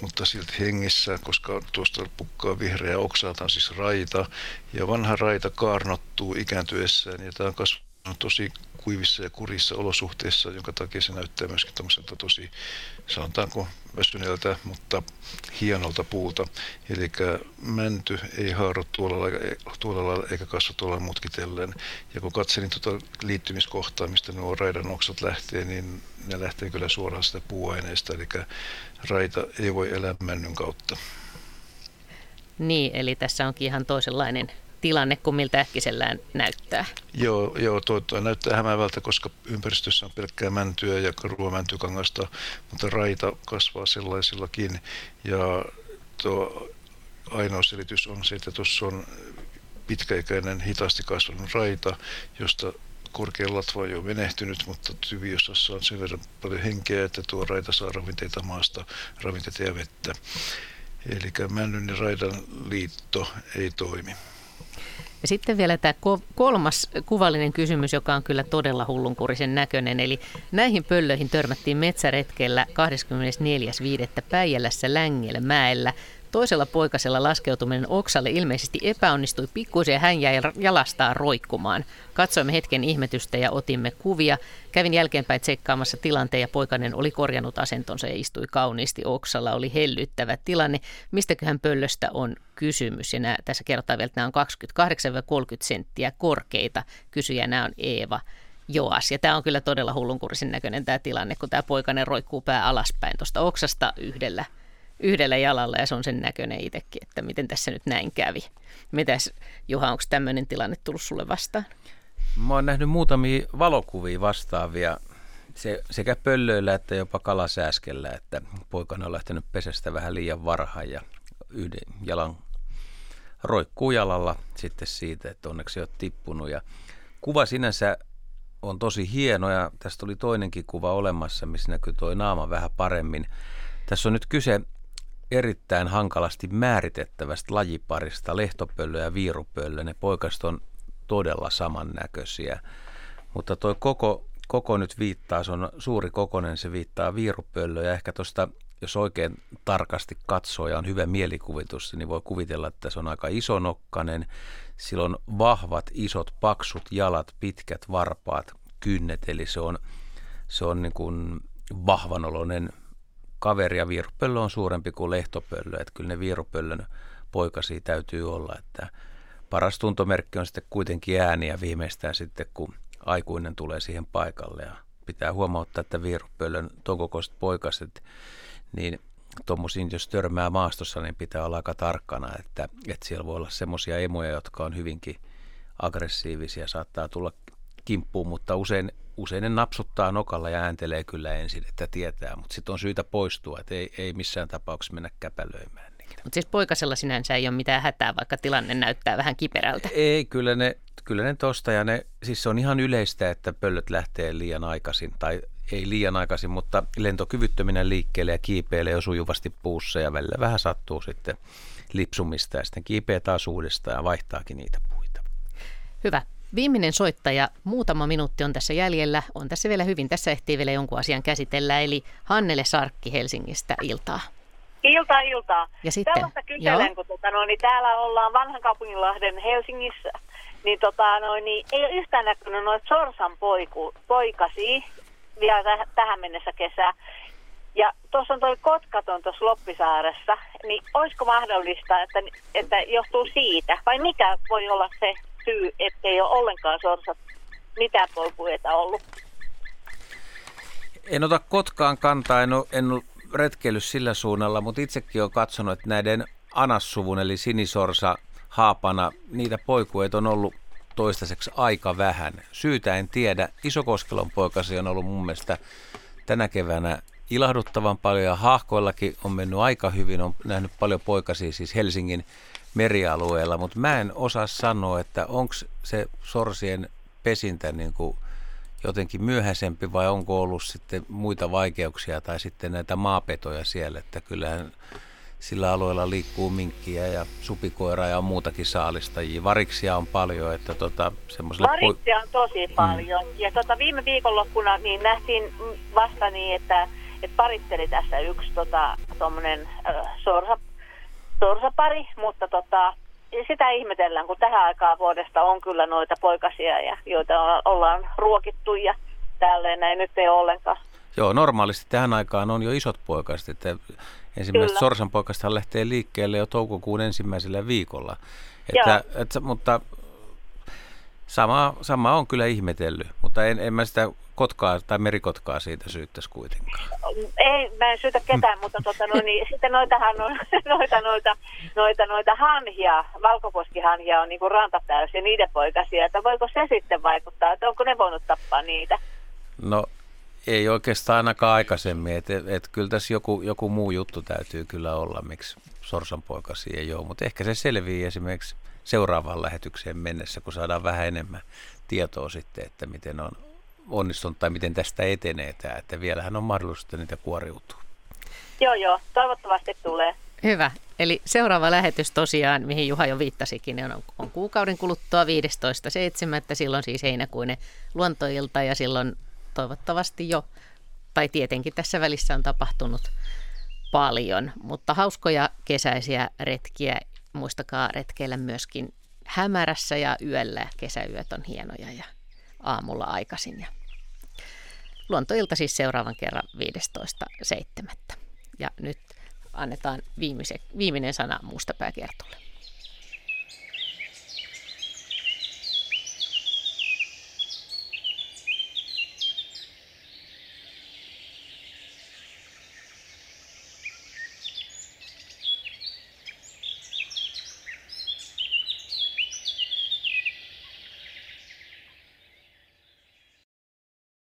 mutta silti hengissä, koska tuosta pukkaa vihreä oksa, tämä on siis raita. Ja vanha raita kaarnottuu ikääntyessään ja tämä on kasvanut tosi kuivissa ja kurissa olosuhteissa, jonka takia se näyttää myöskin tämmöiseltä tosi, sanotaanko väsyneeltä, mutta hienolta puulta. Eli mänty ei haaru tuolla tuolla lailla eikä kasva tuolla mutkitellen. Ja kun katselin tuota liittymiskohtaa, mistä nuo raidan oksat lähtee, niin ne lähtee kyllä suoraan sitä puuaineesta, eli raita ei voi elää männyn kautta. Niin, eli tässä onkin ihan toisenlainen tilanne kuin miltä äkkisellään näyttää. Joo, joo tuo, tuo näyttää hämäävältä, koska ympäristössä on pelkkää mäntyä ja ruomäntykangasta, mutta raita kasvaa sellaisillakin. Ja tuo ainoa selitys on se, että tuossa on pitkäikäinen, hitaasti kasvanut raita, josta korkean latva on jo menehtynyt, mutta tyviosassa on sen verran paljon henkeä, että tuo raita saa ravinteita maasta, ravinteita ja vettä. Eli männyn ja raidan liitto ei toimi. Ja sitten vielä tämä kolmas kuvallinen kysymys, joka on kyllä todella hullunkurisen näköinen. Eli näihin pöllöihin törmättiin metsäretkellä 24.5. Päijälässä Längellä mäellä Toisella poikasella laskeutuminen oksalle ilmeisesti epäonnistui pikkuisen ja hän jäi jalastaan roikkumaan. Katsoimme hetken ihmetystä ja otimme kuvia. Kävin jälkeenpäin tsekkaamassa tilanteen ja poikainen oli korjannut asentonsa ja istui kauniisti oksalla. Oli hellyttävä tilanne. Mistäköhän pöllöstä on kysymys? Ja nämä, tässä kerrotaan vielä, että nämä on 28-30 senttiä korkeita. Kysyjänä on Eeva. Joas. Ja tämä on kyllä todella hullunkurisen näköinen tämä tilanne, kun tämä poikainen roikkuu pää alaspäin tuosta oksasta yhdellä yhdellä jalalla ja se on sen näköinen itsekin, että miten tässä nyt näin kävi. Mitäs Juha, onko tämmöinen tilanne tullut sulle vastaan? Mä oon nähnyt muutamia valokuvia vastaavia se, sekä pöllöillä että jopa kalasääskellä, että poikana on lähtenyt pesästä vähän liian varhain ja yhden jalan roikkuu jalalla sitten siitä, että onneksi ei tippunut. Ja kuva sinänsä on tosi hieno ja tästä oli toinenkin kuva olemassa, missä näkyy tuo naama vähän paremmin. Tässä on nyt kyse erittäin hankalasti määritettävästä lajiparista, lehtopöllö ja viirupöllö. Ne poikaset on todella samannäköisiä. Mutta tuo koko, koko nyt viittaa, se on suuri kokonen, se viittaa viirupöllö ja ehkä tuosta, jos oikein tarkasti katsoo ja on hyvä mielikuvitus, niin voi kuvitella, että se on aika isonokkanen. Sillä on vahvat, isot, paksut jalat, pitkät varpaat, kynnet, eli se on, se on niin kuin vahvanoloinen kaveri ja viirupöllö on suurempi kuin lehtopöllö, että kyllä ne viirupöllön poikasi täytyy olla, että paras tuntomerkki on sitten kuitenkin ääniä viimeistään sitten, kun aikuinen tulee siihen paikalle ja pitää huomauttaa, että viirupöllön ton kokoiset poikaset, niin tuommoisiin, jos törmää maastossa, niin pitää olla aika tarkkana, että, että siellä voi olla semmoisia emoja, jotka on hyvinkin aggressiivisia, saattaa tulla kimppuun, mutta usein, usein ne napsuttaa nokalla ja ääntelee kyllä ensin, että tietää, mutta sitten on syytä poistua, että ei, ei missään tapauksessa mennä käpälöimään. Mutta siis poikasella sinänsä ei ole mitään hätää, vaikka tilanne näyttää vähän kiperältä. Ei, kyllä ne, kyllä ne tosta ja ne, siis se on ihan yleistä, että pöllöt lähtee liian aikaisin tai ei liian aikaisin, mutta lentokyvyttöminen liikkeelle ja kiipeilee jo sujuvasti puussa ja välillä vähän sattuu sitten lipsumista ja sitten kiipeää taas uudestaan ja vaihtaakin niitä puita. Hyvä. Viimeinen soittaja, muutama minuutti on tässä jäljellä. On tässä vielä hyvin, tässä ehtii vielä jonkun asian käsitellä, eli Hannele Sarkki Helsingistä iltaa. Iltaa, iltaa. Ja sitten, Tällaista kyselen, joo. kun tota, no, niin täällä ollaan vanhan kaupunginlahden Helsingissä, niin, tota, no, niin ei ole yhtään näkynyt noita sorsan poiku, poikasi vielä täh- tähän mennessä kesää. Ja tuossa on toi kotkaton tuossa Loppisaaressa, niin olisiko mahdollista, että, että johtuu siitä, vai mikä voi olla se syy, ettei ole ollenkaan sorsat mitään poikueita ollut? En ota Kotkaan kantaa, en ole, en ole retkeillyt sillä suunnalla, mutta itsekin olen katsonut, että näiden anassuvun eli sinisorsa haapana, niitä poikueita on ollut toistaiseksi aika vähän. Syytä en tiedä. Isokoskelon poikasi on ollut mun mielestä tänä keväänä ilahduttavan paljon ja hahkoillakin on mennyt aika hyvin. On nähnyt paljon poikasia siis Helsingin merialueella, mutta mä en osaa sanoa, että onko se sorsien pesintä niin kuin jotenkin myöhäisempi vai onko ollut sitten muita vaikeuksia tai sitten näitä maapetoja siellä, että kyllähän sillä alueella liikkuu minkkiä ja supikoiraa ja muutakin saalistajia. Variksia on paljon, että tota, semmoiselle... Varitsia on tosi paljon. Mm. Ja tota, viime viikonloppuna niin nähtiin mm, vasta niin, että, että paritteli tässä yksi tota, tommonen, äh, sorsa, sorsapari, mutta tota, sitä ihmetellään, kun tähän aikaan vuodesta on kyllä noita poikasia, ja, joita on, ollaan ruokittu ja tälleen näin nyt ei ole ollenkaan. Joo, normaalisti tähän aikaan on jo isot poikaset, että ensimmäiset sorsanpoikastahan lähtee liikkeelle jo toukokuun ensimmäisellä viikolla. Että, että, mutta sama, sama on kyllä ihmetellyt, mutta en, en mä sitä kotkaa tai merikotkaa siitä syyttäisi kuitenkaan. Ei, mä en syytä ketään, mutta tota, no, niin, sitten noitahan on, noita, noita, noita, noita hanhia, valkoposkihanhia on niin kuin rantatäys ja niiden poikasia, että voiko se sitten vaikuttaa, että onko ne voinut tappaa niitä? No ei oikeastaan ainakaan aikaisemmin, että et, et kyllä tässä joku, joku muu juttu täytyy kyllä olla, miksi sorsanpoikasi ei ole, mutta ehkä se selvii esimerkiksi seuraavaan lähetykseen mennessä, kun saadaan vähän enemmän tietoa sitten, että miten on onnistunut tai miten tästä etenee tämä, että vielähän on mahdollista niitä kuoriutua. Joo, joo, toivottavasti tulee. Hyvä. Eli seuraava lähetys tosiaan, mihin Juha jo viittasikin, on, on kuukauden kuluttua 15.7. Silloin siis heinäkuinen luontoilta ja silloin toivottavasti jo, tai tietenkin tässä välissä on tapahtunut paljon, mutta hauskoja kesäisiä retkiä. Muistakaa retkeillä myöskin hämärässä ja yöllä. Kesäyöt on hienoja ja aamulla aikaisin. Ja luontoilta siis seuraavan kerran 15.7. Ja nyt annetaan viimeinen sana Mustapääkertolle.